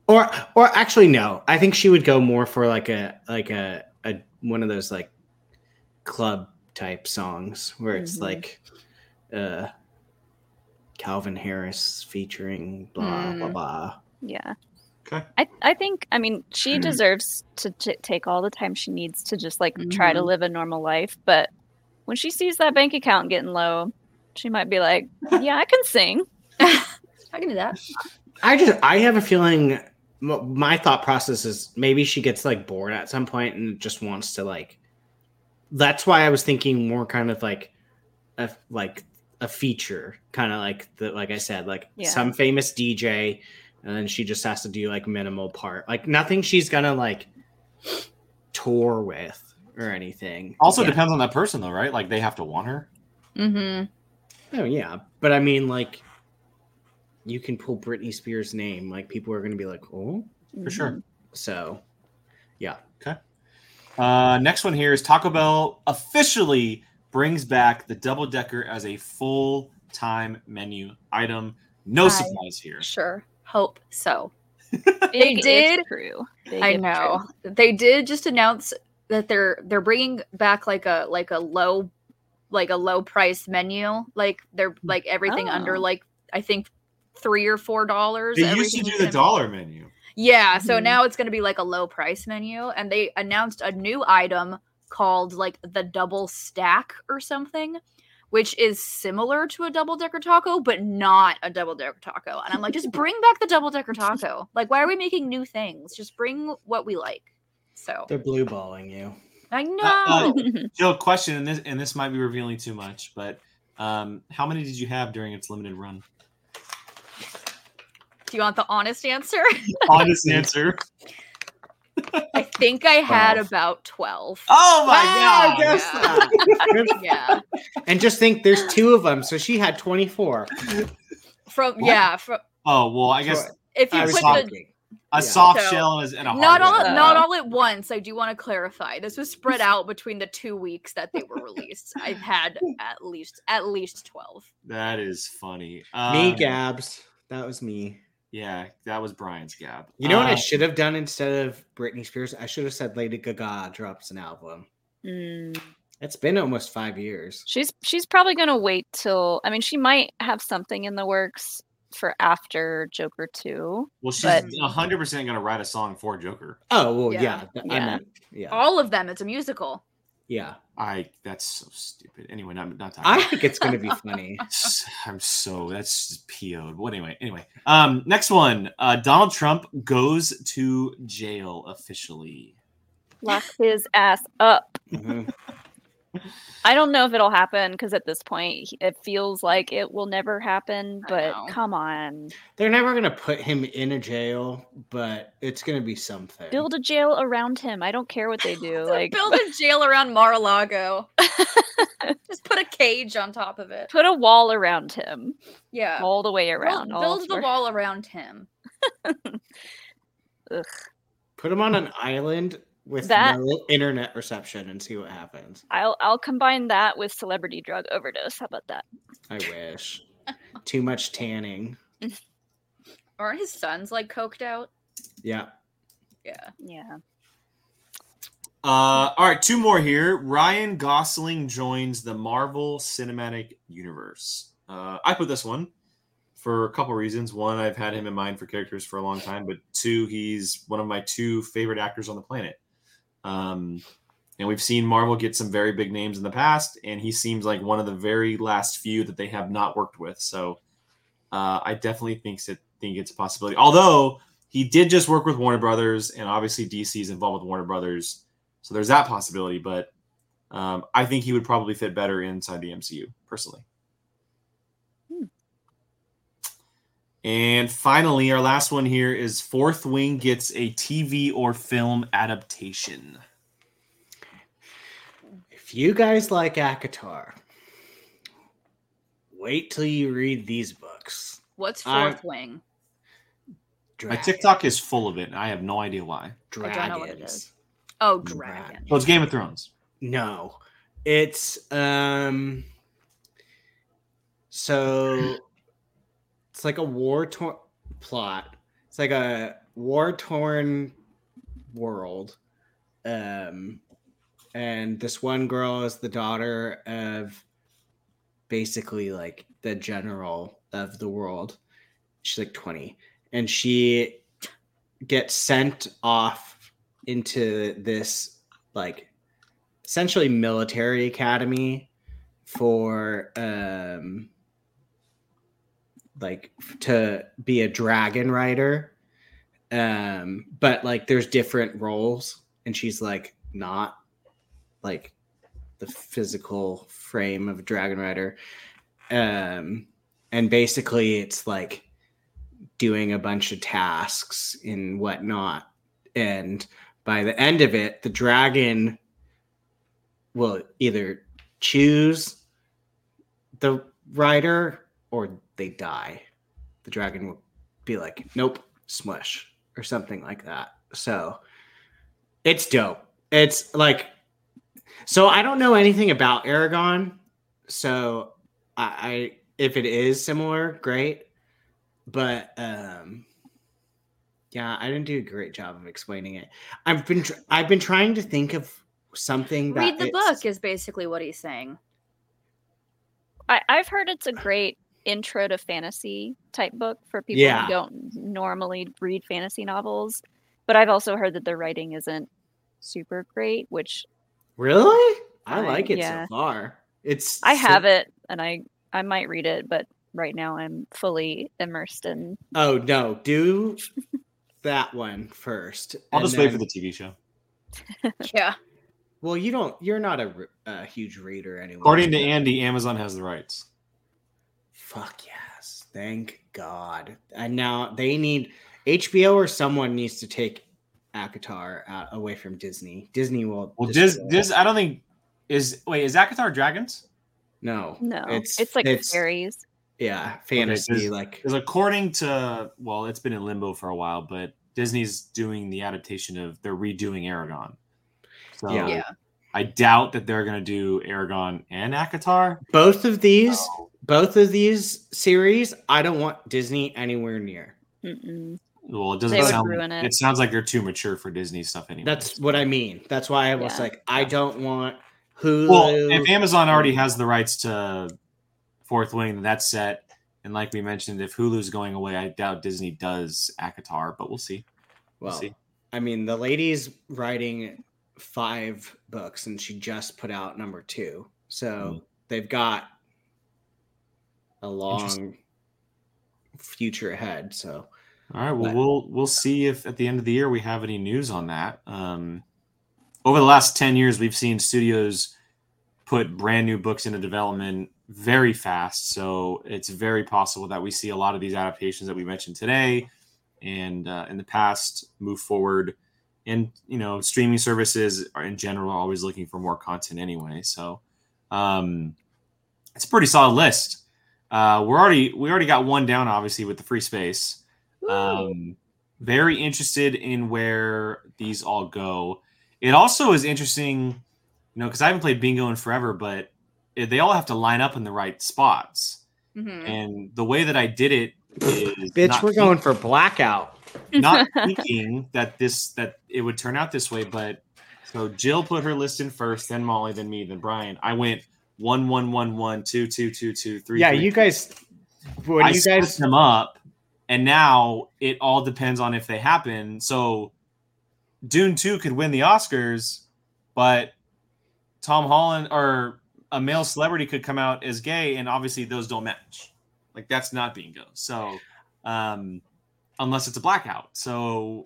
Speaker 4: or or actually no. I think she would go more for like a like a, a one of those like club type songs where it's
Speaker 5: Mhm.
Speaker 4: like uh Calvin Harris featuring blah blah
Speaker 1: Mm.
Speaker 4: blah.
Speaker 5: Yeah.
Speaker 3: Okay.
Speaker 5: I, I think I mean she
Speaker 3: Mm.
Speaker 5: deserves to t- take all the time she needs to just like try to
Speaker 1: Mhm.
Speaker 5: live a normal life. But when she sees that bank account getting low, she might be like, "Yeah, I can sing." [laughs]
Speaker 1: I can do that.
Speaker 4: I just I have a feeling my thought process is maybe she gets like bored at some point and just wants to like that's why I was thinking more kind of like a like a feature kind of like the like I said like
Speaker 5: Yeah.
Speaker 4: some famous DJ and then she just has to do like minimal part like nothing she's gonna like tour with or anything
Speaker 3: Also
Speaker 4: Yeah.
Speaker 3: depends on that person, though, right? Like they have to want her.
Speaker 1: Mm-hmm.
Speaker 4: oh yeah but I mean like you can pull Britney Spears name like people are gonna be like oh
Speaker 3: For sure.
Speaker 5: Mhm.
Speaker 4: so
Speaker 3: Uh, next one here is Taco Bell officially brings back the double decker as a full time menu item. No
Speaker 1: I-
Speaker 3: surprise here.
Speaker 1: Sure. Hope so. [laughs]
Speaker 5: they
Speaker 1: did-
Speaker 5: True. Big
Speaker 1: I know.
Speaker 5: true.
Speaker 1: They did just announce that they're they're bringing back like a like a low like a low price menu. Like they're like everything under
Speaker 5: Oh.
Speaker 1: like I think three or four dollars.
Speaker 3: They used to do the
Speaker 1: gonna-
Speaker 3: dollar menu.
Speaker 1: Yeah, so
Speaker 5: Mhm.
Speaker 1: now it's going to be like a low price menu, and they announced a new item called like the double stack or something, which is similar to a double decker taco, but not a double decker taco. And I'm like, just [laughs] bring back the double decker taco. Like, why are we making new things? Just bring what we like. So
Speaker 4: They're blue balling you.
Speaker 1: I know.
Speaker 3: uh, [laughs] Jill, question, and this and this might be revealing too much, but um, how many did you have during its limited run?
Speaker 1: Do you want the honest answer? [laughs]
Speaker 3: Honest answer.
Speaker 1: I think I had
Speaker 4: Twelve.
Speaker 1: about twelve.
Speaker 3: Oh my
Speaker 4: Ah, I
Speaker 3: god!
Speaker 1: yeah. [laughs] yeah,
Speaker 4: and just think there's two of them, so she had 24.
Speaker 1: from
Speaker 3: What?
Speaker 1: yeah, from
Speaker 3: Oh well, I guess
Speaker 1: if you
Speaker 4: I
Speaker 1: put
Speaker 3: talking.
Speaker 1: the
Speaker 3: a
Speaker 4: Yeah.
Speaker 3: soft
Speaker 1: So,
Speaker 3: shell and a, and a hard
Speaker 1: not all
Speaker 3: shell.
Speaker 1: not
Speaker 5: Uh.
Speaker 1: all at once i do want to clarify this was spread out between the two weeks that they were released i've had at least at least 12
Speaker 3: That is funny.
Speaker 4: me,
Speaker 3: Um,
Speaker 4: Gabs. That was me.
Speaker 3: Yeah, that was Brian's gab.
Speaker 4: You know what I
Speaker 3: Uh,
Speaker 4: should have done instead of Britney Spears? I should have said Lady Gaga drops an album.
Speaker 5: Mm.
Speaker 4: It's been almost five years.
Speaker 5: She's she's probably gonna wait till. I mean, she might have something in the works for after Joker two.
Speaker 3: Well, she's
Speaker 5: but-
Speaker 3: hundred percent gonna write a song for Joker.
Speaker 4: Oh well,
Speaker 1: Yeah.
Speaker 4: yeah. th- I
Speaker 5: Yeah.
Speaker 4: meant, yeah,
Speaker 1: all of them it's a musical
Speaker 4: yeah.
Speaker 3: I that's so stupid. Anyway, not not talking.
Speaker 4: I think it's gonna be [laughs] funny.
Speaker 3: I'm so that's just PO'd. Well, anyway, anyway. Um, next one. Uh, Donald Trump goes to jail officially.
Speaker 5: Lock his ass up.
Speaker 4: Mhm.
Speaker 5: I don't know if it'll happen because at this point it feels like it will never happen. But come on,
Speaker 4: They're never gonna put him in a jail, but it's gonna be something.
Speaker 5: build a jail around him. I don't care what they do. [laughs] Like
Speaker 1: build a jail around mar-a-lago [laughs] just put a cage on top of it
Speaker 5: put a wall around him,
Speaker 1: yeah
Speaker 5: all the way around. all
Speaker 1: build the
Speaker 5: for-
Speaker 1: wall around him [laughs]
Speaker 5: Ugh.
Speaker 4: Put him on an island with
Speaker 5: That-
Speaker 4: no internet reception and see what happens.
Speaker 5: I'll I'll combine that with celebrity drug overdose. How about that?
Speaker 4: I wish. Too much tanning. [laughs]
Speaker 1: aren't his sons like coked out
Speaker 4: Yeah.
Speaker 1: yeah
Speaker 5: Yeah.
Speaker 3: Uh, all right, two more here. Ryan Gosling joins the Marvel Cinematic Universe. Uh, I put this one for a couple reasons. One, I've had him in mind for characters for a long time, but two, he's one of my two favorite actors on the planet. Um, and we've seen Marvel get some very big names in the past, and he seems like one of the very last few that they have not worked with. So uh, I definitely think think it's a possibility. Although he did just work with Warner Brothers, and obviously DC is involved with Warner Brothers. So there's that possibility, but um, I think he would probably fit better inside the MCU personally. And finally, our last one here is Fourth Wing gets a TV or film adaptation.
Speaker 4: If you guys like ACOTAR, wait till you read these books.
Speaker 1: what's
Speaker 4: I-
Speaker 1: fourth wing
Speaker 3: My TikTok is full of it, and I have no idea why.
Speaker 1: I don't know what it
Speaker 4: dragons.
Speaker 1: oh
Speaker 4: Dragon.
Speaker 1: dragon
Speaker 3: Well, it's Game of Thrones.
Speaker 4: No, it's um. So it's like a war torn plot. It's like a war torn world, um, and this one girl is the daughter of basically like the general of the world. She's like twenty, and she gets sent off into this like essentially military academy for um like to be a dragon rider um but like there's different roles and she's like not like the physical frame of a dragon rider. Um and basically it's like doing a bunch of tasks and whatnot. And by the end of it the dragon will either choose the rider or they die. The dragon will be like, nope, smush, or something like that. So it's dope. It's like So I don't know anything about Eragon. So I, I if it is similar, great. But um yeah, I didn't do a great job of explaining it. I've been tr- I've been trying to think of something that
Speaker 1: Read the book is basically what he's saying.
Speaker 5: I, I've heard it's a great intro to fantasy type book for people
Speaker 4: Yeah.
Speaker 5: who don't normally read fantasy novels. But I've also heard that the writing isn't super great, which
Speaker 4: Really? I
Speaker 5: I-
Speaker 4: like it
Speaker 5: yeah.
Speaker 4: so far. It's
Speaker 5: I
Speaker 4: so-
Speaker 5: have it and I I might read it, but right now I'm fully immersed in
Speaker 4: Oh no, do that one first.
Speaker 3: I'll
Speaker 4: and
Speaker 3: just wait for the TV show. [laughs]
Speaker 1: Yeah.
Speaker 4: Well, you don't. You're not a, a huge reader anyway.
Speaker 3: According to Andy, Amazon has the rights.
Speaker 4: Fuck yes! Thank God. And now they need HBO or someone needs to take ACOTAR out uh, away from Disney. Disney will.
Speaker 3: Well, Dis. Dis, I don't think is wait is ACOTAR dragons?
Speaker 4: No,
Speaker 5: no.
Speaker 4: It's
Speaker 5: It's, like
Speaker 4: it's
Speaker 5: fairies.
Speaker 4: yeah, fantasy.
Speaker 3: there's-
Speaker 4: like
Speaker 3: Because according to well, it's been in limbo for a while, but Disney's doing the adaptation of they're redoing Eragon. So
Speaker 4: Yeah.
Speaker 1: Yeah.
Speaker 3: I doubt that they're gonna do Eragon and ACOTAR.
Speaker 4: both of these,
Speaker 3: So,
Speaker 4: both of these series, I don't want Disney anywhere near.
Speaker 5: Mm-mm.
Speaker 3: well, it doesn't
Speaker 5: They would
Speaker 3: sound.
Speaker 5: ruin
Speaker 3: it.
Speaker 5: it.
Speaker 3: sounds like they're too mature for Disney stuff anyway.
Speaker 4: That's what I mean. That's why I was
Speaker 5: Yeah.
Speaker 4: like, I don't want Hulu.
Speaker 3: well, if Amazon already has the rights to Fourth Wing, then that's set. And like we mentioned, if Hulu's going away, I doubt Disney does ACOTAR, but we'll see. We'll
Speaker 4: Well,
Speaker 3: see.
Speaker 4: I mean, the lady's writing five books and she just put out number two. So
Speaker 3: Mm.
Speaker 4: they've got a long future ahead. So
Speaker 3: All right. Well,
Speaker 4: But-
Speaker 3: we'll we'll see if at the end of the year we have any news on that. Um, over the last ten years, we've seen studios put brand new books into development very fast. So it's very possible that we see a lot of these adaptations that we mentioned today and uh, in the past move forward. And you know, streaming services are in general always looking for more content anyway. So um, it's a pretty solid list. Uh, we're already we already got one down, obviously, with the free space. Um, very interested in where these all go. It also is interesting, you know, because I haven't played bingo in forever, but it- they all have to line up in the right spots.
Speaker 1: Mhm.
Speaker 3: And the way that I did it [laughs] is
Speaker 4: bitch, we're
Speaker 3: think-
Speaker 4: going for blackout.
Speaker 3: Not [laughs] thinking that this that it would turn out this way, but so Jill put her list in first, then Molly, then me, then Brian. I went one, one, one, one, two, two, two, two, three.
Speaker 4: Yeah,
Speaker 3: three,
Speaker 4: you guys when
Speaker 3: I
Speaker 4: you
Speaker 3: split
Speaker 4: guys
Speaker 3: them up, and now it all depends on if they happen. So Dune Two could win the Oscars, but Tom Holland or a male celebrity could come out as gay, and obviously those don't match. Like that's not bingo. So um, unless it's a blackout, so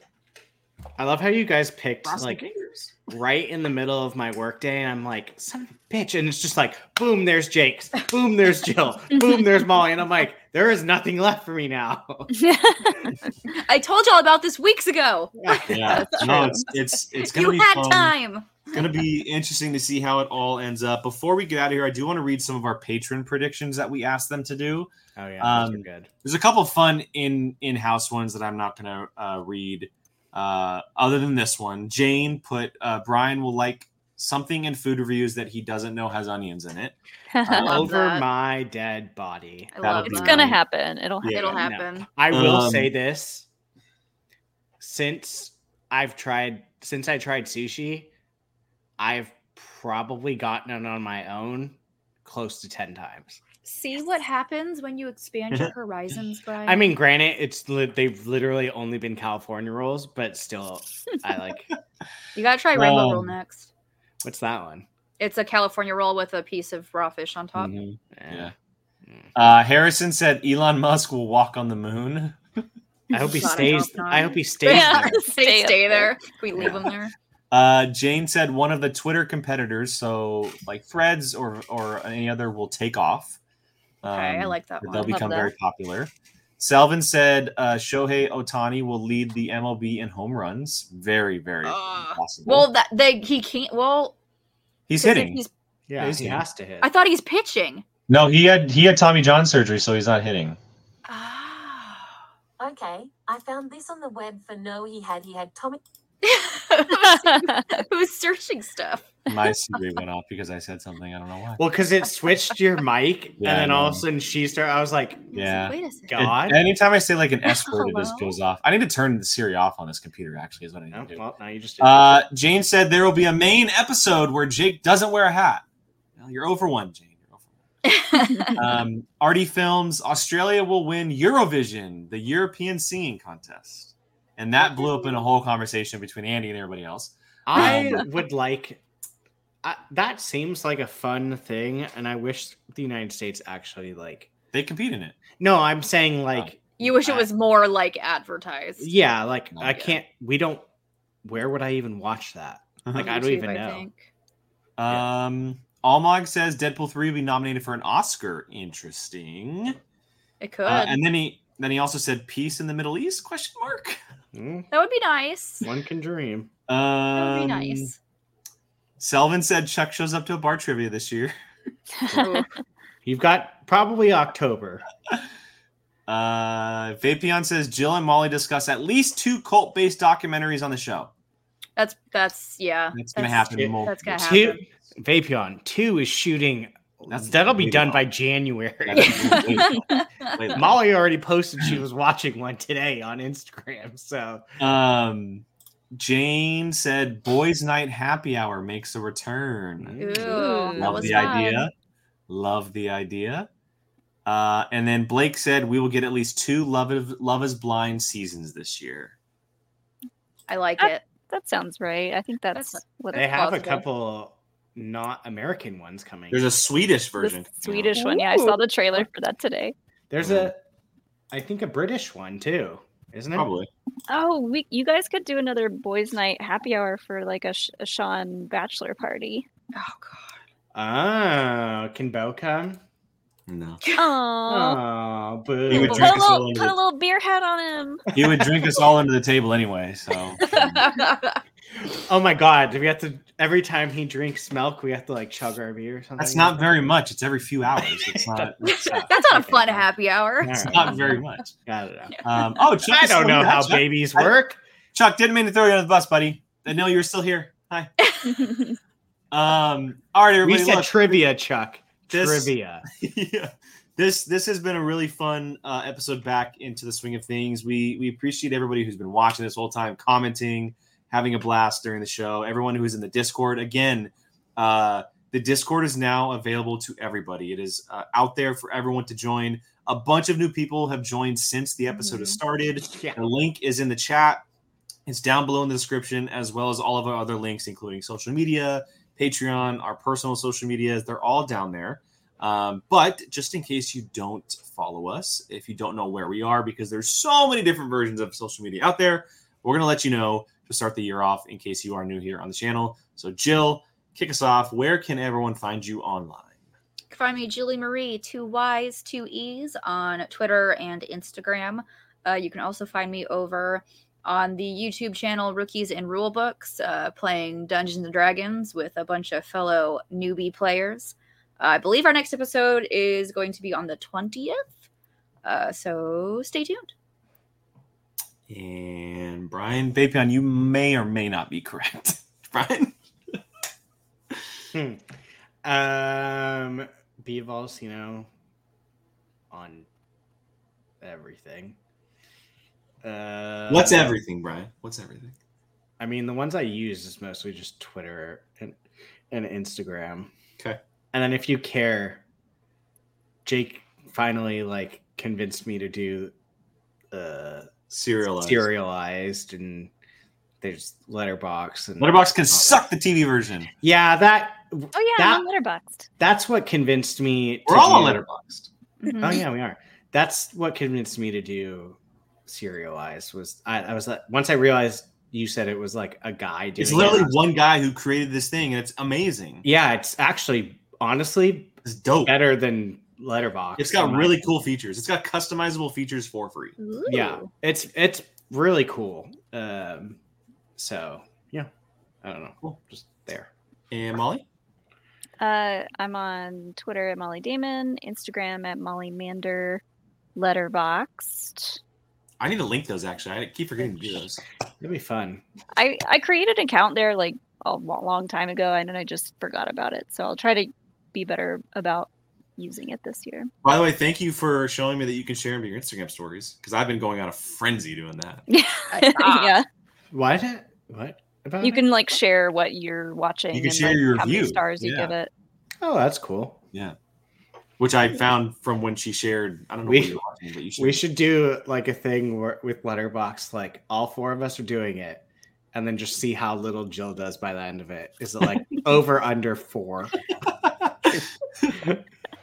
Speaker 4: I love how you guys picked like
Speaker 3: fingers.
Speaker 4: right in the middle of my workday, and I'm like, son of a bitch. And it's just like, boom, there's Jake's, boom, there's [laughs] Jill, boom, there's Molly. And I'm like, there is nothing left for me now. [laughs]
Speaker 1: I told y'all about this weeks ago.
Speaker 3: Yeah,
Speaker 5: That's [laughs]
Speaker 3: no, it's it's it's gonna
Speaker 1: You
Speaker 3: be
Speaker 1: had
Speaker 3: fun.
Speaker 1: time.
Speaker 3: It's gonna be interesting to see how it all ends up. Before we get out of here, I do want to read some of our patron predictions that we asked them to do.
Speaker 4: Oh yeah,
Speaker 3: Um,
Speaker 4: good.
Speaker 3: There's a couple fun in in house ones that I'm not gonna uh, read. Uh, other than this one, Jane put uh, Brian will like something in food reviews that he doesn't know has onions in it. [laughs]
Speaker 1: love
Speaker 4: Over
Speaker 1: that.
Speaker 4: my dead body.
Speaker 1: I love
Speaker 5: it's gonna
Speaker 3: Um,
Speaker 5: happen. It'll happen.
Speaker 3: yeah,
Speaker 1: It'll
Speaker 4: no. I will
Speaker 3: Um,
Speaker 4: say this: since I've tried, since I tried sushi, I've probably gotten it on my own close to ten times.
Speaker 1: See what happens when you expand your [laughs] horizons, Brian.
Speaker 4: I mean, granted, it's li- they've literally only been California rolls, but still, I like. [laughs]
Speaker 1: you gotta try rainbow roll
Speaker 3: Um,
Speaker 1: next.
Speaker 4: What's that one?
Speaker 1: It's a California roll with a piece of raw fish on top.
Speaker 3: Mhm.
Speaker 4: Eh.
Speaker 3: Yeah. Uh, Harrison said Elon Musk will walk on the moon.
Speaker 4: I hope he stays. I hope he stays. [laughs]
Speaker 5: Yeah.
Speaker 4: there.
Speaker 1: Stay,
Speaker 5: Stay there.
Speaker 1: there. We leave him there?
Speaker 3: Uh, Jane said one of the Twitter competitors, so like Threads or or any other, will take off.
Speaker 1: Okay, I
Speaker 3: Um,
Speaker 1: like that
Speaker 3: They'll
Speaker 1: one.
Speaker 3: Become very popular. Selvin said uh, Shohei Ohtani will lead the MLB in home runs. Very, very
Speaker 1: Uh,
Speaker 3: possible.
Speaker 1: Well, that they he can't. Well,
Speaker 3: he's hitting.
Speaker 1: He's,
Speaker 4: Yeah,
Speaker 3: He's
Speaker 4: he
Speaker 3: here.
Speaker 4: has to hit.
Speaker 1: I thought he's pitching.
Speaker 3: No, he had he had Tommy John surgery, so he's not hitting.
Speaker 1: Ah.
Speaker 6: Okay, I found this on the web for no he had he had Tommy [laughs]
Speaker 1: Who's searching stuff?
Speaker 3: My CV went off because I said something. I don't know why.
Speaker 4: Well, because it switched your mic,
Speaker 3: Yeah,
Speaker 4: and then all of a sudden she started. I was like,
Speaker 3: Yeah.
Speaker 1: Wait a second.
Speaker 4: God.
Speaker 3: It- anytime I say like an S word, it just goes off. I need to turn the Siri off on this computer. Actually, is what I need
Speaker 4: Oh,
Speaker 3: to do.
Speaker 4: well, now you just.
Speaker 3: Uh, Jane said there will be a main episode where Jake doesn't wear a hat. Well, you're over one, Jane. You're over one. [laughs] Um, Artie Films Australia will win Eurovision, the European singing contest, and that blew up in a whole conversation between Andy and everybody else.
Speaker 4: I
Speaker 3: Um,
Speaker 4: would like. I, that seems like a fun thing, and I wish the United States actually like.
Speaker 3: They compete in it.
Speaker 4: No, I'm saying like,
Speaker 1: you wish it was more like advertised.
Speaker 4: yeah, like
Speaker 3: Oh,
Speaker 4: I
Speaker 3: yeah.
Speaker 4: can't. We don't. Where would I even watch that? Like I don't
Speaker 1: YouTube,
Speaker 4: even
Speaker 1: I
Speaker 4: know.
Speaker 1: think.
Speaker 3: Um, Almog says Deadpool three will be nominated for an Oscar. Interesting.
Speaker 1: It could.
Speaker 3: Uh, and then he then he also said peace in the Middle East? Question mark. [laughs]
Speaker 4: Hmm,
Speaker 1: that would be nice.
Speaker 4: one can dream.
Speaker 3: Um,
Speaker 1: That would be nice.
Speaker 3: Selvin said Chuck shows up to a bar trivia this year. [laughs] [laughs]
Speaker 4: You've got probably October. [laughs]
Speaker 3: Uh, Vapion says Jill and Molly discuss at least two cult based documentaries on the show.
Speaker 1: That's that's yeah.
Speaker 3: That's gonna happen. in multiple-
Speaker 1: That's gonna
Speaker 4: Two,
Speaker 1: happen.
Speaker 4: Vapion two is shooting.
Speaker 3: That's
Speaker 4: that'll be done by January.
Speaker 3: That's way off. Way off.
Speaker 4: Molly already posted she was watching one today on Instagram. So
Speaker 3: Um, Jane said Boys Night Happy Hour makes a return.
Speaker 1: Ooh,
Speaker 5: Ooh.
Speaker 3: Love the
Speaker 1: fun.
Speaker 3: idea. Love the idea. Uh, and then Blake said we will get at least two Love is, Love is Blind seasons this year.
Speaker 1: I like
Speaker 5: That-
Speaker 1: it.
Speaker 5: that sounds right. I think that's,
Speaker 1: That's-
Speaker 5: what
Speaker 4: they
Speaker 1: That's
Speaker 4: have a couple not American ones coming.
Speaker 3: There's a Swedish
Speaker 5: the
Speaker 3: version.
Speaker 5: Swedish one. Yeah, I saw the trailer for that today.
Speaker 4: There's hmm. a, I think a British one too, isn't it?
Speaker 3: Probably.
Speaker 5: Oh, we you guys could do another boys' night happy hour for like a, Sh- a Sean bachelor party.
Speaker 1: Oh god.
Speaker 4: Oh, can Bo come?
Speaker 3: No. [laughs]
Speaker 5: Oh,
Speaker 4: Oh, boo.
Speaker 3: He would
Speaker 5: put,
Speaker 3: drink
Speaker 5: a
Speaker 3: us all
Speaker 5: little,
Speaker 3: into
Speaker 5: put a little beer hat on him.
Speaker 3: He would drink us all under the table anyway. So [laughs] um,
Speaker 4: Oh my god, we have to every time he drinks milk, we have to like chug our beer or something?
Speaker 3: that's not very much. It's every few hours. It's not. [laughs] It's,
Speaker 1: That's not a fun happy hour.
Speaker 4: All
Speaker 3: it's
Speaker 4: right.
Speaker 3: not very much.
Speaker 4: I don't know.
Speaker 3: Um, oh, Chuck
Speaker 4: I don't know how
Speaker 3: Chuck,
Speaker 4: babies
Speaker 3: I-
Speaker 4: work.
Speaker 3: Chuck didn't mean to throw you under the bus, buddy. I know you're still here. Hi. [laughs] Um, all right,
Speaker 4: We said
Speaker 3: look,
Speaker 4: trivia, Chuck.
Speaker 3: This-
Speaker 4: Trivia. [laughs]
Speaker 3: yeah. This this has been a really fun uh, episode back into the swing of things. We we appreciate everybody who's been watching this whole time, commenting, having a blast during the show. Everyone who's in the Discord. Again, uh, the Discord is now available to everybody. It is uh, out there for everyone to join. A bunch of new people have joined since the episode has
Speaker 1: Mhm.
Speaker 3: started.
Speaker 4: Yeah.
Speaker 3: The link is in the chat. It's down below in the description, as well as all of our other links, including social media, Patreon, our personal social medias. They're all down there. Um, but just in case you don't follow us, if you don't know where we are, because there's so many different versions of social media out there, we're gonna let you know to start the year off in case you are new here on the channel. So, Jill, kick us off. Where can everyone find you online?
Speaker 1: Find me, Julie Marie, two Y's, two E's on Twitter and Instagram. Uh, you can also find me over on the YouTube channel Rookies and Rulebooks, uh, playing Dungeons and Dragons with a bunch of fellow newbie players. Uh, I believe our next episode is going to be on the 20th. Uh, so stay tuned.
Speaker 3: And Brian Vapion, you may or may not be correct. [laughs] Brian?
Speaker 4: Hmm. Um, be know, on everything. Uh,
Speaker 3: What's everything, Brian? What's everything?
Speaker 4: I mean, the ones I use is mostly just Twitter and and Instagram.
Speaker 3: Okay.
Speaker 4: And then if you care, Jake finally like convinced me to do uh
Speaker 3: Serializd.
Speaker 4: Serializd and there's Letterboxd and
Speaker 3: Letterboxd can suck the TV version.
Speaker 4: Yeah, that
Speaker 5: Oh yeah,
Speaker 4: That-
Speaker 5: I'm on
Speaker 4: that's what convinced me. to
Speaker 3: We're all on
Speaker 4: do-
Speaker 3: Letterboxd.
Speaker 1: Mhm.
Speaker 4: Oh yeah, we are. That's what convinced me to do Serializd. Was I, I was like once I realized you said it was like a guy doing.
Speaker 3: It's literally
Speaker 4: it.
Speaker 3: one guy who created this thing, and it's amazing.
Speaker 4: Yeah, it's actually honestly
Speaker 3: It's dope.
Speaker 4: better than Letterboxd.
Speaker 3: It's got really cool features. It's got customizable features for free.
Speaker 4: Yeah, it's it's really cool. Um, so yeah, I don't know.
Speaker 3: Cool.
Speaker 4: Just there.
Speaker 3: And Molly?
Speaker 5: Uh, I'm on Twitter at Molly Damon, Instagram at Molly Mander, Letterboxd.
Speaker 3: I need to link those actually. I keep forgetting to do those.
Speaker 4: It'd be fun.
Speaker 5: I I created an account there like a long time ago, and then I just forgot about it. So I'll try to be better about using it this year.
Speaker 3: By the way, thank you for showing me that you can share them to your Instagram stories because I've been going on a frenzy doing that.
Speaker 1: saw. [laughs]
Speaker 5: yeah, ah.
Speaker 4: What? What about
Speaker 5: you
Speaker 4: it?
Speaker 5: can like share what you're watching.
Speaker 3: You can
Speaker 5: and,
Speaker 3: share
Speaker 5: like,
Speaker 3: your
Speaker 5: how many
Speaker 3: review.
Speaker 5: stars you
Speaker 3: Yeah.
Speaker 5: give it.
Speaker 4: Oh, that's cool.
Speaker 3: Yeah. Which I found from when she shared. I don't know
Speaker 4: We-
Speaker 3: what you're watching, but you shared.
Speaker 4: We should do like a thing where, with Letterboxd, like all four of us are doing it, and then just see how little Jill does by the end of it. Is it like [laughs] over under four? [laughs]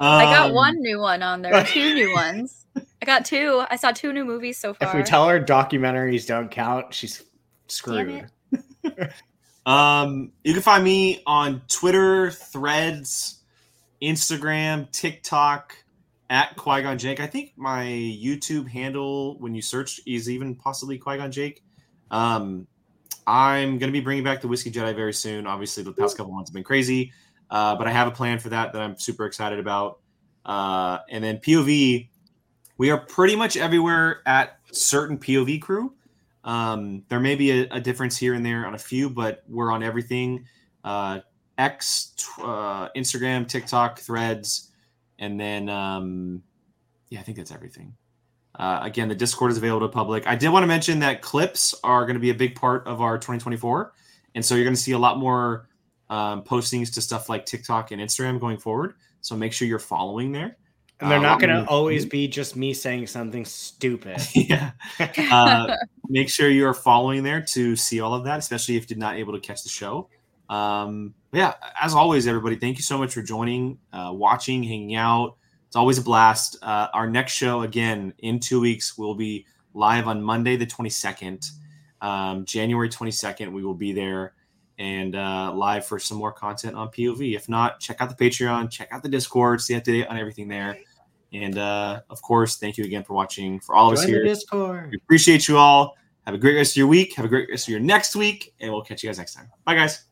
Speaker 1: I got
Speaker 3: Um,
Speaker 1: one new one on there, two new [laughs] ones. I got two. I saw two new movies so far.
Speaker 4: If we tell her documentaries don't count, she's screwed. [laughs]
Speaker 3: Um, you can find me on Twitter, Threads, Instagram, TikTok at Qui Gon Jake. I think my YouTube handle, when you search, is even possibly Qui Gon Jake. Um, I'm going to be bringing back the Whiskey Jedi very soon. Obviously, the past couple months have been crazy, uh, but I have a plan for that that I'm super excited about. Uh, and then POV, we are pretty much everywhere at certain POV crew. Um, there may be a, a difference here and there on a few, but we're on everything. Uh, uh, Instagram, TikTok, Threads, and then um, yeah, I think that's everything. Uh, again, the Discord is available to public. I did want to mention that clips are going to be a big part of our 2024, and so you're going to see a lot more um, postings to stuff like TikTok and Instagram going forward. So make sure you're following there.
Speaker 4: And they're
Speaker 3: Uh,
Speaker 4: not going [laughs] to always be just me saying something stupid. [laughs]
Speaker 3: yeah. [laughs] Uh, make sure you are following there to see all of that, especially if you're not able to catch the show. Um, yeah, as always, everybody, thank you so much for joining, uh, watching, hanging out. It's always a blast. Uh, our next show, again, in two weeks, will be live on Monday, the 22nd, um, January 22nd. We will be there and uh, live for some more content on POV. If not, check out the Patreon, check out the Discord, stay up to date on everything there. And uh, of course, thank you again for watching. For all of us
Speaker 4: Join
Speaker 3: here,
Speaker 4: Discord.
Speaker 3: we appreciate you all. Have a great rest of your week. Have a great rest of your next week, and we'll catch you guys next time. Bye, guys.